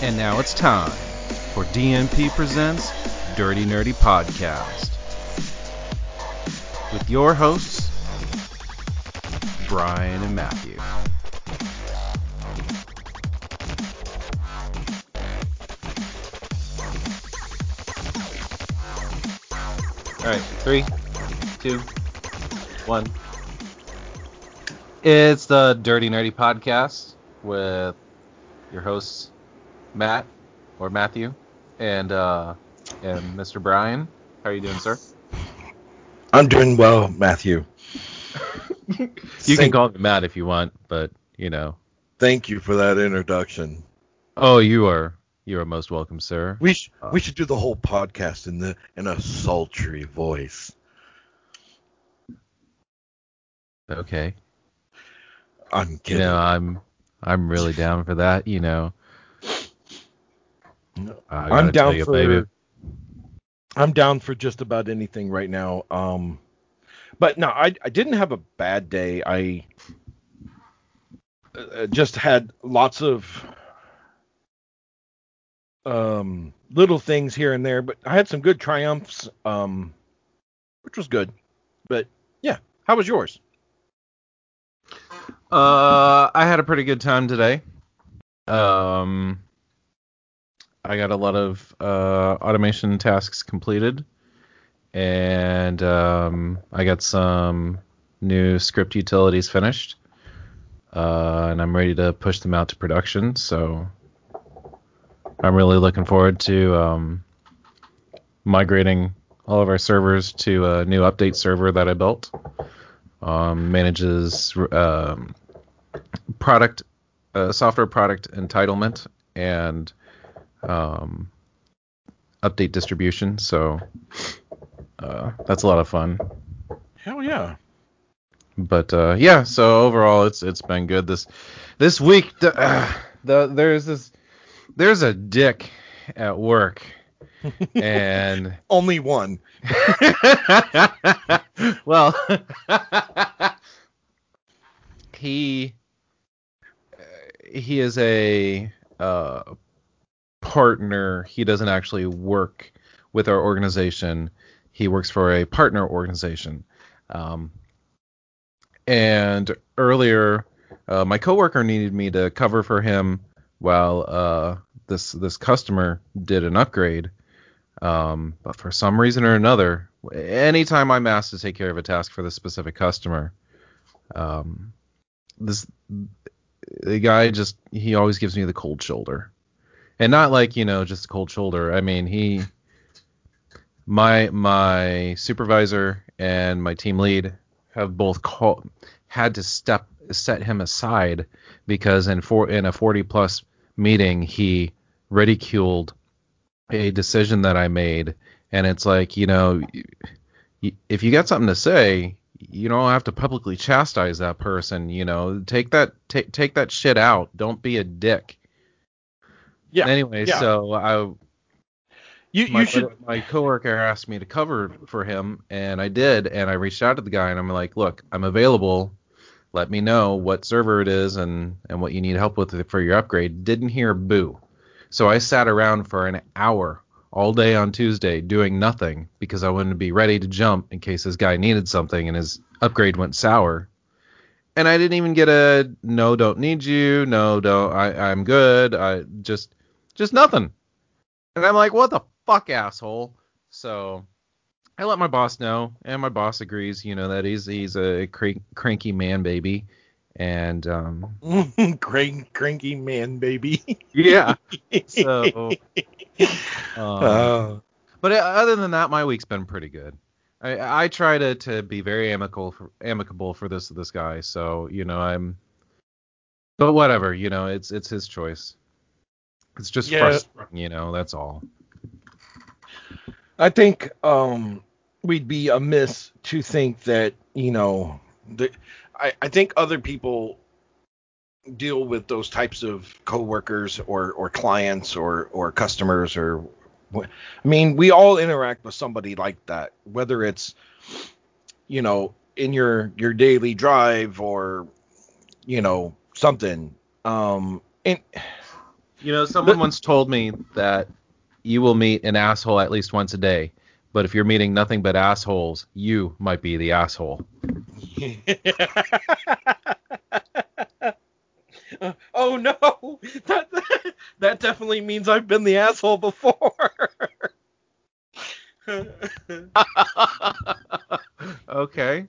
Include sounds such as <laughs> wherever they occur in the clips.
And now it's time for DNP Presents Dirty Nerdy Podcast. With your hosts, Brian and Matthew. All right, three, two, one. It's the Dirty Nerdy Podcast with your hosts, Matt or Matthew, and uh, and Mr. Brian. How are you doing, sir? I'm doing well, Matthew. <laughs> You can call me Matt if you want, but you know. Thank you for that introduction. Oh, you are you are most welcome, sir. We sh- Uh, we should do the whole podcast in the in a sultry voice. Okay. I'm kidding. You know, I'm I'm really down for that. You know. I I'm down you, for baby. I'm down for just about anything right now. Um, but no, I I didn't have a bad day. I uh, just had lots of um little things here and there, but I had some good triumphs. Um, which was good. But yeah, how was yours? Uh, I had a pretty good time today. Um, I got a lot of uh, automation tasks completed, and um, I got some new script utilities finished, uh, and I'm ready to push them out to production. So I'm really looking forward to um, migrating all of our servers to a new update server that I built. Um, manages um, product uh, software product entitlement and um, update distribution. So uh, that's a lot of fun. Hell yeah. But uh, yeah, so overall it's it's been good this this week. The, uh, the there's this there's a dick at work <laughs> and Only one. <laughs> well, <laughs> he uh, he is a uh, partner. He doesn't actually work with our organization. He works for a partner organization. Um, and earlier, uh, my coworker needed me to cover for him while uh, this this customer did an upgrade. Um, but for some reason or another, anytime I'm asked to take care of a task for this specific customer, um, this the guy just he always gives me the cold shoulder, and not like you know just a cold shoulder. I mean he, my my supervisor and my team lead have both call, had to step set him aside because in for in a 40 plus meeting he ridiculed a decision that I made, and it's like you know, if you got something to say, you don't have to publicly chastise that person. You know, take that take take that shit out. Don't be a dick. Yeah. Anyway, yeah. so I You my, you should my coworker asked me to cover for him, and I did, and I reached out to the guy, and I'm like, look, I'm available. Let me know what server it is and and what you need help with for your upgrade. Didn't hear boo. So I sat around for an hour all day on Tuesday doing nothing because I wanted to be ready to jump in case this guy needed something and his upgrade went sour. And I didn't even get a no, don't need you, no, don't, I, I'm good, I just, just nothing. And I'm like, what the fuck, asshole? So I let my boss know, and my boss agrees, you know, that he's he's a crank, cranky man baby, and um, <laughs> crank, cranky man, baby. <laughs> yeah. So, <laughs> um, Uh, but uh, other than that, my week's been pretty good. I, I try to, to be very amicable for, amicable for this this guy, so you know I'm. But whatever, you know, it's it's his choice. It's just Yeah. frustrating, you know. That's all. I think um, we'd be amiss to think that you know. The, I I think other people deal with those types of coworkers or or clients or or customers or I mean we all interact with somebody like that whether it's you know in your your daily drive or you know something um and You know, someone once told me that you will meet an asshole at least once a day, but if you're meeting nothing but assholes, you might be the asshole. <laughs> oh no, that <laughs> that definitely means I've been the asshole before. <laughs> okay.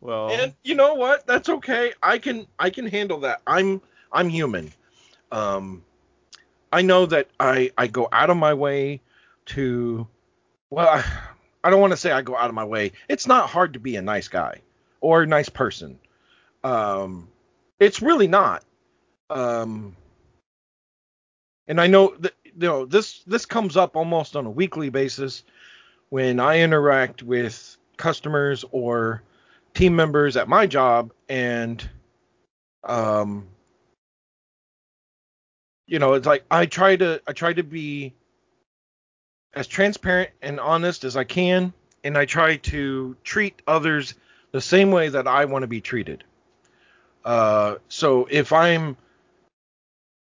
Well, and you know what? That's okay. I can I can handle that. I'm I'm human. Um, I know that I I go out of my way to well, I, I don't want to say I go out of my way. It's not hard to be a nice guy or a nice person. Um, it's really not. Um, and I know that you know this this comes up almost on a weekly basis when I interact with customers or team members at my job and um you know it's like i try to i try to be as transparent and honest as i can and i try to treat others the same way that i want to be treated. Uh so if i'm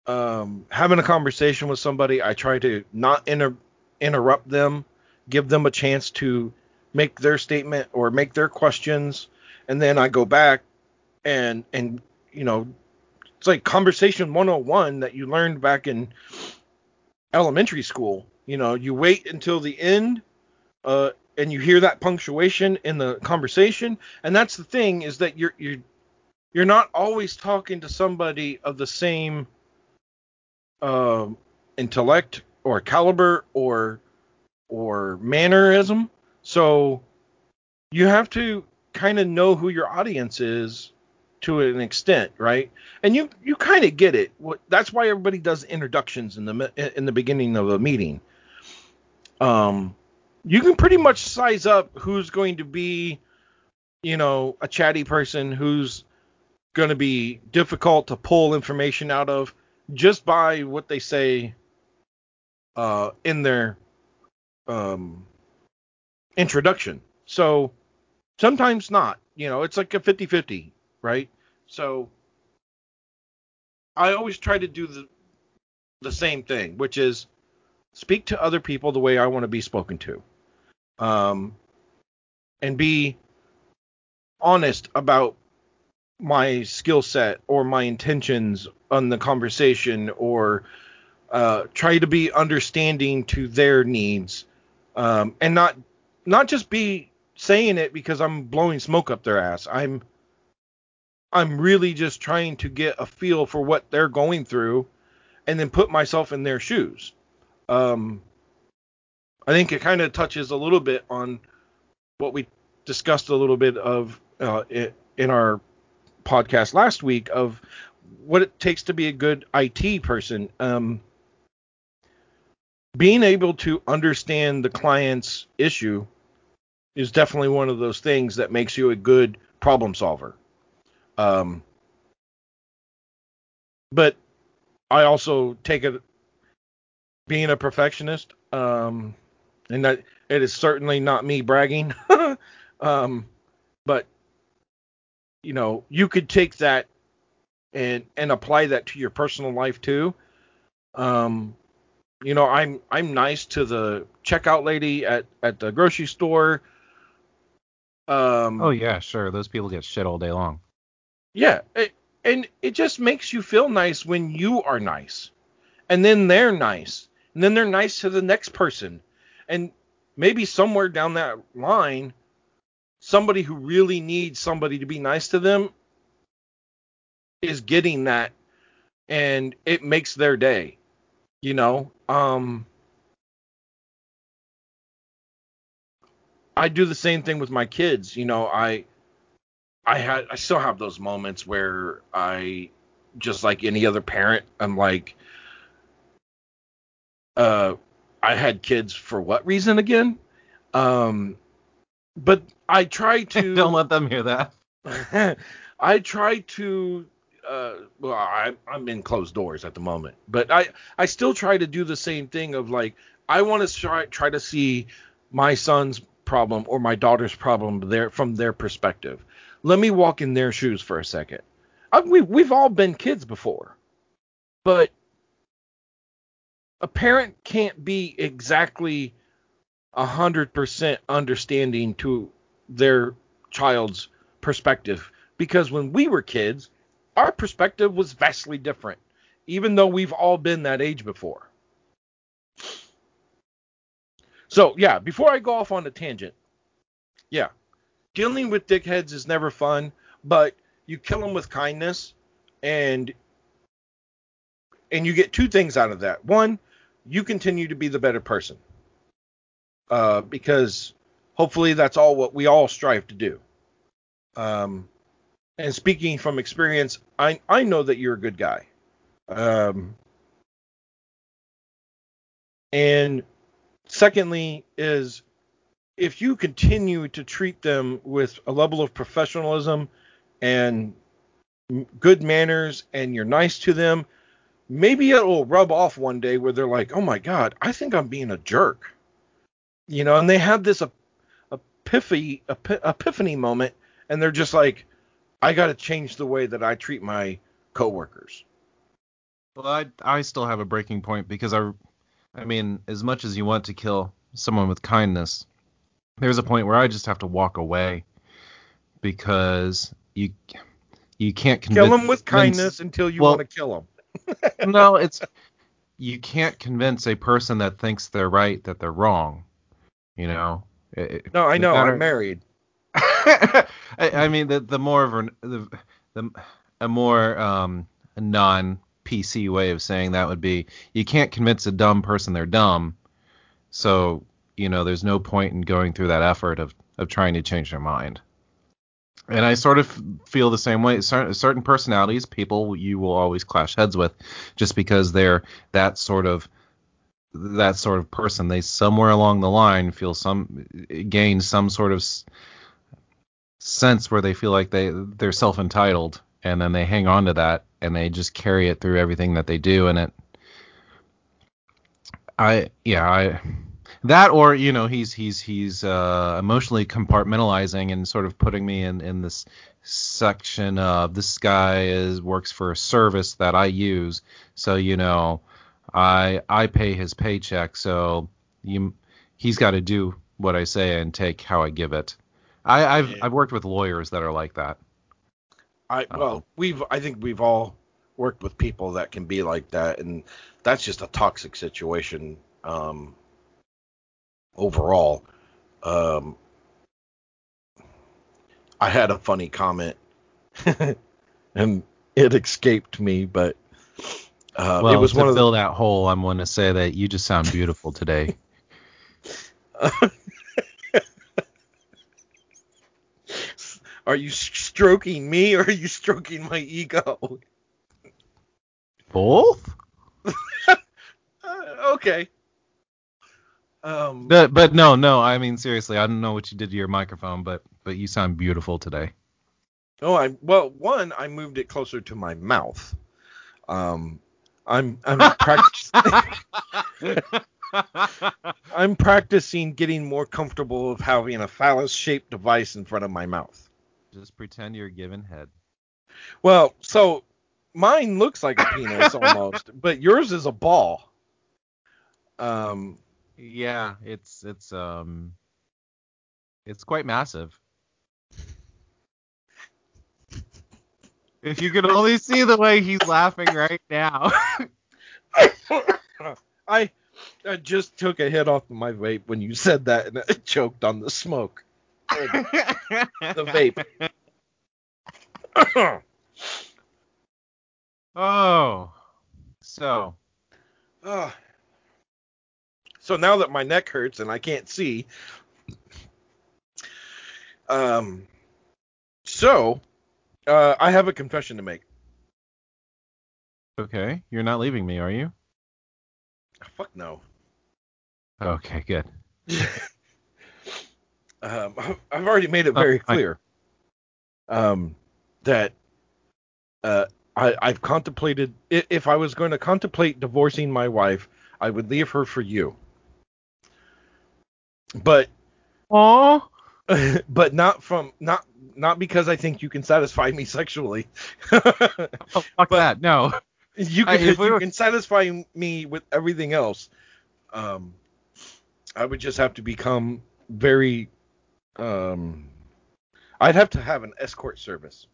um having a conversation with somebody i try to not inter- interrupt them give them a chance to make their statement or make their questions and then I go back and and you know it's like conversation 101 that you learned back in elementary school. You know you wait until the end uh and you hear that punctuation in the conversation. And that's the thing is that you're you're you're not always talking to somebody of the same uh, intellect or caliber or or mannerism. So you have to kind of know who your audience is to an extent, right? And you you kind of get it. That's why everybody does introductions in the in the beginning of a meeting. Um, you can pretty much size up who's going to be, you know, a chatty person who's going to be difficult to pull information out of just by what they say uh, in their um, introduction. So sometimes not. You know, it's like a 50 50, right? So I always try to do the, the same thing, which is speak to other people the way I want to be spoken to. Um, and be honest about my skill set or my intentions on the conversation or uh, try to be understanding to their needs um, and not not just be saying it because I'm blowing smoke up their ass. I'm I'm really just trying to get a feel for what they're going through and then put myself in their shoes. Um, I think it kind of touches a little bit on what we discussed a little bit of uh, in our podcast last week of what it takes to be a good IT person. Um, being able to understand the client's issue is definitely one of those things that makes you a good problem solver. Um, but I also take it being a perfectionist, um, and that it is certainly not me bragging. <laughs> um, but you know, you could take that and and apply that to your personal life too. Um, you know, I'm I'm nice to the checkout lady at at the grocery store. Um, oh yeah, sure. Those people get shit all day long. Yeah, it, and it just makes you feel nice when you are nice, and then they're nice, and then they're nice to the next person, and maybe somewhere down that line, somebody who really needs somebody to be nice to them is getting that, and it makes their day. You know, um, I do the same thing with my kids. You know, I I had I still have those moments where I just like any other parent, I'm like uh I had kids for what reason again? Um but I try <laughs> to Don't let them hear that. <laughs> I try to uh, well, I, I'm in closed doors at the moment, but I, I still try to do the same thing of like, I want to try, try to see my son's problem or my daughter's problem there from their perspective. Let me walk in their shoes for a second. I, we, we've all been kids before, but a parent can't be exactly a hundred percent understanding to their child's perspective because when we were kids, our perspective was vastly different, even though we've all been that age before. So yeah, before I go off on a tangent, yeah, dealing with dickheads is never fun, but you kill them with kindness, and and you get two things out of that. One, you continue to be the better person, uh, because hopefully that's all what we all strive to do. Um, and speaking from experience, I I know that you're a good guy. Um, and secondly is if you continue to treat them with a level of professionalism and good manners and you're nice to them, maybe it will rub off one day where they're like, "Oh my god, I think I'm being a jerk." You know, and they have this epiphany epiphany moment and they're just like, "I got to change the way that I treat my coworkers." Well, I I still have a breaking point because I I mean, as much as you want to kill someone with kindness, there's a point where I just have to walk away because you you can't convince, kill them with kindness until you well, want to kill them. <laughs> no, it's you can't convince a person that thinks they're right that they're wrong. You know. It, no, I know. Matter, I'm married. <laughs> I, I, mean, the the more of a, the, the a more um, non PC way of saying that would be you can't convince a dumb person they're dumb. So, you know, there's no point in going through that effort of, of trying to change their mind. And I sort of feel the same way. Certain personalities, people you will always clash heads with just because they're that sort of that sort of person. They somewhere along the line feel some gain some sort of sense where they feel like they they're self entitled and then they hang on to that and they just carry it through everything that they do and it I yeah, I that or you know he's he's he's uh, emotionally compartmentalizing and sort of putting me in in this section of this guy is works for a service that I use. So you know I I pay his paycheck. So you he's got to do what I say and take how I give it. I, I've I've worked with lawyers that are like that. I well, we've I think we've all worked with people that can be like that, and that's just a toxic situation um, overall. Um, I had a funny comment, <laughs> and it escaped me, but uh, well, it was to one of fill the... that hole. I'm going to say that you just sound beautiful today. <laughs> Are you stroking me or are you stroking my ego? Both? <laughs> uh, okay. Um, but, but no, no. I mean, seriously, I don't know what you did to your microphone, but but you sound beautiful today. Oh, I well, one, I moved it closer to my mouth. Um, I'm I'm practicing. <laughs> I'm practicing getting more comfortable of having a phallus-shaped device in front of my mouth. Just pretend you're giving head. Well, so mine looks like a penis <laughs> almost, but yours is a ball. Um. Yeah, it's it's um, it's quite massive. if you could only see the way he's laughing right now. <laughs> I I just took a hit off my vape when you said that and I choked on the smoke the vape. <laughs> oh, so. Uh, so now that my neck hurts and I can't see, um, so uh, I have a confession to make. Okay, you're not leaving me, are you? Fuck no. Okay, good. <laughs> um, I've already made it very clear um, that uh, I, I've contemplated if I was going to contemplate divorcing my wife, I would leave her for you. But Aww. <laughs> but not from not not because I think you can satisfy me sexually. <laughs> oh, fuck that. No. You I- can we were- can satisfy me with everything else. Um, I would just have to become very. Um, I'd have to have an escort service.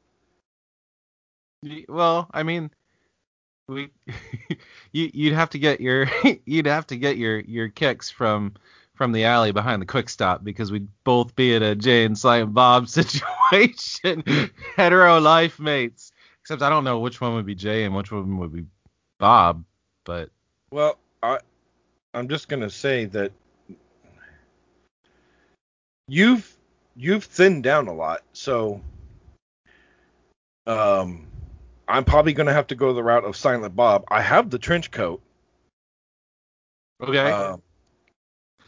Well, I mean, we <laughs> you you'd have to get your you'd have to get your your kicks from from the alley behind the quick stop because we'd both be in a Jay and Silent Bob <laughs> situation, hetero life mates. Except I don't know which one would be Jay and which one would be Bob, but Well, I I'm just gonna say that you've you've thinned down a lot, so um I'm probably gonna have to go the route of Silent Bob. I have the trench coat. okay. Um,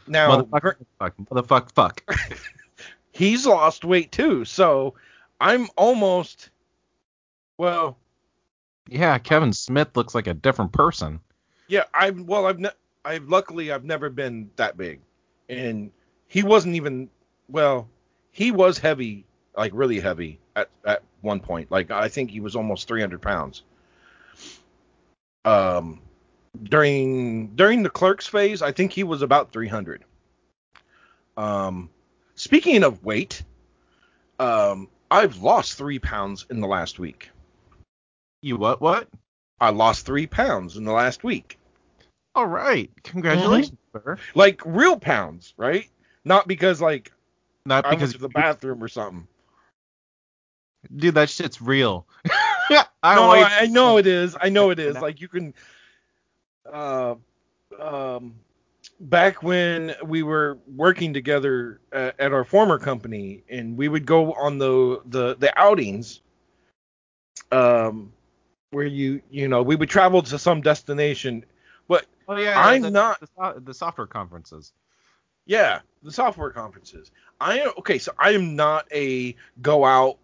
now motherfucker, fuck, motherfuck, fuck. <laughs> he's lost weight too, so I'm almost well, yeah, Kevin Smith looks like a different person. yeah, I'm well I've ne- I've luckily I've never been that big. And he wasn't even well, he was heavy, like really heavy at at one point. Like I think he was almost 300 pounds. Um during during the clerks phase, I think he was about 300. Um speaking of weight, um I've lost 3 pounds in the last week. You what? What? I lost 3 pounds in the last week. All right, congratulations, sir. Like real pounds, right? Not because like Not I went because to the bathroom or something. dude, that shit's real. <laughs> I no, wait- I, I know it is. I know it is. <laughs> Like you can, uh, um, back when we were working together uh, at our former company, and we would go on the the the outings, um, where you you know we would travel to some destination. But Oh yeah, I'm the, not- the, the software conferences. yeah, the software conferences. I am okay. So I am not a go out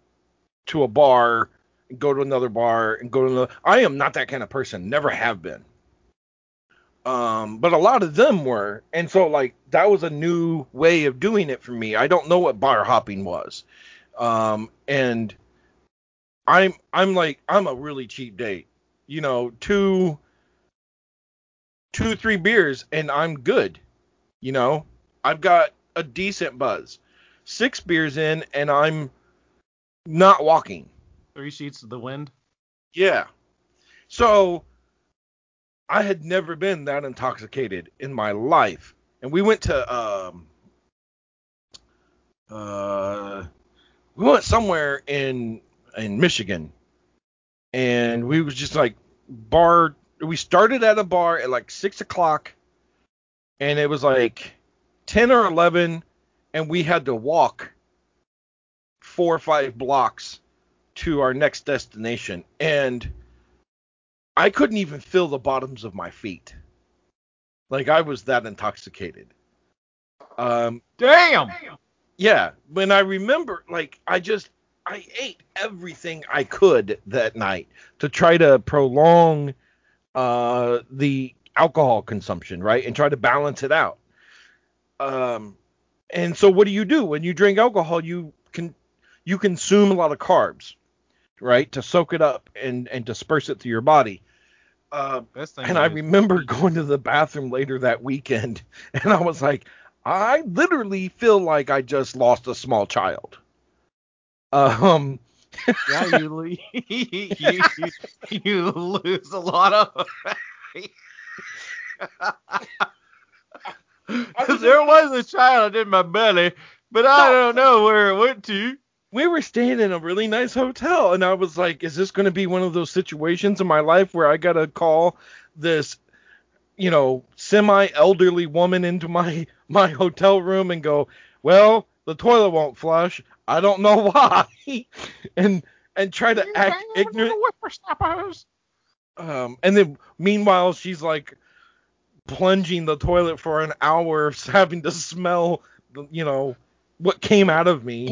to a bar, and go to another bar, and go to another. I am not that kind of person. Never have been. Um, but a lot of them were, and so like that was a new way of doing it for me. I don't know what bar hopping was, um, and I'm I'm like I'm a really cheap date. You know, two two three beers and I'm good. You know, I've got a decent buzz. Six beers in and I'm not walking. Three sheets of the wind. Yeah. So I had never been that intoxicated in my life. And we went to um uh we went somewhere in in Michigan. And we was just like bar we started at a bar at like six o'clock and it was like ten or eleven and we had to walk four or five blocks to our next destination and I couldn't even feel the bottoms of my feet. Like I was that intoxicated. Um Damn. yeah, when I remember like I just I ate everything I could that night to try to prolong uh the alcohol consumption, right? And try to balance it out. Um and so what do you do when you drink alcohol? You can you consume a lot of carbs, right? To soak it up and and disperse it through your body. Uh, and I is- remember <laughs> going to the bathroom later that weekend, <laughs> and I was like, I literally feel like I just lost a small child. Um, yeah, you, <laughs> you, you, you lose a lot of. there was a child in my belly, but I don't know where it went to. We were staying in a really nice hotel, and I was like, is this going to be one of those situations in my life where I got to call this, you know, semi-elderly woman into my <laughs> my hotel room and go, well, the toilet won't flush. I don't know <laughs> why, and and try to act ignorant. Um, and then meanwhile, she's like plunging the toilet for an hour, <laughs> having to smell, you know, what came out of me.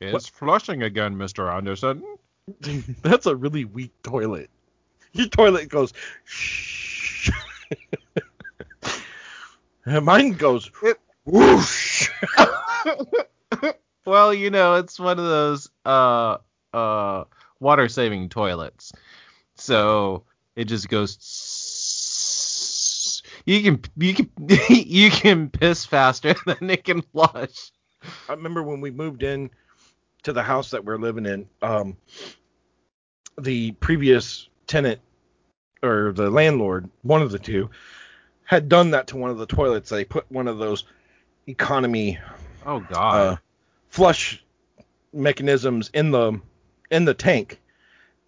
It's flushing again, Mr. Anderson. <laughs> That's a really weak toilet. Your toilet goes. Shh. <laughs> Mine goes It- whoosh. <laughs> well, you know, it's one of those uh uh water saving toilets. So it just goes you can you can <laughs> you can piss faster <laughs> than it can flush. I remember when we moved in to the house that we're living in, um, the previous tenant or the landlord, one of the two, had done that to one of the toilets. They put one of those economy Oh uh, god. flush mechanisms in the in the tank,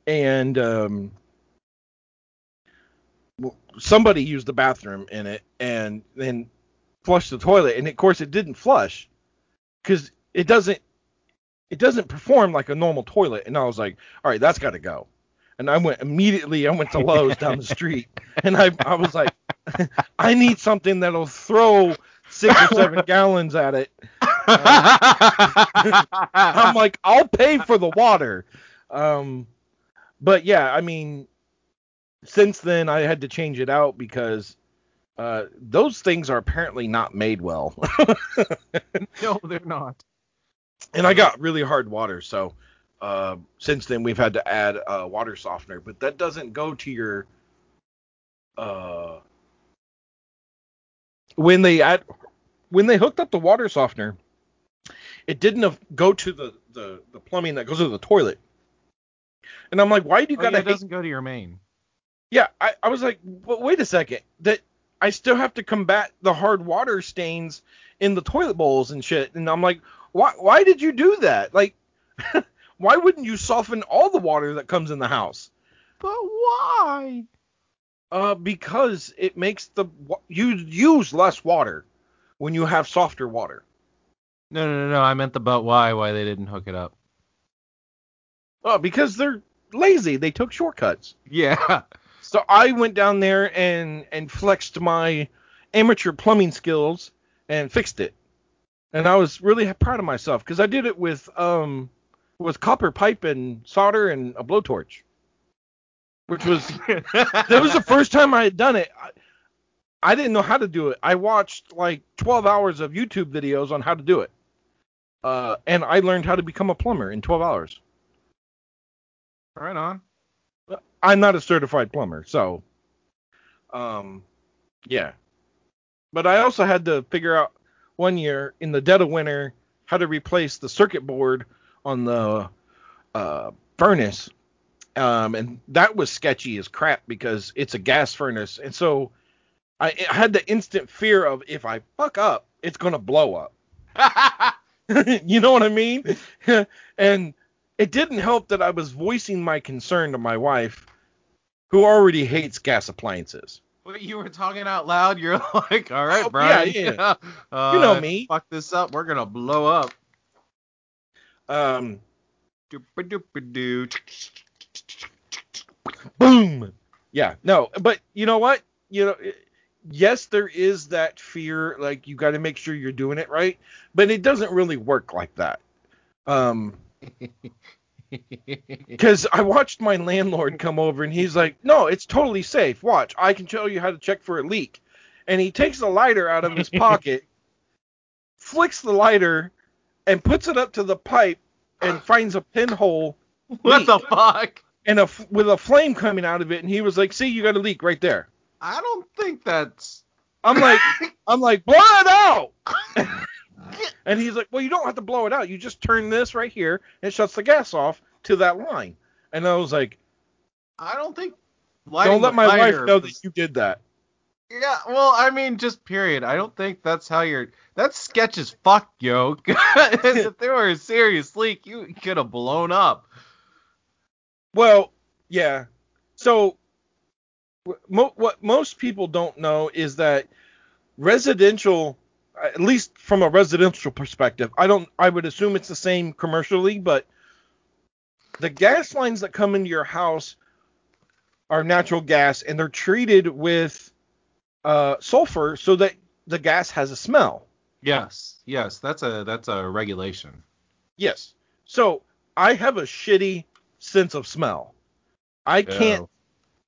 and um, somebody used the bathroom in it and then flushed the toilet, and of course it didn't flush because it doesn't it doesn't perform like a normal toilet. And I was like, all right, that's got to go. And I went immediately. I went to <laughs> Lowe's down the street, and I I was like, <laughs> I need something that'll throw six or seven <laughs> gallons at it. I'm like, I'll pay for the water. Um, but yeah, I mean, since then I had to change it out because uh, those things are apparently not made well. <laughs> no, they're not. and I got really hard water, so uh, since then we've had to add a water softener, but that doesn't go to your uh, when they add when they hooked up the water softener, it didn't go to the, the the plumbing that goes to the toilet. And I'm like, why do you Oh, gotta yeah, it doesn't go to your main. Yeah, I, I was like, but wait a second. That I still have to combat the hard water stains in the toilet bowls and shit. And I'm like, why why did you do that? Like <laughs> why wouldn't you soften all the water that comes in the house? But why? Uh because it makes the you use less water when you have softer water. No, no, no, no. I meant the but why, why they didn't hook it up. Uh because they're lazy. They took shortcuts. Yeah. <laughs> So I went down there and and flexed my amateur plumbing skills and fixed it. And I was really proud of myself because I did it with um with copper pipe and solder and a blowtorch, which was <laughs> that was the first time I had done it. I, I didn't know how to do it. I watched like 12 hours of YouTube videos on how to do it. Uh, and I learned how to become a plumber in 12 hours. right on. I'm not a certified plumber, so um yeah. But I also had to figure out one year in the dead of winter how to replace the circuit board on the uh furnace. Um and that was sketchy as crap because it's a gas furnace. And so I, I had the instant fear of if I fuck up, it's going to blow up. <laughs> <laughs> you know what I mean? <laughs> and it didn't help that I was voicing my concern to my wife, who already hates gas appliances. What, you were talking out loud. You're <laughs> like, all right, Oh, Brian. yeah, yeah. Uh, You know me. Fuck this up. We're gonna blow up. Um, boom. Yeah, no, but you know what? You know, it- yes, there is that fear, like you got to make sure you're doing it right, but it doesn't really work like that. Um, <laughs> because I watched my landlord come over and he's like, "No, it's totally safe. Watch, I can show you how to check for a leak." And he takes the lighter out of his <laughs> pocket, flicks the lighter, and puts it up to the pipe and <sighs> finds a pinhole what the fuck? and a with a flame coming out of it. And he was like, "See, you got a leak right there." I don't think that's. I'm like, I'm like, blow it out. <laughs> and he's like, well, you don't have to blow it out. You just turn this right here and it shuts the gas off to that line. And I was like, I don't think. don't let my wife know was- that you did that. Yeah, well, I mean, just period. I don't think that's how you're. That's sketch as fuck, yo. <laughs> if <laughs> there were a serious leak, you could have blown up. Well, yeah. So mo- what most people don't know is that residential, at least from a residential perspective, I don't. I would assume it's the same commercially, but the gas lines that come into your house are natural gas, and they're treated with uh, sulfur so that the gas has a smell. Yes, yes, that's a that's a regulation. Yes. So I have a shitty sense of smell. I can't.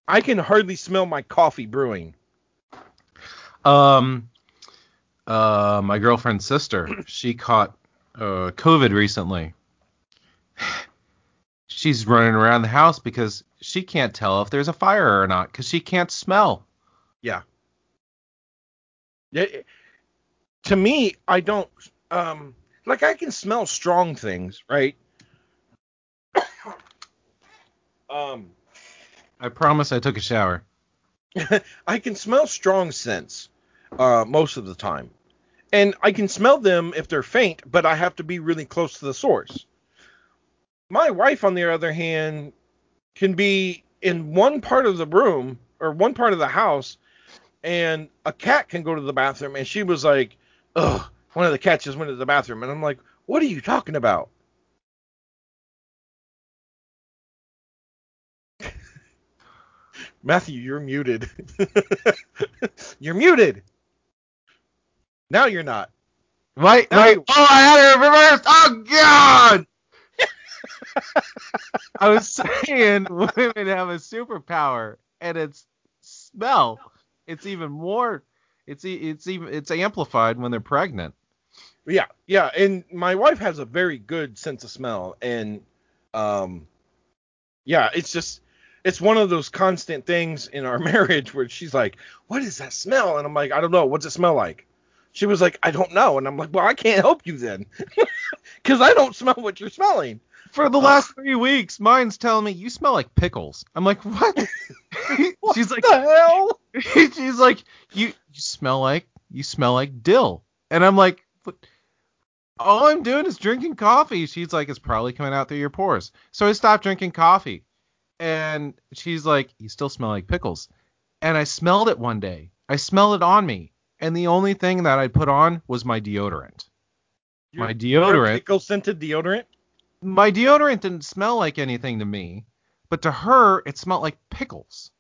I can hardly smell my coffee brewing. Um, uh, my girlfriend's sister, <clears throat> she caught uh, COVID recently. <sighs> She's running around the house because she can't tell if there's a fire or not because she can't smell. Yeah. Yeah. To me, I don't um like I can smell strong things, right? <coughs> um I promise I took a shower. <laughs> I can smell strong scents uh most of the time. And I can smell them if they're faint, but I have to be really close to the source. My wife on the other hand can be in one part of the room or one part of the house and a cat can go to the bathroom and she was like, "Ugh, one of the cats just went to the bathroom." And I'm like, "What are you talking about?" Matthew, you're muted. <laughs> you're muted. Now you're not. Wait, Now wait. you- Oh, I had it reversed. Oh God. <laughs> I was saying <laughs> women have a superpower, and it's smell. It's even more. It's it's even it's amplified when they're pregnant. Yeah, yeah, and my wife has a very good sense of smell, and um, yeah, it's just it's one of those constant things in our <laughs> marriage where she's like, "What is that smell?" And I'm like, "I don't know. What's it smell like?" She was like, "I don't know," and I'm like, "Well, I can't help you then, <laughs> because I don't smell what you're smelling." For the uh, last three weeks, mine's telling me you smell like pickles. I'm like, what? <laughs> she's like, the hell? she's like, you you smell like you smell like dill, and I'm like, what? all I'm doing is drinking coffee. She's like, it's probably coming out through your pores. So I stopped drinking coffee, and she's like, you still smell like pickles, and I smelled it one day. I smelled it on me, and the only thing that I put on was my deodorant. My deodorant pickle scented deodorant. my deodorant didn't smell like anything to me, but to her it smelled like pickles.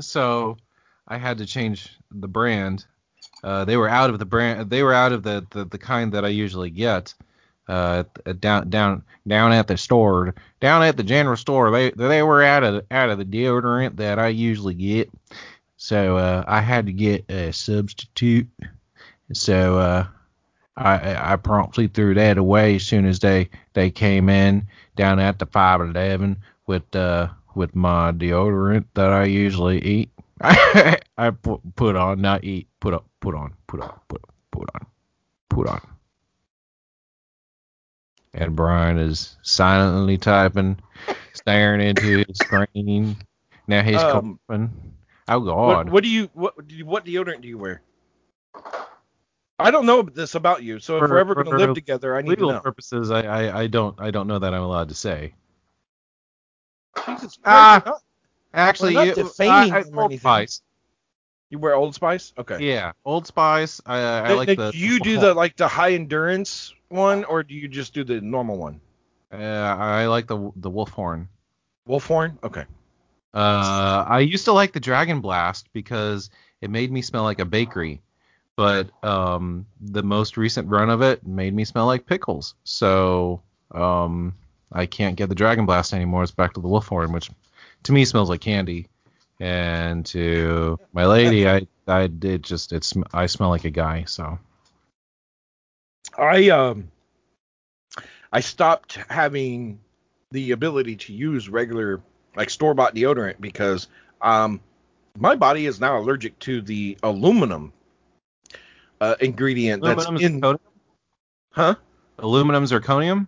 So I had to change the brand. Uh, they were out of the brand. They were out of the, the, the kind that I usually get. Uh, down down down at the store, down at the general store, they they were out of out of the deodorant that I usually get. So uh, I had to get a substitute. So uh, I I promptly threw that away as soon as they they came in down at the 511 with uh with my deodorant that I usually eat. <laughs> I put put on not eat put up put on put on put on, put on put on. And Brian is silently typing, staring into his screen. Now he's Um, coughing. Oh God. what do you what do you, what deodorant do you wear? I don't know this about you, so if we're ever going to live together, I need to legal know. purposes, I, I I don't I don't know that I'm allowed to say. Jesus Christ, Ah. you're not- Actually, We're not you, defaming I, I, them or Old anything. Spice. You wear Old Spice? Okay. Yeah, Old Spice. I, I Now- like now, the. do you do the like the high endurance one, or do you just do the normal one? Uh, I like the the Wolf Horn. Wolfthorn? Okay. Uh, I used to like the Dragon Blast because it made me smell like a bakery, but um, the most recent run of it made me smell like pickles. So um, I can't get the Dragon Blast anymore. It's back to the Wolfthorn, which to me smells like candy, and to my lady, I I did just it's I smell like a guy. So I um I stopped having the ability to use regular like store bought deodorant because um my body is now allergic to the aluminum uh, ingredient that's aluminum in zirconium? huh aluminum zirconium.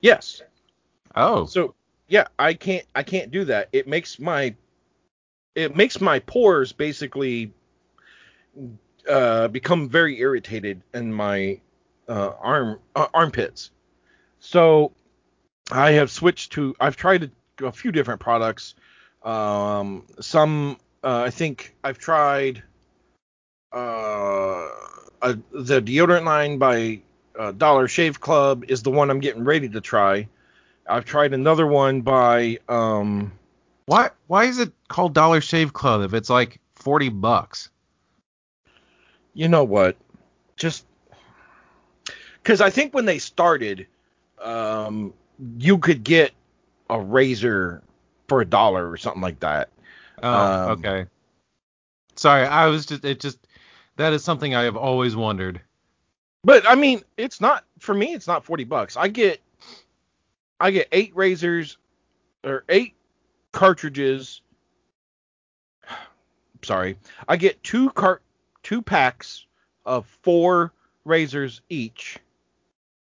yes Oh, so yeah i can't i can't do that it makes my it makes my pores basically uh become very irritated in my uh arm uh, armpits. So i have switched to i've tried a, a few different products. Um some uh, i think i've tried uh a, the deodorant line by uh, dollar shave club is the one i'm getting ready to try. I've tried another one by um why why is it called Dollar Shave Club if it's like forty bucks? you know what? Just cuz I think when they started um you could get a razor for a dollar or something like that. Oh, Um, okay. Sorry, I was just it just That is something I have always wondered. But I mean, it's not for me. It's not forty bucks. I get, I get eight razors, or eight cartridges. <sighs> Sorry, I get two cart, two packs of four razors each,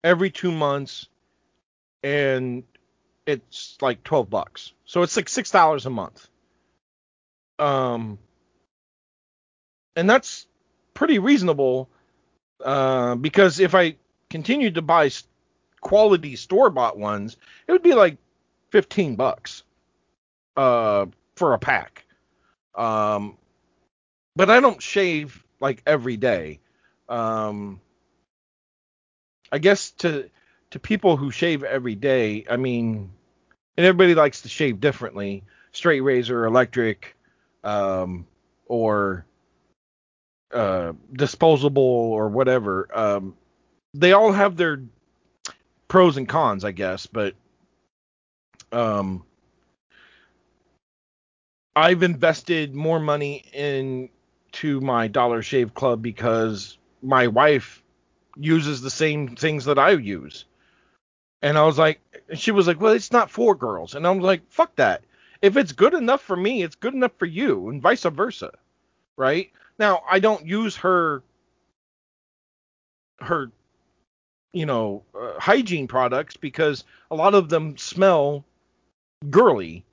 every two months, and it's like twelve bucks. So it's like six dollars a month. Um, and that's pretty reasonable uh, because if I continued to buy quality store bought ones, it would be like 15 bucks uh, for a pack. Um, but I don't shave like every day. Um, I guess to to people who shave every day, I mean, and everybody likes to shave differently. Straight razor, electric, um, or uh, disposable or whatever. Um, they all have their pros and cons, I guess, but um, I've invested more money into my Dollar Shave Club because my wife uses the same things that I use. And I was like, she was like, well, it's not for girls. And I was like, fuck that. If it's good enough for me, it's good enough for you, and vice versa. Right? Now, I don't use her her you know uh, hygiene products because a lot of them smell girly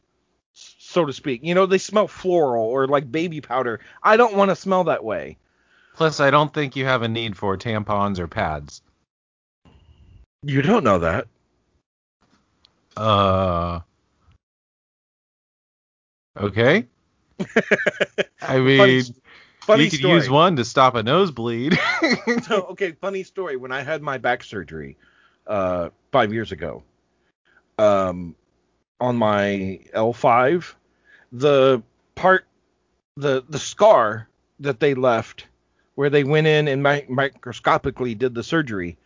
so to speak you know they smell floral or like baby powder i don't want to smell that way Plus, I don't think you have a need for tampons or pads. you don't know that Uh. Okay. <laughs> I mean, funny, funny you could story use one to stop a nosebleed. <laughs> so okay funny story when i had my back surgery uh five years ago um on my l5 the part the the scar that they left where they went in and mi- microscopically did the surgery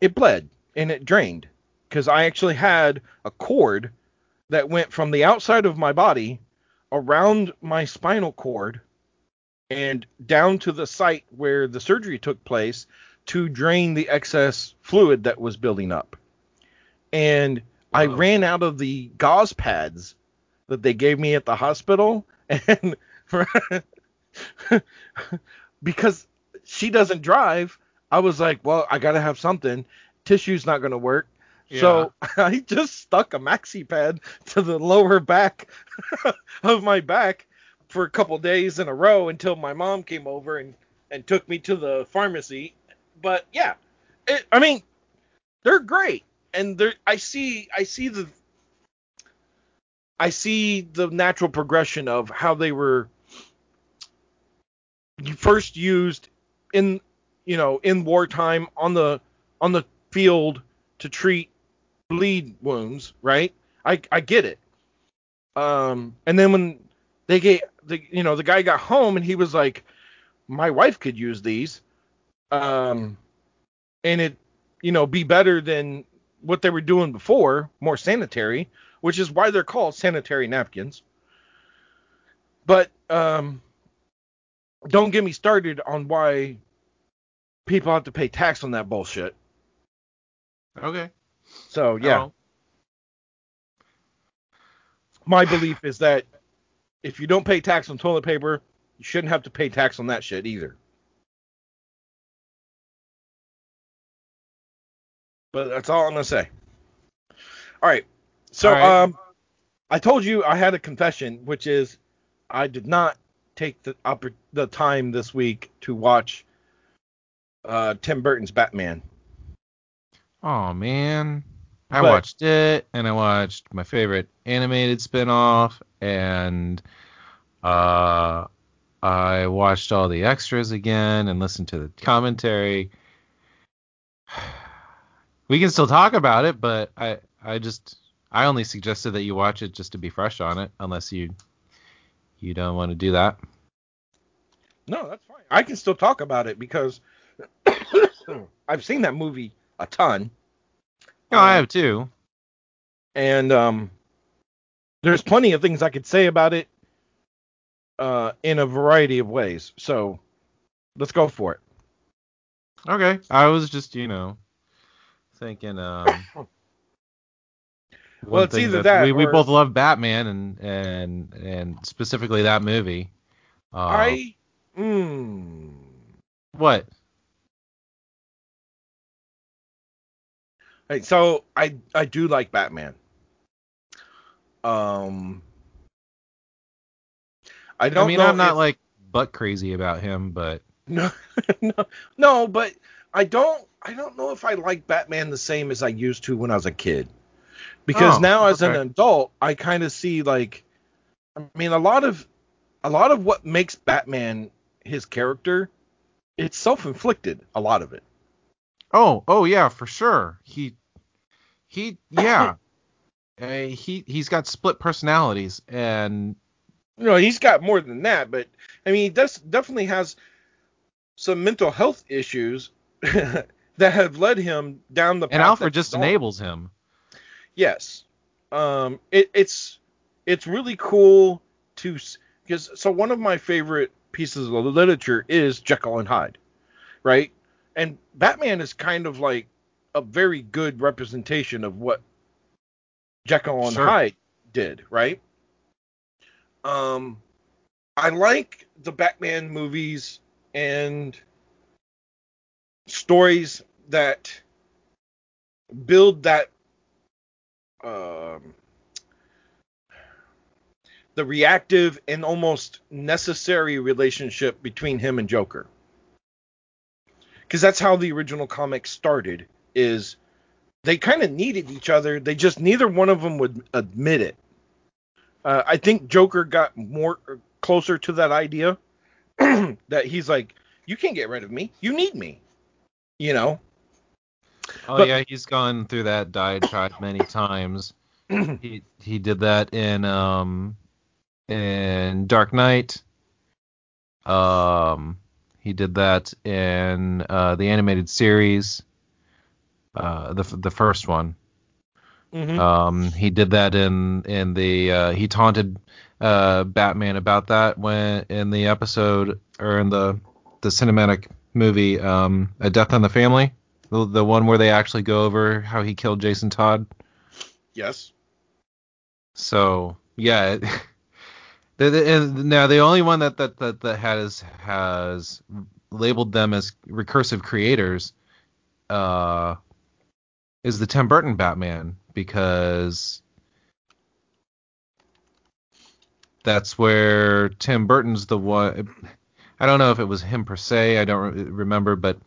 it bled and it drained because i actually had a cord that went from the outside of my body around my spinal cord and down to the site where the surgery took place to drain the excess fluid that was building up. And I ran out of the gauze pads that they gave me at the hospital <laughs> and because she doesn't drive, I was like, well, I got to have something. Tissue's not going to work. So <laughs> I just stuck a maxi pad to the lower back <laughs> of my back for a couple days in a row until my mom came over and, and took me to the pharmacy. But yeah, it, I mean, they're great, and they're I see I see the I see the natural progression of how they were first used in you know in wartime on the on the field to treat bleed wounds, right? I I get it. Um, and then when they get the you know the guy got home and he was like, my wife could use these, um, and it you know be better than what they were doing before, more sanitary, which is why they're called sanitary napkins. But um, don't get me started on why people have to pay tax on that bullshit. okay. So yeah. Oh, my belief is that if you don't pay tax on toilet paper, you shouldn't have to pay tax on that shit either. But that's all I'm gonna say. All right. So right. um, I told you I had a confession, which is I did not take the oppor- the time this week to watch uh, Tim Burton's Batman. Oh man. I But- watched it and I watched my favorite animated spin-off and uh I watched all the extras again and listened to the commentary. <sighs> We can still talk about it, but I I just I only suggested that you watch it just to be fresh on it unless you you don't want to do that. No, that's fine. I can still talk about it because <coughs> I've seen that movie a ton. No, I have too. and um, there's plenty of things I could say about it uh, in a variety of ways. So Let's go for it. Okay. I was just, you know, thinking um <coughs> Well, it's either that we, we or- both love Batman and and and specifically that movie. Uh, I mm, what? Right, so I I do like Batman. Um, I don't I mean, know I'm not if- like butt crazy about him, but no, <laughs> no no, but I don't I don't know if I like Batman the same as I used to when I was a kid. Because Oh, now as an adult, I kind of see like I mean a lot of a lot of what makes Batman his character it's self-inflicted a lot of it. oh, oh yeah, for sure. He he yeah. <laughs> uh, he he's got split personalities and You know, he's got more than that, but I mean, he does definitely has some mental health issues <laughs> that have led him down the path. and Alfred just enables him. Yes. Um, it, it's it's really cool to because so one of my favorite pieces of literature is Jekyll and Hyde, right? And Batman is kind of like a very good representation of what Jekyll and Sure. Hyde did, right? Um, I like the Batman movies and stories that build that um, the reactive and almost necessary relationship between him and Joker. Because that's how the original comic started. Is they kind of needed each other. They just neither one of them would admit it. Uh, I think Joker got more closer to that idea <clears throat> that he's like, you can't get rid of me. You need me. You know. Oh But- yeah, he's gone through that diatribe many times. <clears throat> he he did that in um in Dark Knight. Um he did that in uh the animated series. Uh the the first one. Mhm. Um he did that in in the uh he taunted uh Batman about that when in the episode or in the the cinematic movie um A Death on the Family. The, the one where they actually go over how he killed Jason Todd. yes. So yeah, it, <laughs> the, the, and now the only one that that that, that has has labeled them as recursive creators uh, is the Tim Burton Batman because that's where Tim Burton's the one. I don't know if it was him per se. I don't re- remember, but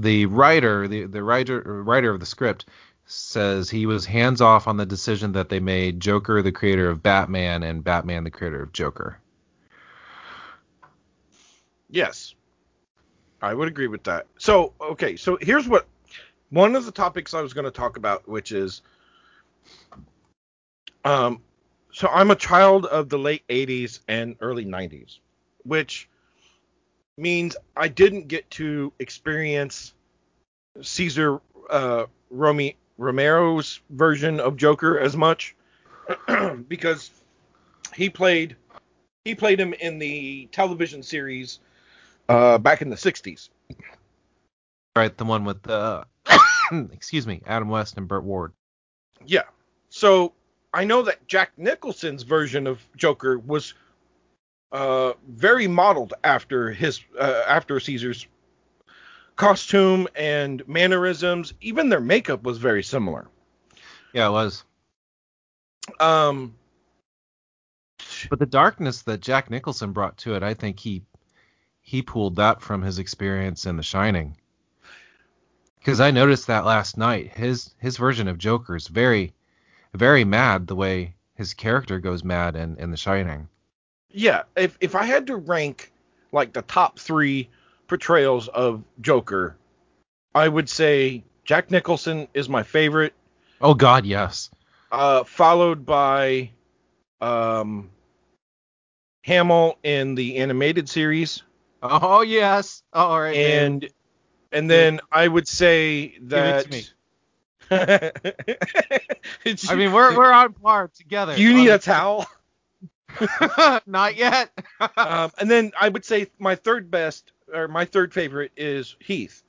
the writer, the the writer writer of the script says he was hands off on the decision that they made Joker the creator of Batman and Batman the creator of Joker. Yes. I would agree with that. So, okay, so here's what one of the topics I was going to talk about, which is um so I'm a child of the late 80s and early 90s, which means I didn't get to experience Cesar uh Romy Romero's version of Joker as much <clears throat> because he played he played him in the television series uh, back in the 60s. Right, the one with uh, <coughs> excuse me, Adam West and Burt Ward. Yeah. So I know that Jack Nicholson's version of Joker was uh, very modeled after his uh, after Cesar's costume and mannerisms. Even their makeup was very similar. Yeah, it was. Um, But the darkness that Jack Nicholson brought to it, I think he he pulled that from his experience in The Shining. Because I noticed that last night. His his version of Joker is very very mad the way his character goes mad in, in The Shining. Yeah. If if I had to rank like the top three portrayals of Joker, I would say Jack Nicholson is my favorite. Oh God, yes. uh, followed by um, Hamill in the animated series, Oh yes. All right. man. and and then I would say that. Give it to me. <laughs> I mean, we're we're on par together. You need a towel? <laughs> <laughs> Not yet. <laughs> um, and then I would say my third best or my third favorite is Heath.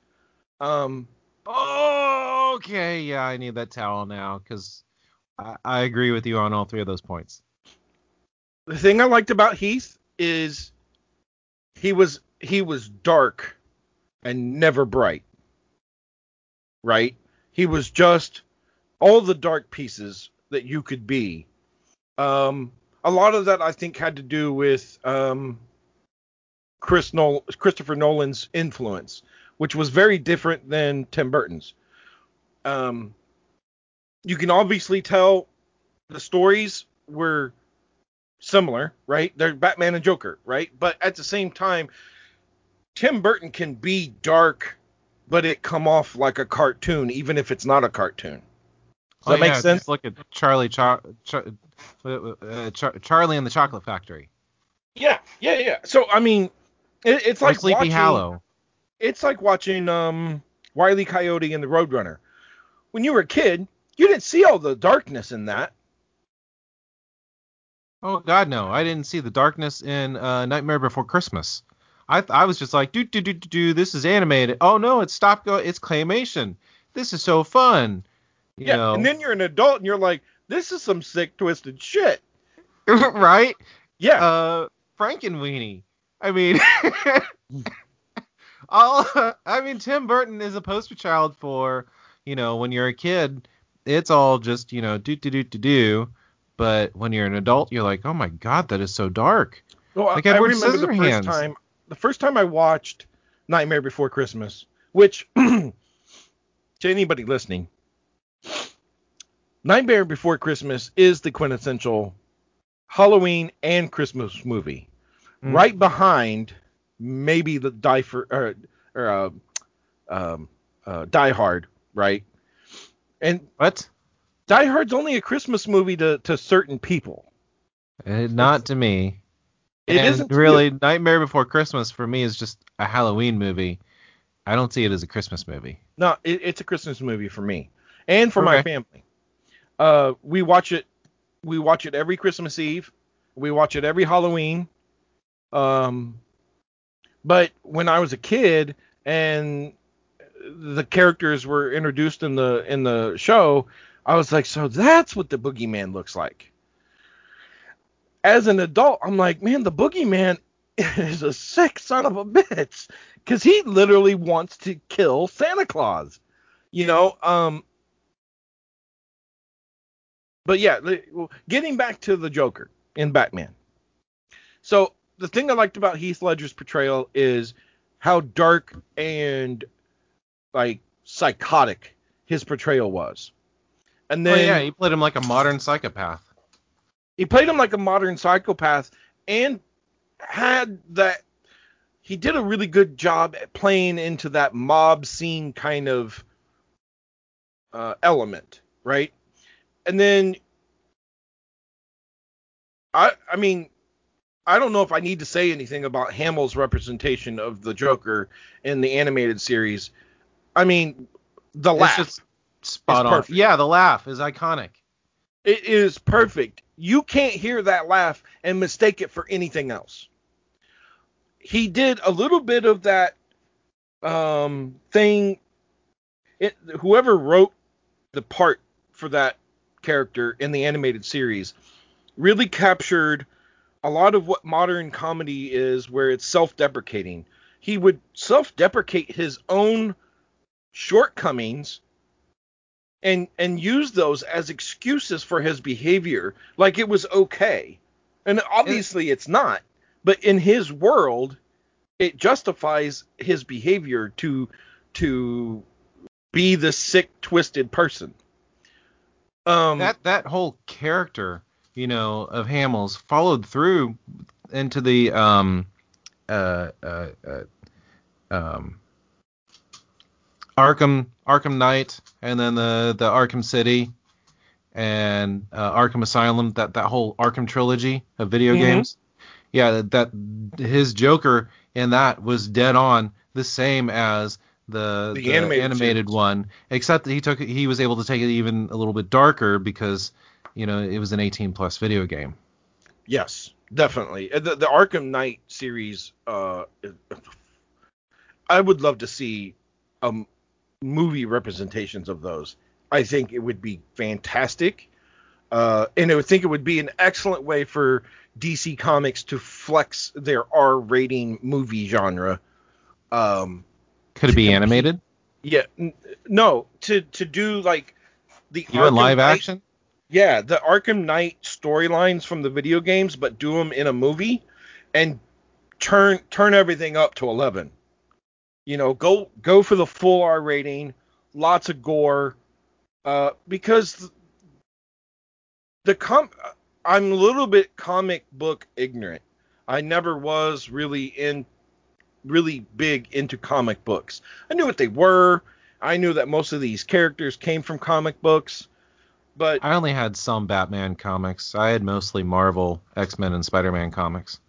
Um, oh, okay, yeah, I need that towel now because I, I agree with you on all three of those points. the thing I liked about Heath is he was he was dark and never bright. Right? He was just all the dark pieces that you could be. Um, a lot of that I think had to do with um, Chris Nol- Christopher Nolan's influence, which was very different than Tim Burton's. Um, you can obviously tell the stories were similar, right? They're Batman and Joker, right? But at the same time, Tim Burton can be dark, but it come off like a cartoon, even if it's not a cartoon. Does Oh, that make yeah, sense? Look at Charlie, Char- Char- uh, uh, Char- Charlie and the Chocolate Factory. Yeah, yeah, yeah. So I mean, it, it's Or like Sleepy watching, Hollow. It's like watching um Wiley Coyote and the Roadrunner. When you were a kid, you didn't see all the darkness in that. Oh God, no! I didn't see the darkness in uh, Nightmare Before Christmas. I I was just like, do do do do do. This is animated. Oh no, it's stop go. It's claymation. This is so fun. You yeah, know, and then you're an adult and you're like, this is some sick twisted shit. <laughs> right? Yeah, Uh, Frankenweenie. I mean, <laughs> all. I mean, Tim Burton is a poster child for you know when you're a kid, it's all just you know do do do do do. But when you're an adult, you're like, oh my God, that is so dark. Well, Like I Edward remember the first time the first time I watched Nightmare Before Christmas, which <clears throat> to anybody listening, Nightmare Before Christmas is the quintessential Halloween and Christmas movie. Mm. Right behind maybe the Die for or, or uh, um, uh, Die Hard, right? And What? Die Hard's only a Christmas movie to, to certain people. Uh, not to me. It and isn't really. Nightmare Before Christmas for me is just a Halloween movie. I don't see it as a Christmas movie. No, it, it's a Christmas movie for me and for my family. Uh, we watch it. We watch it every Christmas Eve. We watch it every Halloween. Um, but when I was a kid and the characters were introduced in the in the show, I was like, so that's what the boogeyman looks like. As an adult, I'm like, man, the boogeyman <laughs> is a sick son of a bitch because he literally wants to kill Santa Claus. You know, um, but yeah, getting back to the Joker in Batman. So the thing I liked about Heath Ledger's portrayal is how dark and like psychotic his portrayal was. And Oh then yeah, he played him like a modern psychopath. he played him like a modern psychopath and had that he did a really good job at playing into that mob scene kind of uh, element, right? And then I I mean I don't know if I need to say anything about Hamill's representation of the Joker in the animated series. I mean, the It's laugh. just spot on. perfect. Yeah, the laugh is iconic. It is perfect. You can't hear that laugh and mistake it for anything else. He did a little bit of that um, thing. It, whoever wrote the part for that character in the animated series really captured a lot of what modern comedy is, where it's self-deprecating. He would self-deprecate his own shortcomings and and use those as excuses for his behavior like it was okay and obviously it's not but in his world it justifies his behavior to to be the sick twisted person um that that whole character, you know, of Hamill's followed through into the um uh uh, uh um Arkham Arkham Knight and then the the Arkham City and uh, Arkham Asylum that that whole Arkham trilogy of video Mhm. games. Yeah, that, that his Joker in that was dead on the same as the, The animated series. one, except that he took he was able to take it even a little bit darker because you know it was an 18 plus video game. Yes, definitely. The, the Arkham Knight series, uh, I would love to see um movie representations of those. I think it would be fantastic. Uh, and I would think it would be an excellent way for DC Comics to flex their R rating movie genre. Um, Could it be animated? yeah, n- no, to to do like the Even Arkham live Knight- action? Yeah, the Arkham Knight storylines from the video games, but do them in a movie and turn turn everything up to 11. You know, go go for the full R rating, lots of gore, uh, because the, the com I'm a little bit comic book ignorant. I never was really in really big into comic books. I knew what they were. I knew that most of these characters came from comic books, but I only had some Batman comics. I had mostly Marvel, X Men, and Spider Man comics.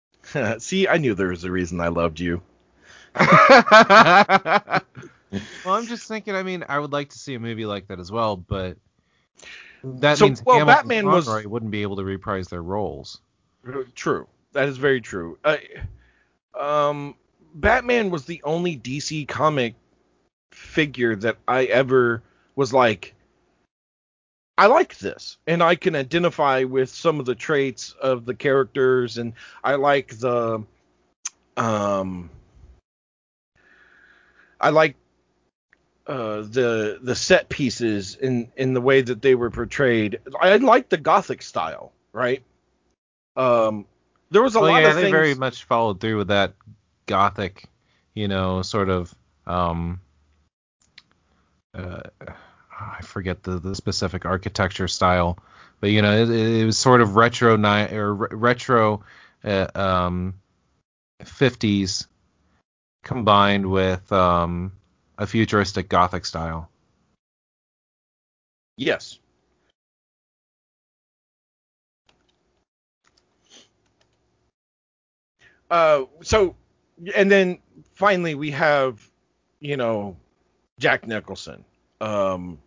<laughs> See, I knew there was a reason I loved you. well, I'm just thinking. I mean, I would like to see a movie like that as well, but that So, means well, Hamill and Batman was- Conroy wouldn't be able to reprise their roles. True. That is very true. Uh, um, Batman was the only DC comic figure that I ever was like, I like this, and I can identify with some of the traits of the characters, and I like the, um, I like uh, the the set pieces in in the way that they were portrayed. I like the gothic style, right? Um, there was a well, lot yeah, of they things. very much followed through with that gothic, you know, sort of. Um, uh, I forget the, the specific architecture style, but you know, it, it was sort of retro ni- or re- retro uh, um, 50s combined with um, a futuristic gothic style. Yes. Uh, so, and then finally we have, you know, Jack Nicholson. Um,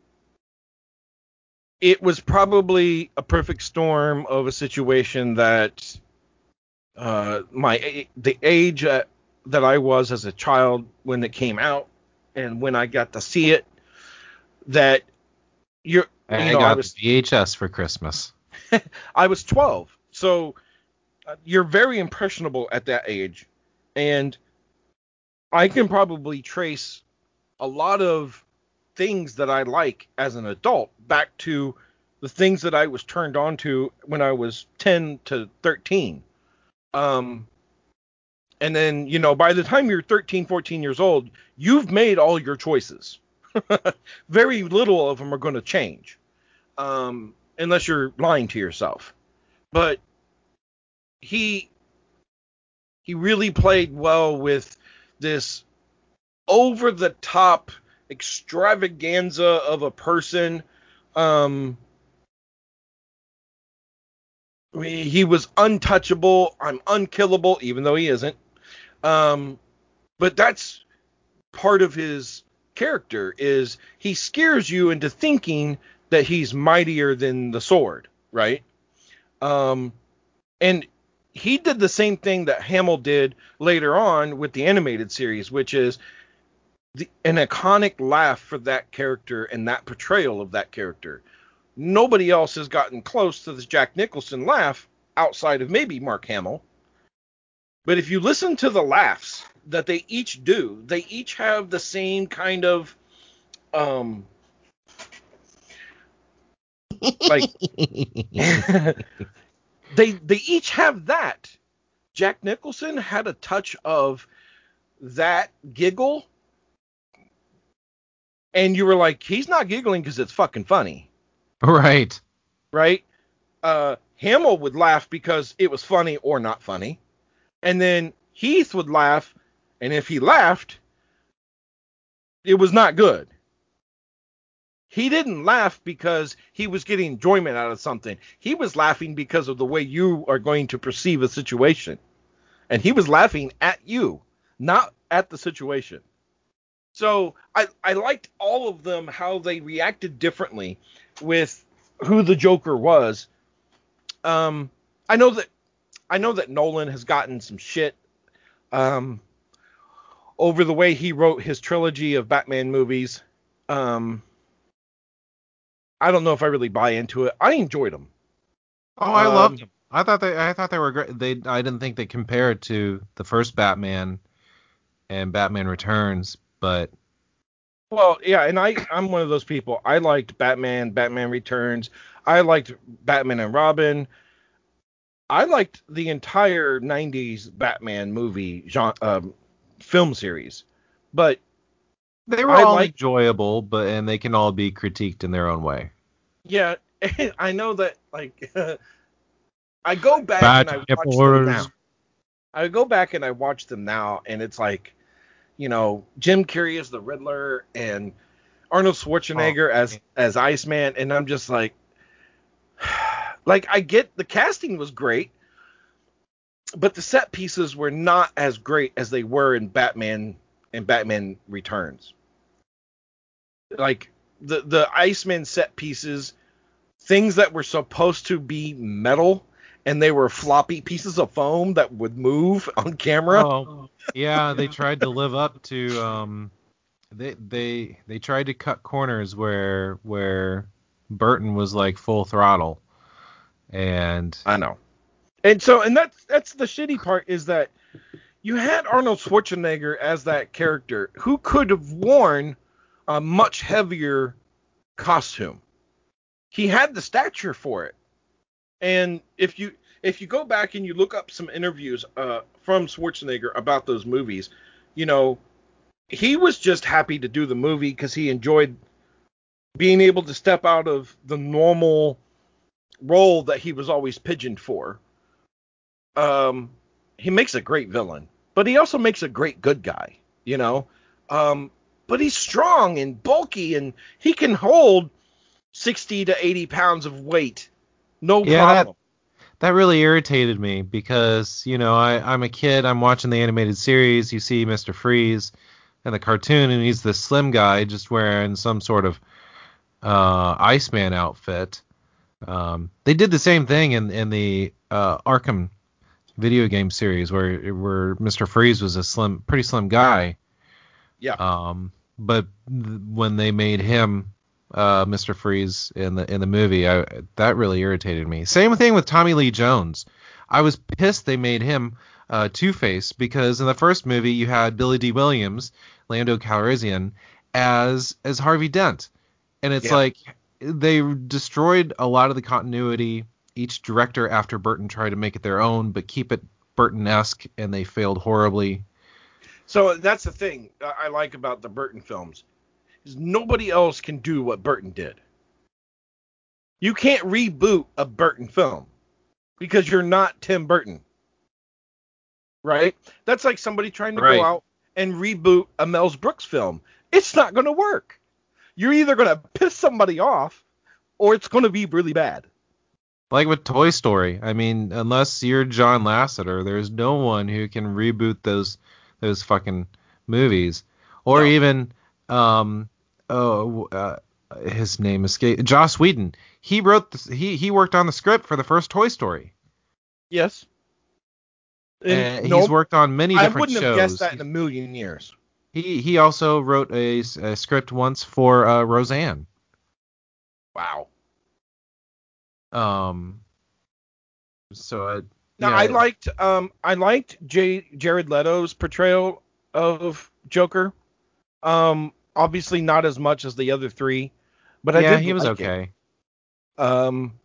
it was probably a perfect storm of a situation that, uh, my the age uh, that I was as a child when it came out, and when I got to see it, that you're I you know, got I was the VHS for Christmas. <laughs> I was 12, so you're very impressionable at that age, and I can probably trace a lot of things that I like as an adult back to the things that I was turned on to when I was 10 to 13. Um, and then, you know, by the time you're 13, 14 years old, you've made all your choices. <laughs> Very little of them are going to change. Um, unless you're lying to yourself. But he he really played well with this over the top extravaganza of a person. Um, he was untouchable. I'm unkillable, even though he isn't. Um, but that's part of his character is he scares you into thinking that he's mightier than the sword, right? Um, and he did the same thing that Hamill did later on with the animated series, which is the, an iconic laugh for that character and that portrayal of that character. Nobody else has gotten close to this Jack Nicholson laugh outside of maybe Mark Hamill. But if you listen to the laughs that they each do, they each have the same kind of um <laughs> like <laughs> they they each have that. Jack Nicholson had a touch of that giggle, and you were like, he's not giggling because it's fucking funny, right. right? Uh, Hamill would laugh because it was funny or not funny, and then Heath would laugh, and if he laughed, it was not good. He didn't laugh because he was getting enjoyment out of something. He was laughing because of the way you are going to perceive a situation. And he was laughing at you, not at the situation. So I, I liked all of them, how they reacted differently with who the Joker was. Um, I know that I know that Nolan has gotten some shit um, over the way he wrote his trilogy of Batman movies. Um, I don't know if I really buy into it. I enjoyed them. Oh, I Um, loved them. I thought they I thought they were great. They I didn't think they compared to the first Batman and Batman Returns, but Well, yeah, and I I'm one of those people. I liked Batman, Batman Returns. I liked Batman and Robin. I liked the entire '90s Batman movie genre, um, film series, but they were I all like- enjoyable, but and they can all be critiqued in their own way. yeah, <laughs> I know that like <laughs> I go back Bad and I watch them now. I go back and I watch them now, and it's like, you know, Jim Carrey as the Riddler and Arnold Schwarzenegger Oh, as as Iceman, and I'm just like, <sighs> like I get the casting was great, but the set pieces were not as great as they were in Batman and Batman Returns. Like the the Iceman set pieces, things that were supposed to be metal and they were floppy pieces of foam that would move on camera. Oh, yeah, they tried to live up to um they they they tried to cut corners where where Burton was like full throttle. And I know. And so and that's that's the shitty part is that you had Arnold Schwarzenegger as that character who could have worn a much heavier costume. He had the stature for it. And if you if you go back and you look up some interviews uh, from Schwarzenegger about those movies, you know, he was just happy to do the movie because he enjoyed being able to step out of the normal role that he was always pigeoned for. Um, he makes a great villain, but he also makes a great good guy, you know. Um, but he's strong and bulky, and he can hold sixty to eighty pounds of weight, no Yeah, that- problem. that really irritated me because you know I, I'm a kid. I'm watching the animated series. You see Mr. Freeze in the cartoon, and he's this slim guy just wearing some sort of uh, Iceman outfit. Um, they did the same thing in in the uh, Arkham video game series where where Mr. Freeze was a slim, pretty slim guy. Yeah. Um, but th- when they made him uh, Mr. Freeze in the in the movie, I, that really irritated me. Same thing with Tommy Lee Jones. I was pissed they made him uh, Two Face because in the first movie you had Billy Dee Williams, Lando Calrissian, as as Harvey Dent, and it's Yeah. like they destroyed a lot of the continuity. Each director after Burton tried to make it their own, but keep it Burton-esque, and they failed horribly. So that's the thing I like about the Burton films is nobody else can do what Burton did. You can't reboot a Burton film because you're not Tim Burton. Right? That's like somebody trying to Right. go out and reboot a Mel's Brooks film. It's not going to work. You're either going to piss somebody off or it's going to be really bad. Like with Toy Story, I mean, unless you're John Lasseter, there's no one who can reboot those those fucking movies, or No. even um oh uh, his name escaped Joss Whedon. He wrote this, he he worked on the script for the first Toy Story. Yes. And he's worked on many I wouldn't shows. have guessed that in a million years. He he also wrote a, a script once for uh, Roseanne. Wow. Um. So I. Now yeah, I liked um I liked J- Jared Leto's portrayal of Joker. Um obviously not as much as the other three, but I yeah, he was like it. okay. Um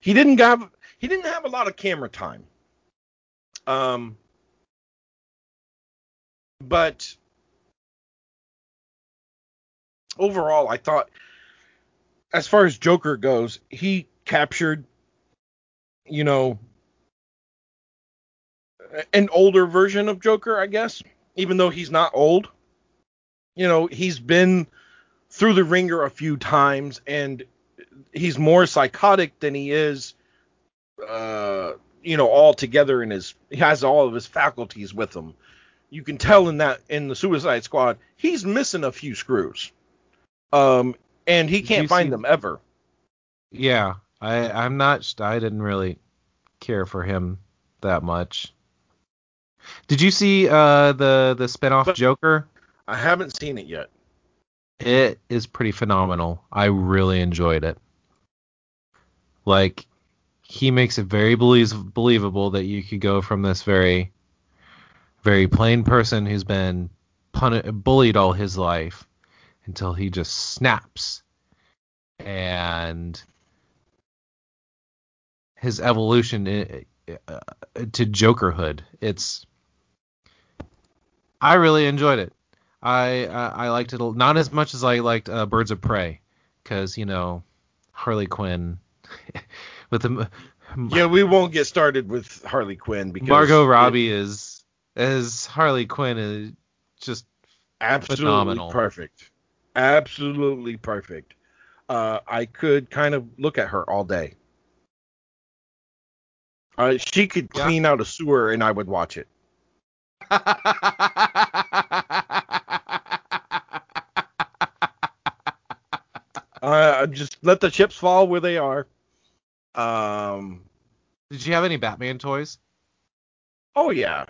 he didn't have he didn't have a lot of camera time. Um but overall I thought as far as Joker goes, he captured you know an older version of Joker, I guess, even though he's not old. You know, he's been through the ringer a few times and he's more psychotic than he is uh you know all together in his he has all of his faculties with him. You can tell in that in the suicide squad he's missing a few screws. Um and he can't find see- them ever. Yeah, I I'm not. I didn't really care for him that much. Did you see uh, the the spinoff But- Joker? I haven't seen it yet. It is pretty phenomenal. I really enjoyed it. Like he makes it very believes- believable that you could go from this very very plain person who's been pun- bullied all his life until he just snaps and his evolution uh, to jokerhood it's i really enjoyed it i i, I liked it a- not as much as i liked uh, birds of prey because you know harley quinn <laughs> with the Yeah, we won't get started with Harley Quinn because margot robbie is as harley quinn is just absolutely phenomenal. perfect. Absolutely perfect. Uh, I could kind of look at her all day. Uh, she could Yeah. clean out a sewer and I would watch it. <laughs> Uh, just let the chips fall where they are. Um. Did you have any Batman toys? Oh yeah.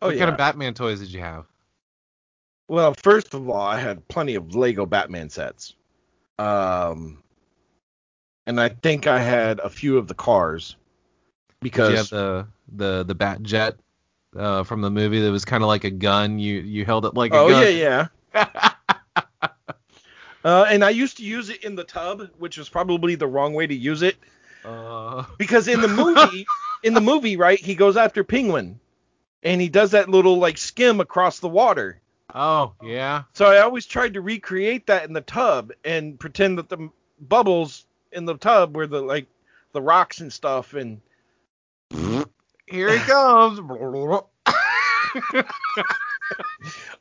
Oh what yeah. kind of Batman toys did you have? Well, first of all, I had plenty of Lego Batman sets. Um, and I think I had a few of the cars Did you have because the the the Bat Jet uh, from the movie that was kind of like a gun? You you held it like a oh gun. yeah yeah. <laughs> Uh, and I used to use it in the tub, which was probably the wrong way to use it Uh, because in the <laughs> movie, in the movie, right, he goes after Penguin, and he does that little like skim across the water. oh yeah. So I always tried to recreate that in the tub and pretend that the m- bubbles in the tub were the like the rocks and stuff and Here he comes.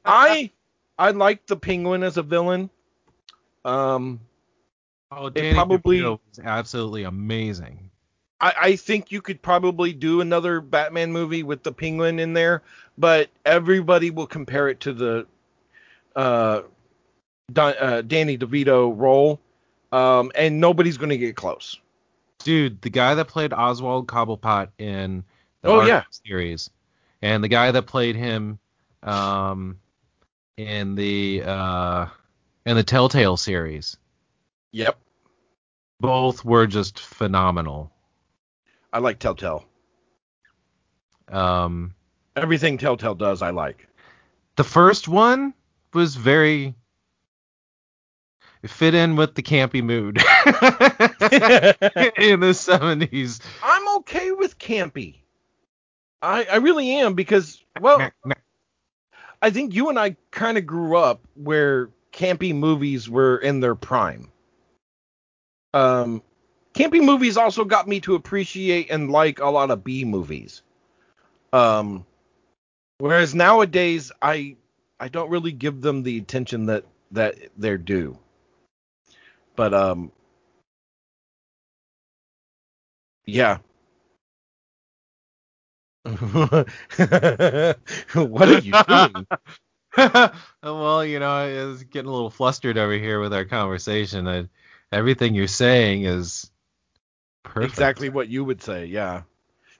I I liked the penguin as a villain. Um oh, Danny probably- DeVito was absolutely amazing. I, I think you could probably do another Batman movie with the penguin in there, but everybody will compare it to the uh, Don, uh Danny DeVito role. Um and nobody's going to get close. Dude, the guy that played Oswald Cobblepot in the Oh, Arkham yeah. series, and the guy that played him um, in the uh, in the Telltale series, Yep. both were just phenomenal. I like Telltale. Um, Everything Telltale does I like. the first one was very it fit in with the campy mood <laughs> <laughs> in the 70s. I'm okay with campy. I I really am because well, I think you and I kind of grew up where campy movies were in their prime. Um, campy movies also got me to appreciate and like a lot of B movies. Um, whereas nowadays I I don't really give them the attention that that they're due. But um, yeah. <laughs> what are you doing? <laughs> well, you know, I was getting a little flustered over here with our conversation. I, everything you're saying is perfect. Exactly what you would say, yeah.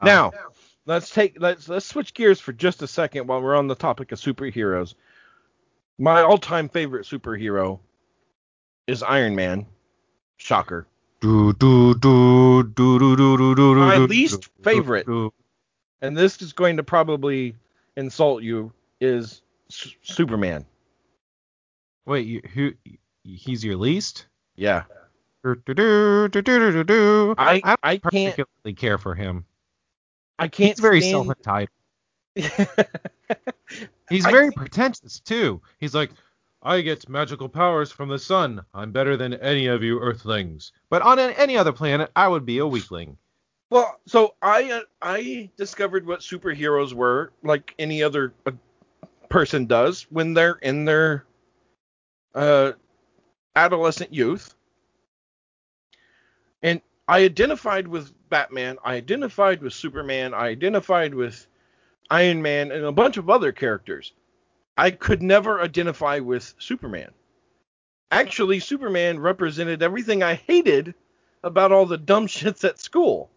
Uh, Now, let's take let's let's switch gears for just a second while we're on the topic of superheroes. My all-time favorite superhero is Iron Man. Shocker. Do, do, do, do, do, do, do, do, My least favorite. And this is going to probably insult you is S- Superman. Wait, you, who? He's your least? Yeah. I don't I can't particularly care for him. I can't He's very stand self-entitled. He's very think- pretentious too. He's like, I get magical powers from the sun. I'm better than any of you Earthlings. But on any other planet, I would be a weakling. Well, so I uh, I discovered what superheroes were like any other uh, person does when they're in their uh, adolescent youth, and I identified with Batman. I identified with Superman. I identified with Iron Man and a bunch of other characters. I could never identify with Superman. Actually, Superman represented everything I hated about all the dumb <laughs> shits at school.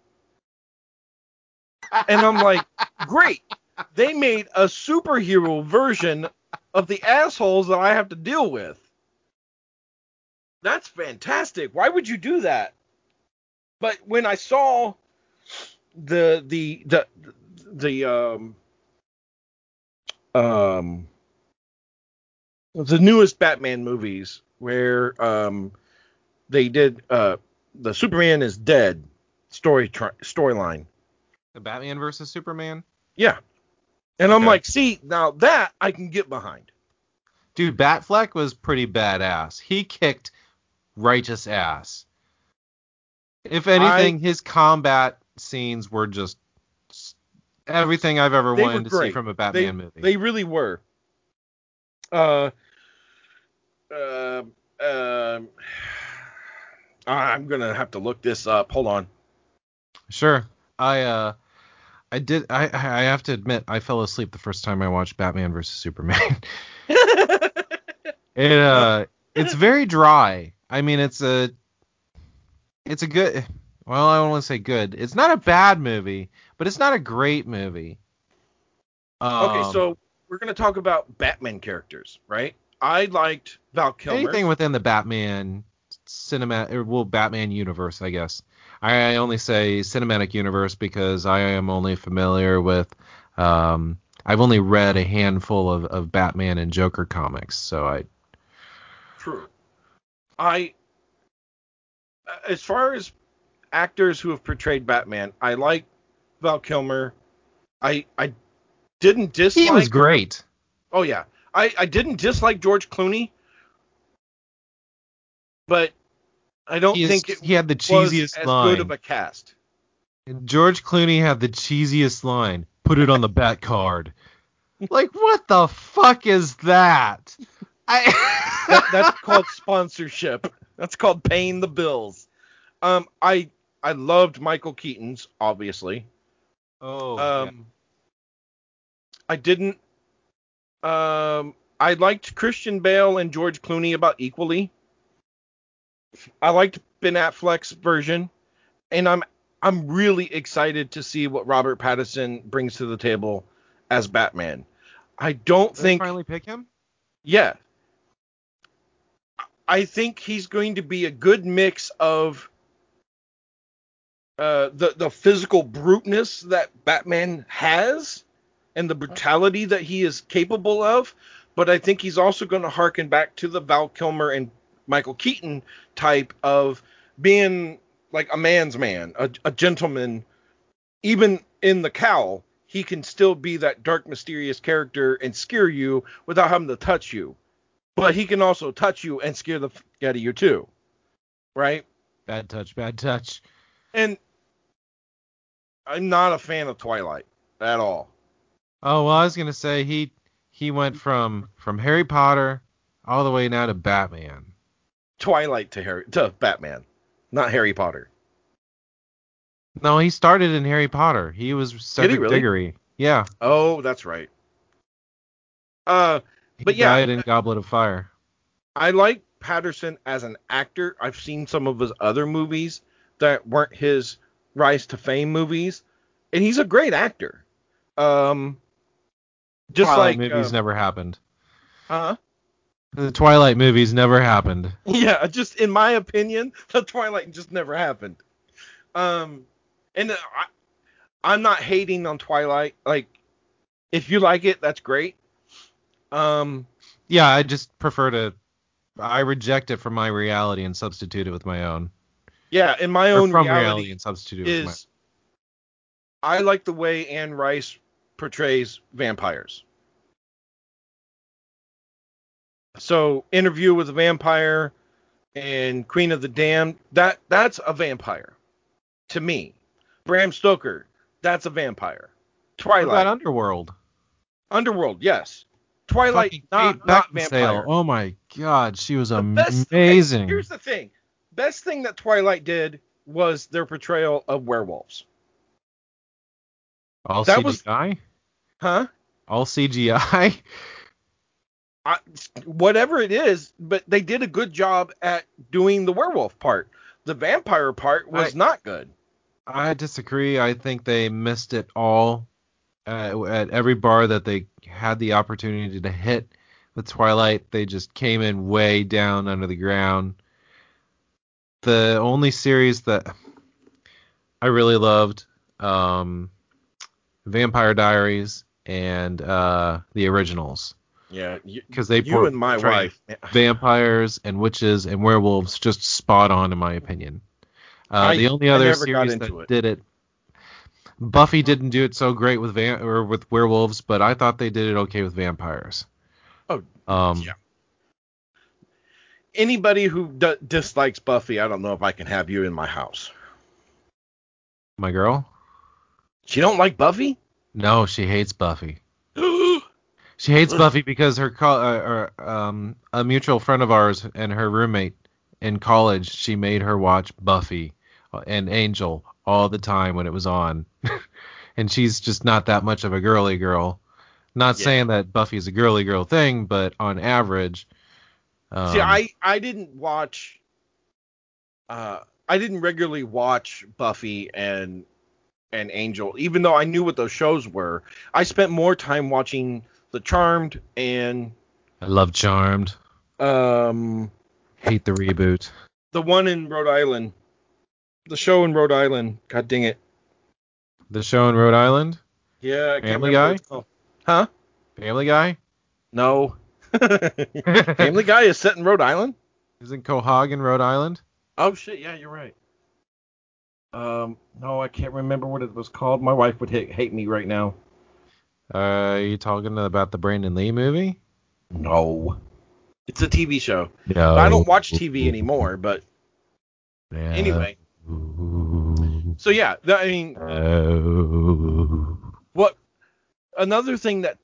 and I'm like, great. They made a superhero version of the assholes that I have to deal with. That's fantastic. Why would you do that? But when I saw the the the the um um the newest Batman movies where um they did uh the Superman is dead story tri- storyline. The Batman versus Superman. Yeah. And I'm like, see, now that I can get behind. Dude, Batfleck was pretty badass. He kicked righteous ass. If anything, his combat scenes were just everything I've ever wanted to see from a They, Batman movie. they really were. Uh, uh, um, I'm gonna have to look this up. Hold on. Sure. I uh I did I I have to admit I fell asleep the first time I watched Batman versus Superman. <laughs> it uh it's very dry. I mean it's a it's a good well, I don't want to say good. It's not a bad movie, but it's not a great movie. Um, okay, so we're gonna talk about Batman characters, right? I liked Val Kilmer. anything within the Batman cinematic or well Batman universe, I guess. I only say cinematic universe because I am only familiar with um I've only read a handful of, of Batman and Joker comics, so I True. I, as far as actors who have portrayed Batman, I like Val Kilmer. I I didn't dislike. he was great. Oh yeah, I I didn't dislike George Clooney, but I don't He, is- think it he had the was cheesiest as line. good of a cast. And George Clooney had the cheesiest line. Put it on the bat card. <laughs> Like what the fuck is that? I <laughs> That, that's called sponsorship. That's called paying the bills. Um, I I loved Michael Keaton's obviously. oh Um, I didn't. Um, I liked Christian Bale and George Clooney about equally. I liked Ben Affleck's version, and I'm I'm really excited to see what Robert Pattinson brings to the table as Batman. I don't Did think, finally pick him. yeah, I think he's going to be a good mix of uh, the the physical bruteness that Batman has and the brutality that he is capable of, but I think he's also going to harken back to the Val Kilmer and Michael Keaton type of being like a man's man, a, a gentleman. Even in the cowl, he can still be that dark, mysterious character and scare you without having to touch you. But he can also touch you and scare the f out of you too, right? Bad touch, bad touch. And I'm not a fan of Twilight at all. Oh well, I was gonna say he he went from from Harry Potter all the way now to Batman. Twilight to Harry to Batman, not Harry Potter. No, he started in Harry Potter. He was Cedric really? Diggory. Yeah. Oh, that's right. Uh, He But yeah, died in Goblet of Fire. I like Pattinson as an actor. I've seen some of his other movies that weren't his rise to fame movies, and he's a great actor. Um, just Twilight like movies uh, never happened. huh? The Twilight movies never happened. <laughs> Yeah, just in my opinion, the Twilight just never happened. Um, and I, I'm not hating on Twilight. Like, if you like it, that's great. Um, Yeah, I just prefer to. I reject it from my reality and substitute it with my own. yeah, in my Or own from reality, reality and substitute it with my I like the way Anne Rice portrays vampires. So, Interview with a Vampire and Queen of the Damned, that that's a vampire to me. Bram Stoker, that's a vampire. What Twilight, about Underworld? Underworld, yes. Twilight, Fucking not, not vampire. Oh my god, she was The best- amazing. here's the thing. Best thing that Twilight did was their portrayal of werewolves. All that was- CGI? Huh? All CGI? I, whatever it is, but they did a good job at doing the werewolf part. The vampire part was I- not good. I disagree. I think they missed it all at, at every bar that they had the opportunity to hit with Twilight. They just came in way down under the ground. The only series that I really loved, um, Vampire Diaries and uh, the originals, Yeah, because they you and my wife. vampires and witches and werewolves just spot on in my opinion. Uh, I- the only other series that it. did it, Buffy didn't do it so great with van- or with werewolves, but I thought they did it okay with vampires. Oh, um, yeah. Anybody who d- dislikes Buffy, I don't know if I can have you in my house. my girl? She don't like Buffy? No, she hates Buffy. <gasps> She hates Buffy because her co- uh, uh, um a mutual friend of ours and her roommate in college, she made her watch Buffy and Angel all the time when it was on. <laughs> and she's just not that much of a girly girl. Not Yeah. saying that Buffy is a girly girl thing, but on average um, See, I I didn't watch. Uh, I didn't regularly watch Buffy and and Angel, even though I knew what those shows were. I spent more time watching The Charmed and I love Charmed. um Hate the reboot. the one in Rhode Island, the show in Rhode Island. God dang it! The show in Rhode Island? Yeah, I Family Guy? what it's called. Huh? Family Guy? No. <laughs> Family Guy is set in Rhode Island. Isn't Quahog in Rhode Island? Oh shit, yeah, you're right. Um, no, I can't remember what it was called. My wife would hate, hate me right now. Uh, are you talking about the Brandon Lee movie? No. It's a TV show. No. I don't watch TV anymore, but Yeah. anyway. So yeah, that, I mean, Oh. what another thing that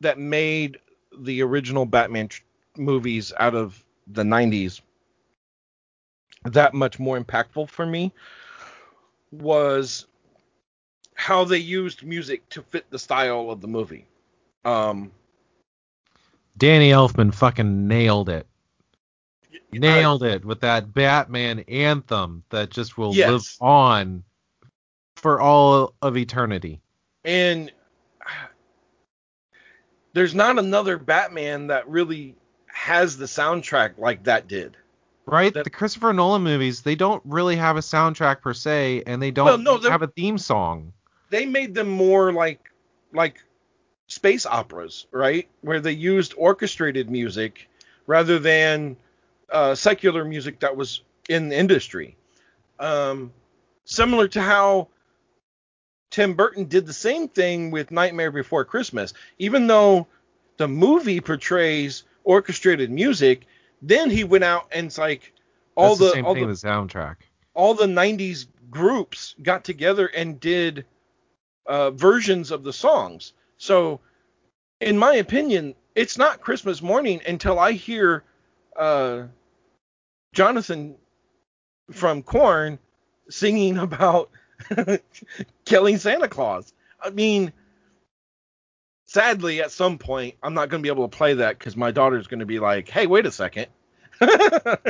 that made the original Batman tr- movies out of the 90s that much more impactful for me was how they used music to fit the style of the movie. Um, Danny Elfman fucking nailed it. I- Nailed it with that Batman anthem that just will Yes. live on for all of eternity. and there's not another Batman that really has the soundtrack like that did. Right? That- the Christopher Nolan movies, they don't really have a soundtrack per se, and they don't Well, no, have a theme song. They made them more like like space operas, right? Where they used orchestrated music rather than uh, secular music that was in the industry. Um, similar to how Tim Burton did the same thing with Nightmare Before Christmas. Even though the movie portrays orchestrated music, then he went out and it's like all That's the, the, same all thing the the soundtrack. all the 90s groups got together and did uh, versions of the songs. So, in my opinion, it's not Christmas morning until I hear uh, Jonathan from Korn singing <laughs> about <laughs> killing Santa Claus. I mean, sadly, at some point, I'm not going to be able to play that because my daughter's going to be like, hey, wait a second. <laughs> but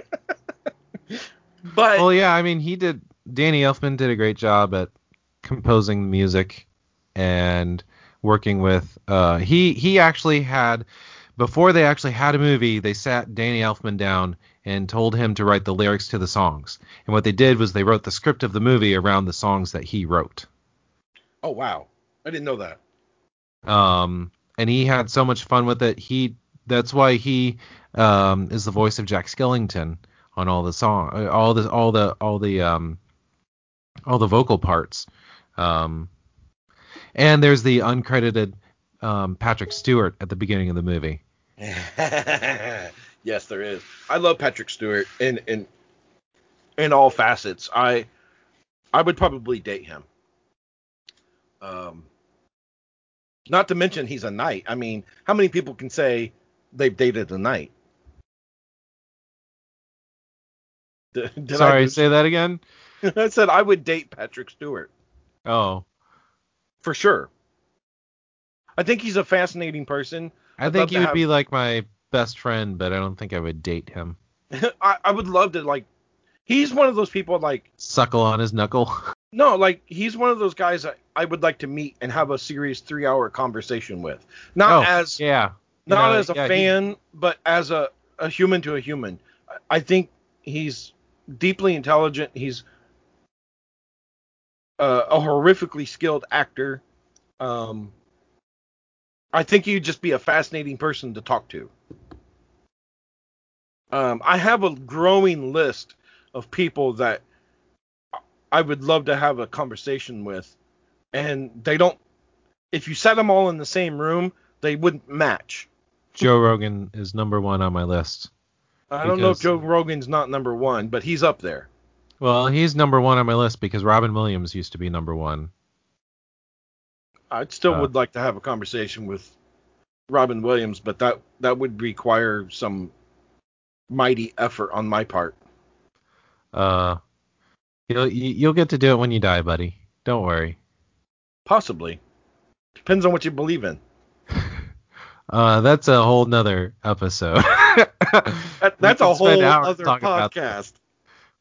Well, yeah, I mean, he did. Danny Elfman did a great job at composing music and working with. Uh, he he actually had before they actually had a movie, they sat Danny Elfman down and told him to write the lyrics to the songs. And what they did was they wrote the script of the movie around the songs that he wrote. Oh wow, I didn't know that. Um, and he had so much fun with it. He that's why he um, is the voice of Jack Skellington on all the song, uh, all the all the all the um, all the vocal parts. Um, and there's the uncredited um, Patrick Stewart at the beginning of the movie. <laughs> yes, there is. I love Patrick Stewart in in in all facets. I I would probably date him. Um, not to mention he's a knight. I mean, how many people can say they've dated a knight? <laughs> Did, Sorry, I, say that again. <laughs> I said I would date Patrick Stewart Oh, for sure. I think he's a fascinating person. I I'd think he would have- be like my best friend, but I don't think I would date him. <laughs> I, I would love to like. He's one of those people like Suckle on his knuckle. No, like he's one of those guys I, I would like to meet and have a serious three hour conversation with. Not oh, as yeah. Not as a yeah, he- fan, but as a, a human to a human. I- I think he's deeply intelligent. He's uh, a horrifically skilled actor. Um, I think he'd just be a fascinating person to talk to. Um, I have a growing list of people that I would love to have a conversation with, and they don't. If you set them all in the same room, they wouldn't match. Joe Rogan is number one on my list. I don't know if Joe Rogan's not number one, but he's up there. Well, he's number one on my list because Robin Williams used to be number one. I still Uh, would like to have a conversation with Robin Williams, but that that would require some mighty effort on my part. Uh, you'll you- you'll get to do it when you die, buddy. Don't worry. Possibly. Depends on what you believe in. <laughs> Uh, that's a whole nother episode. <laughs> That, that's a whole other podcast.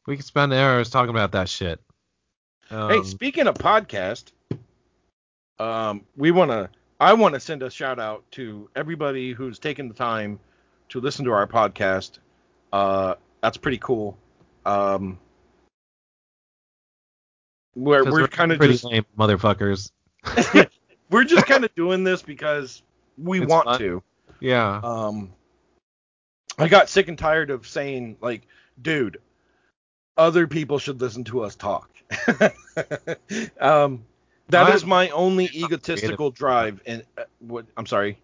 we could spend hours talking about that shit. Um, hey, speaking of podcast, um, we want to. I want to send a shout out to everybody who's taken the time to listen to our podcast. Uh, that's pretty cool. Um, we're we're kind of just lame motherfuckers. <laughs> we're just <laughs> kind of doing this because we It's want fun. to. Yeah. Um, I got sick and tired of saying like, dude, other people should listen to us talk. <laughs> um, that is I'm- my only egotistical drive. And uh, what? I'm sorry.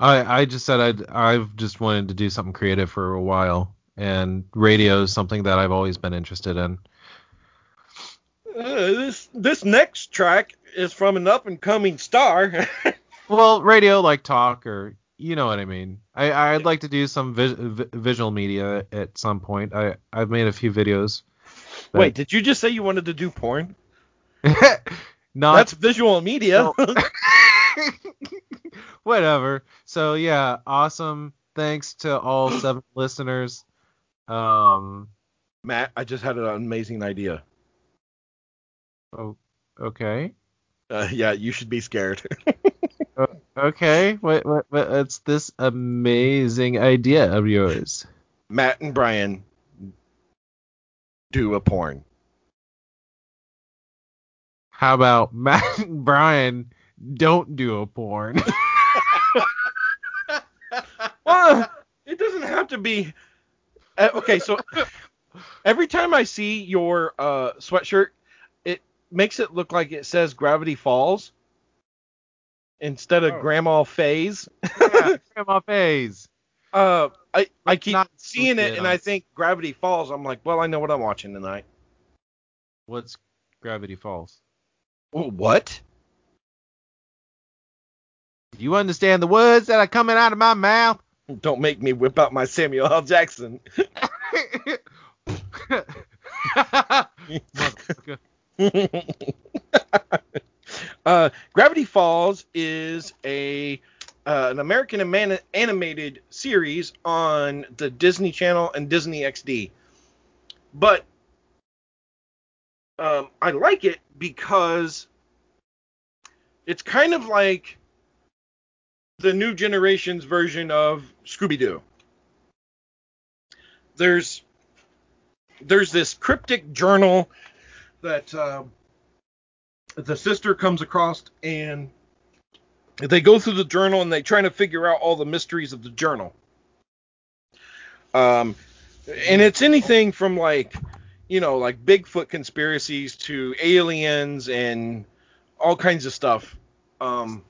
I I just said I'd I've just wanted to do something creative for a while, and radio is something that I've always been interested in. Uh, this this next track is from an up and coming star. <laughs> Well, radio like talk or you know what I mean. I I'd like to do some vis- vi- visual media at some point. I I've made a few videos. Wait, did you just say you wanted to do porn? <laughs> Not That's visual media. <laughs> whatever. So yeah, awesome. Thanks to all seven listeners. Um. Matt, I just had an amazing idea. Oh, okay. Uh, yeah, you should be scared. <laughs> Okay. What what what's this amazing idea of yours? Matt and Brian do a porn. How about Matt and Brian don't do a porn? Well, <laughs> it doesn't have to be. Uh, okay, so <laughs> every time I see your uh, sweatshirt, makes it look like it says Gravity Falls instead of Oh. Grandma Phase. yeah, <laughs> Grandma Phase. Uh, I I keep not seeing it and I think Gravity Falls. I'm like, well, I know what I'm watching tonight. What's Gravity Falls? What? Do you understand the words that are coming out of my mouth? Don't make me whip out my Samuel L. Jackson. <laughs> <laughs> <laughs> Uh, Gravity Falls is a uh, an American animated series on the Disney Channel and Disney XD. But um, I like it because it's kind of like the new generation's version of Scooby Doo. There's there's this cryptic journal that uh, the sister comes across and they go through the journal and they try to figure out all the mysteries of the journal. Um, and it's anything from like, you know, like Bigfoot conspiracies to aliens and all kinds of stuff. Um,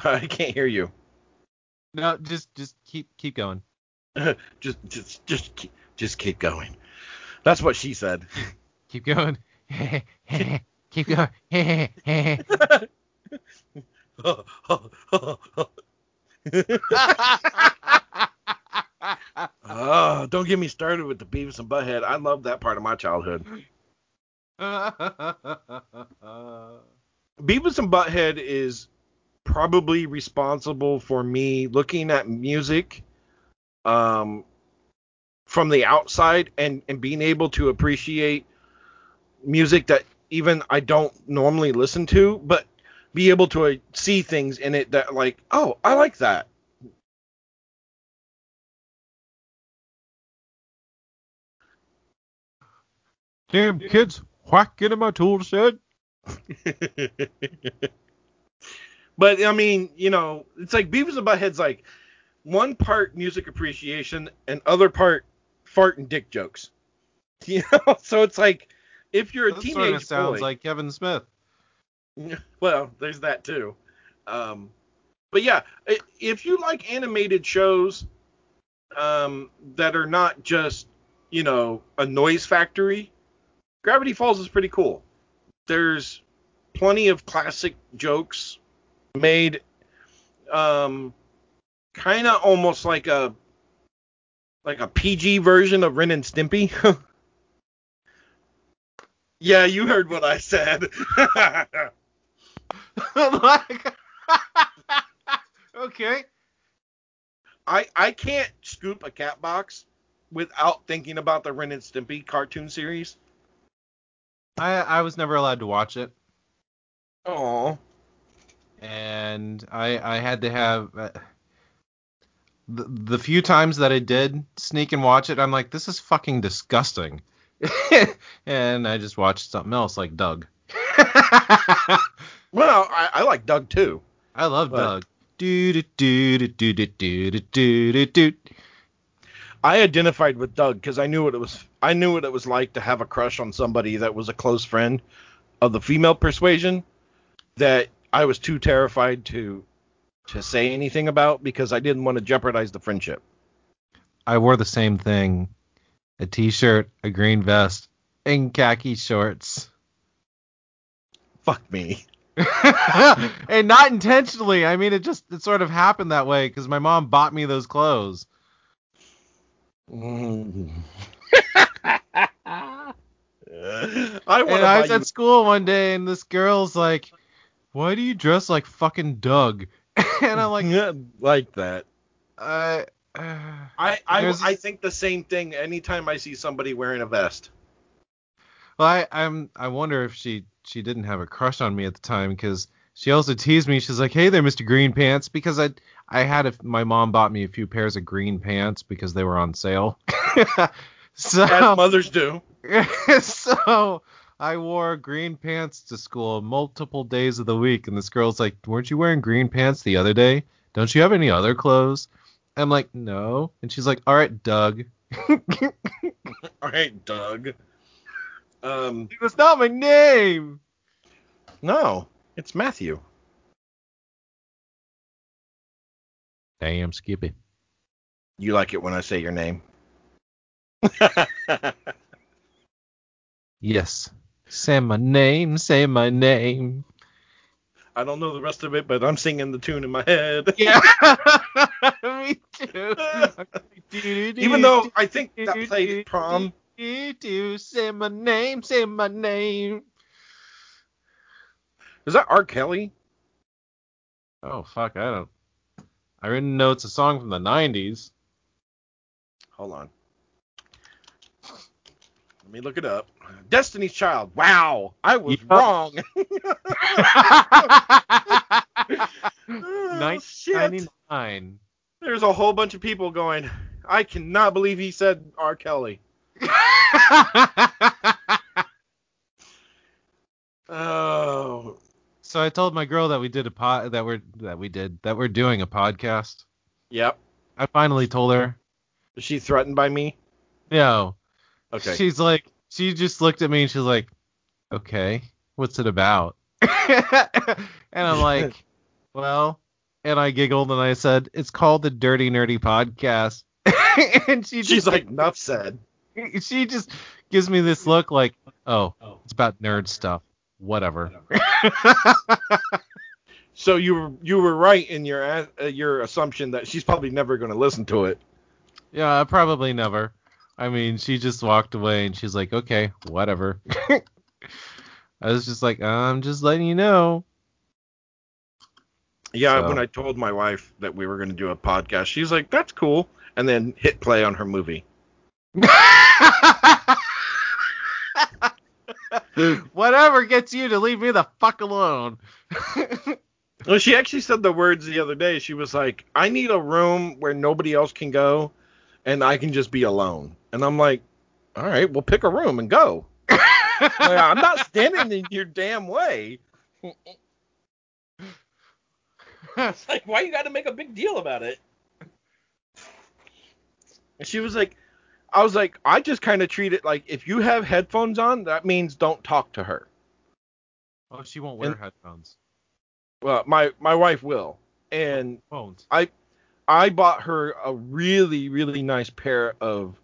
<laughs> I can't hear you. no, just just keep keep going. <laughs> just, just, just, keep, just keep going. That's what she said. Keep going. keep going. <laughs> oh, don't get me started with the Beavis and Butthead. I love that part of my childhood. Beavis and Butthead is probably responsible for me looking at music um, from the outside and, and being able to appreciate music that even I don't normally listen to, but be able to uh, see things in it that like, oh, I like that. Damn kids, whack into my tool shed. <laughs> but I mean, you know, it's like Beavis and Butthead's like one part music appreciation and other part fart and dick jokes. <laughs> You know, so it's like if you're a That teenage sort of sounds boy, like Kevin Smith. <laughs> well, there's that too. Um, but yeah, if you like animated shows um, that are not just you know a noise factory, Gravity Falls is pretty cool. There's plenty of classic jokes made, um, kind of almost like a like a PG version of Ren and Stimpy. <laughs> yeah, you heard what I said. like, <laughs> okay. I I can't scoop a cat box without thinking about the Ren and Stimpy cartoon series. I I was never allowed to watch it, Oh, and I I had to have. Uh, the, the few times that I did sneak and watch it, I'm like, this is fucking disgusting. <laughs> and I just watched something else like Doug. <laughs> well, I, I, like Doug too. I love but... Doug. Do, do, do, I identified with Doug because I knew what it was. I knew what it was like to have a crush on somebody that was a close friend of the female persuasion. That I was too terrified to to say anything about because I didn't want to jeopardize the friendship. I wore the same thing: a t-shirt, a green vest, and khaki shorts. Fuck me. <laughs> and not intentionally. I mean, it just it sort of happened that way because my mom bought me those clothes. Mm. <laughs> I I was you at school one day, and this girl's like, "Why do you dress like fucking Doug?" <laughs> and I'm like, Yeah, like that. uh, uh, I I, There's- I think the same thing anytime I see somebody wearing a vest. well, I, I'm I wonder if she she didn't have a crush on me at the time because she also teased me. She's like, "Hey there, Mr. Green Pants," because I I had a, my mom bought me a few pairs of green pants because they were on sale. <laughs> so As mothers do. <laughs> so I wore green pants to school multiple days of the week, and this girl's like, "Weren't you wearing green pants the other day? Don't you have any other clothes?" I'm like, "No," and she's like, "All right, Doug." <laughs> All right, Doug. Um, That's not my name. no, it's Matthew. Damn, Skippy. You like it when I say your name. <laughs> Yes. Say my name. Say my name. I don't know the rest of it, but I'm singing the tune in my head. <laughs> Yeah. <laughs> Me too. <laughs> Even though I think that played prom. Say my name, say my name. Is that R. Kelly? Oh fuck, I don't. I didn't know it's a song from the '90s. Hold on. Let me look it up. Destiny's Child. Wow, I was Yep. wrong. <laughs> Oh, shit. 1999. There's a whole bunch of people going. I cannot believe he said R. Kelly. <laughs> Oh, so I told my girl that we did a pod that we're that we did that we're doing a podcast. yep. I finally told her. Is she threatened by me? No. Okay. She's like, she just looked at me and she's like, okay, what's it about? <laughs> and I'm like, well, and I giggled and I said, it's called the Dirty Nerdy Podcast. <laughs> and she She's just, like, enough said. <laughs> she just gives me this look like, oh, it's about nerd stuff. Whatever. So you were you were right in your uh, your assumption that she's probably never going to listen to it. yeah, probably never. I mean, she just walked away and she's like, okay, whatever. <laughs> I was just like, I'm just letting you know. Yeah, So- when I told my wife that we were going to do a podcast, she's like, "That's cool," and then hit play on her movie. <laughs> Whatever gets you to leave me the fuck alone. <laughs> Well, she actually said the words the other day. She was like, "I need a room where nobody else can go, and I can just be alone." And I'm like, "All right, we'll pick a room and go." Like, I'm not standing in your damn way. It's like, why you got to make a big deal about it? And she was like, I was like, I just kind of treat it like if you have headphones on, that means don't talk to her. oh, she won't wear And- headphones. Well, my my wife will, and Won't. I bought her a really really nice pair of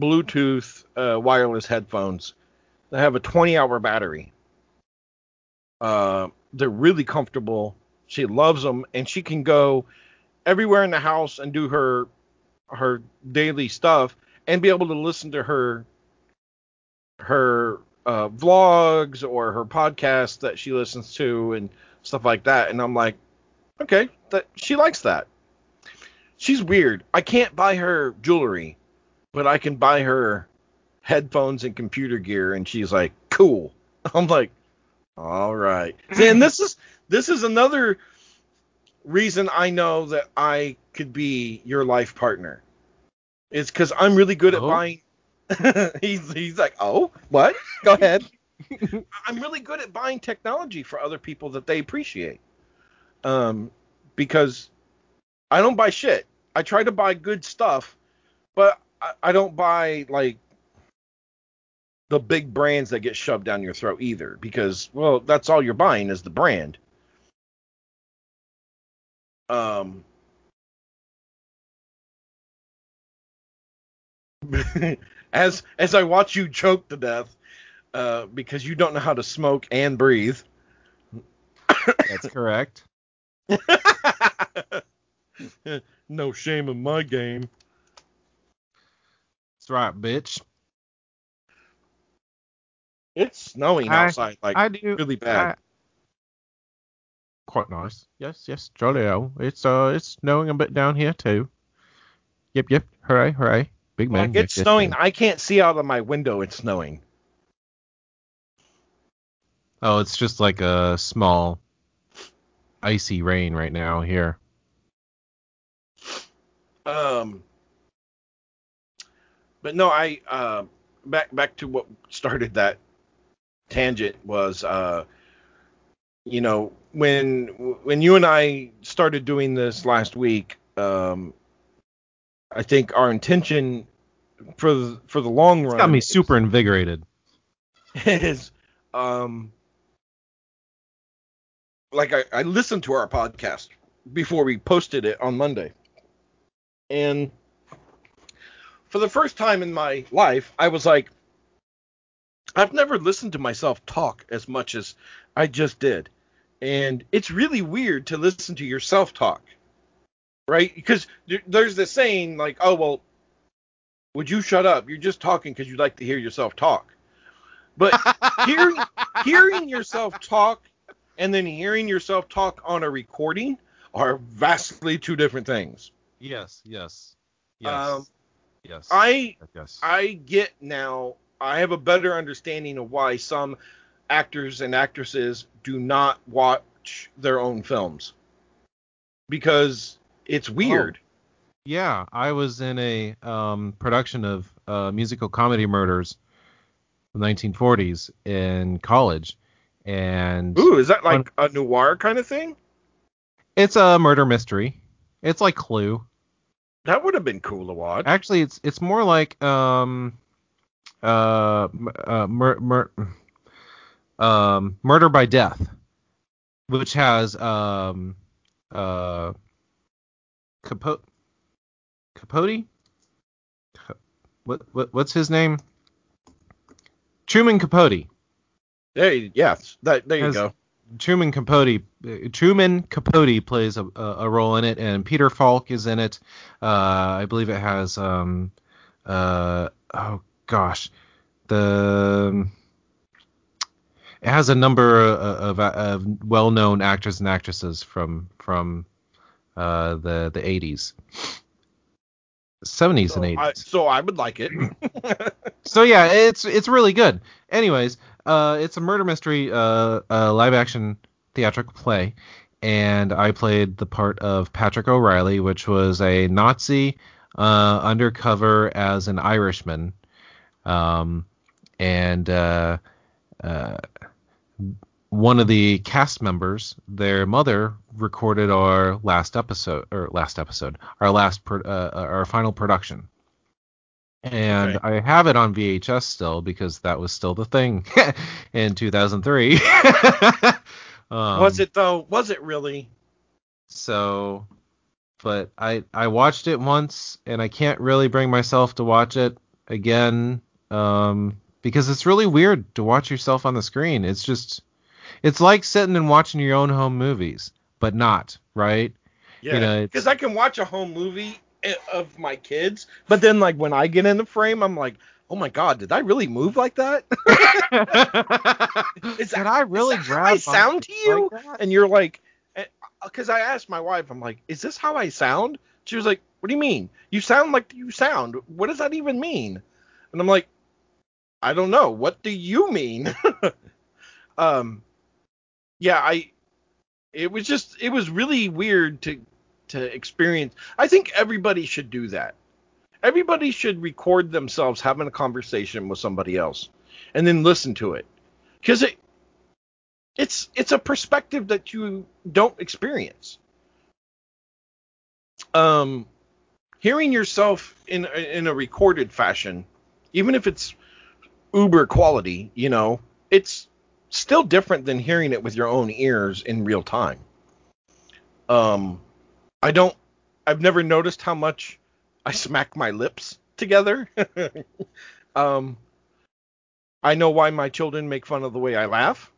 Bluetooth uh, wireless headphones that have a 20 hour battery. Uh, they're really comfortable. She loves them, and she can go everywhere in the house and do her her daily stuff and be able to listen to her her uh, vlogs or her podcasts that she listens to and stuff like that. And I'm like, okay, that she likes that. She's weird. I can't buy her jewelry, but I can buy her headphones and computer gear, and she's like, cool. <laughs> I'm like, all right. See, and this is this is another reason I know that I could be your life partner. It's because I'm really good at Oh? buying. <laughs> he's he's like, oh, what? Go ahead. <laughs> I'm really good at buying technology for other people that they appreciate. Um, because I don't buy shit. I try to buy good stuff, but I, I don't buy like the big brands that get shoved down your throat either. Because well, that's all you're buying is the brand. Um. <laughs> as as I watch you choke to death, uh, because you don't know how to smoke and breathe. That's correct. <laughs> <laughs> no shame in my game. That's right, bitch. It's snowing I- outside, like I do. really bad. I- quite nice. Yes, yes, jolly-o. It's uh, it's snowing a bit down here too. Yep, yep. Hooray, hooray. Big man. like it's yes, snowing. yes. I can't see out of my window. It's snowing. Oh, it's just like a small icy rain right now here. Um, but no, I uh, back back to what started that tangent was uh, you know, when when you and I started doing this last week, um, I think our intention for the, for the long It's run got me super invigorated. <laughs> is um like I, I listened to our podcast before we posted it on Monday. And for the first time in my life, I was like, I've never listened to myself talk as much as I just did. And it's really weird to listen to yourself talk. Right? Because there's this saying like, oh, well, would you shut up? You're just talking because you'd like to hear yourself talk. But <laughs> hearing hearing yourself talk and then hearing yourself talk on a recording are vastly two different things. Yes, yes, yes, Um, yes. I yes. I get now I have a better understanding of why some actors and actresses do not watch their own films because it's weird. Yeah, I was in a um, production of uh, musical comedy murders the 1940s in college, and Ooh, is that like a noir kind of thing? it's a murder mystery. It's like Clue. That would have been cool to watch. Actually, it's it's more like um uh, uh mur- mur- um Murder by Death, which has um uh Capote Capote what what what's his name? Truman Capote. There, you- yes, that there you Has- go. Truman Capote Truman Capote plays a, a, a role in it, and Peter Falk is in it. Uh, I believe it has um uh oh gosh the it has a number of, of, of well-known actors and actresses from from uh, the the 80s, 70s So and 80s. I, so I would like it. <clears throat> So yeah, it's it's really good. Anyways, uh, it's a murder mystery, uh, uh, live action theatrical play, and I played the part of Patrick O'Reilly, which was a Nazi uh, undercover as an Irishman, um, and uh, uh, one of the cast members, their mother, recorded our last episode or last episode, our last pro- our final production and Okay. I have it on VHS still because that was still the thing <laughs> in 2003. <laughs> um, was it though? Was it really? So, but I I watched it once and I can't really bring myself to watch it again um, because it's really weird to watch yourself on the screen. It's just it's like sitting and watching your own home movies, but not right. Yeah. You know, Because I can watch a home movie of my kids, but then like when I get in the frame, I'm like, oh my god, did I really move like that? <laughs> Is Did that- I really is that grab how I sound to you? like and you're like, because I asked my wife, I'm like, is this how I sound? She was like, what do you mean? You sound like you sound. What does that even mean? And I'm like, I don't know. What do you mean? <laughs> um, yeah, I. It was just, it was really weird to to experience. I think everybody should do that. Everybody should record themselves having a conversation with somebody else, and then listen to it, because it it's it's a perspective that you don't experience. Um, hearing yourself in in a recorded fashion, even if it's uber quality, you know, it's still different than hearing it with your own ears in real time. Um, I don't. I've never noticed how much I smack my lips together. <laughs> um, I know why my children make fun of the way I laugh.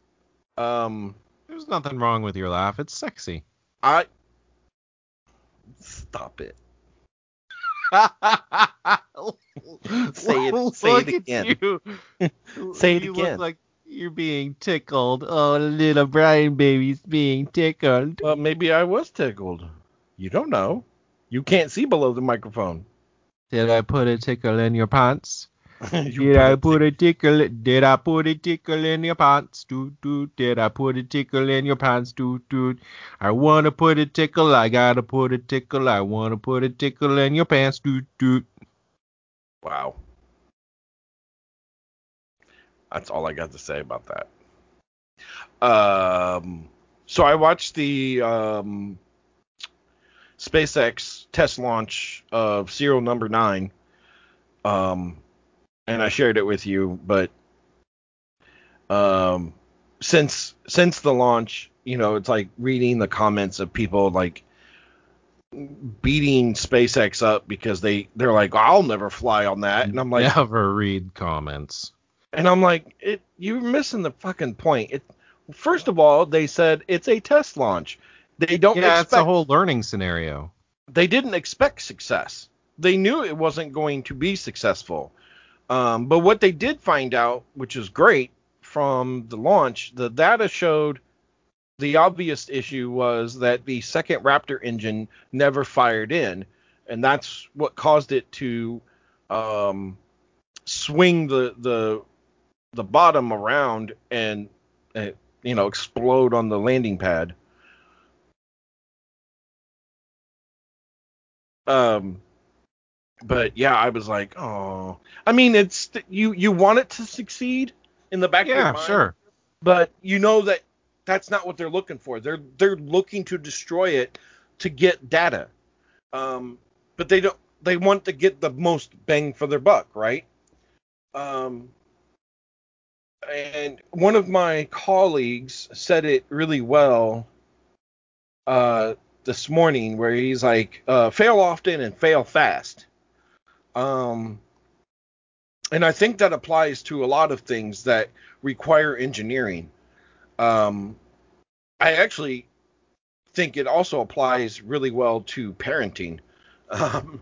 Um, There's nothing wrong with your laugh. It's sexy. I stop it. <laughs> Say it- say Look it again. you. <laughs> Say it You again. Look like you're being tickled. Oh, little Brian baby's being tickled. Well, maybe I was tickled. You don't know. You can't see below the microphone. Did I put a tickle in your pants? <laughs> You Did I put a tickle? Did I put a tickle in your pants? Doot doot. Did I put a tickle in your pants? Doot doot. I wanna put a tickle. I gotta put a tickle. I wanna put a tickle in your pants. Doot doot. Wow. That's all I got to say about that. Um, so I watched the um, SpaceX test launch of serial number nine, um, and I shared it with you. But um, since since the launch, you know, it's like reading the comments of people like beating SpaceX up because they they're like, I'll never fly on that, and I'm like, never read comments. and I'm like, it, you're missing the fucking point. It, first of all, they said it's a test launch. They don't Yeah, expect, it's a whole learning scenario. they didn't expect success. They knew it wasn't going to be successful. Um, but what they did find out, which is great from the launch, the data showed the obvious issue was that the second Raptor engine never fired in, and that's what caused it to um, swing the the the bottom around and uh, you know explode on the landing pad. Um, but yeah, I was like, oh, I mean, it's you you want it to succeed in the back of your Yeah, mind, sure. but you know that that's not what they're looking for. They're they're looking to destroy it to get data. Um, but they don't they want to get the most bang for their buck, right? Um, and one of my colleagues said it really well uh, this morning, where he's like, uh, "Fail often and fail fast." Um, and I think that applies to a lot of things that require engineering. Um, I actually think it also applies really well to parenting, <laughs> um,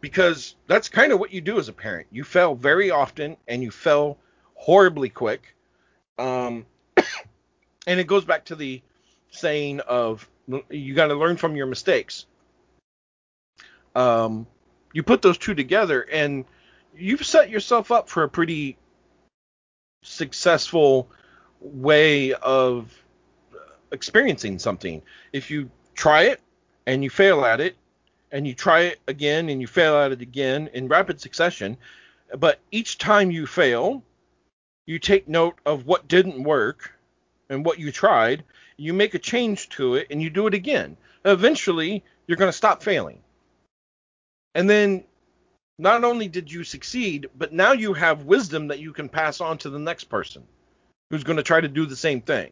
because that's kind of what you do as a parent. You fail very often, and you fail horribly quick. Um, <coughs> and it goes back to the saying of you got to learn from your mistakes. Um, you put those two together, and you've set yourself up for a pretty successful way of experiencing something. If you try it and you fail at it, and you try it again and you fail at it again in rapid succession, but each time you fail, you take note of what didn't work and what you tried, you make a change to it, and you do it again. Eventually, you're going to stop failing. And then not only did you succeed, but now you have wisdom that you can pass on to the next person who's going to try to do the same thing.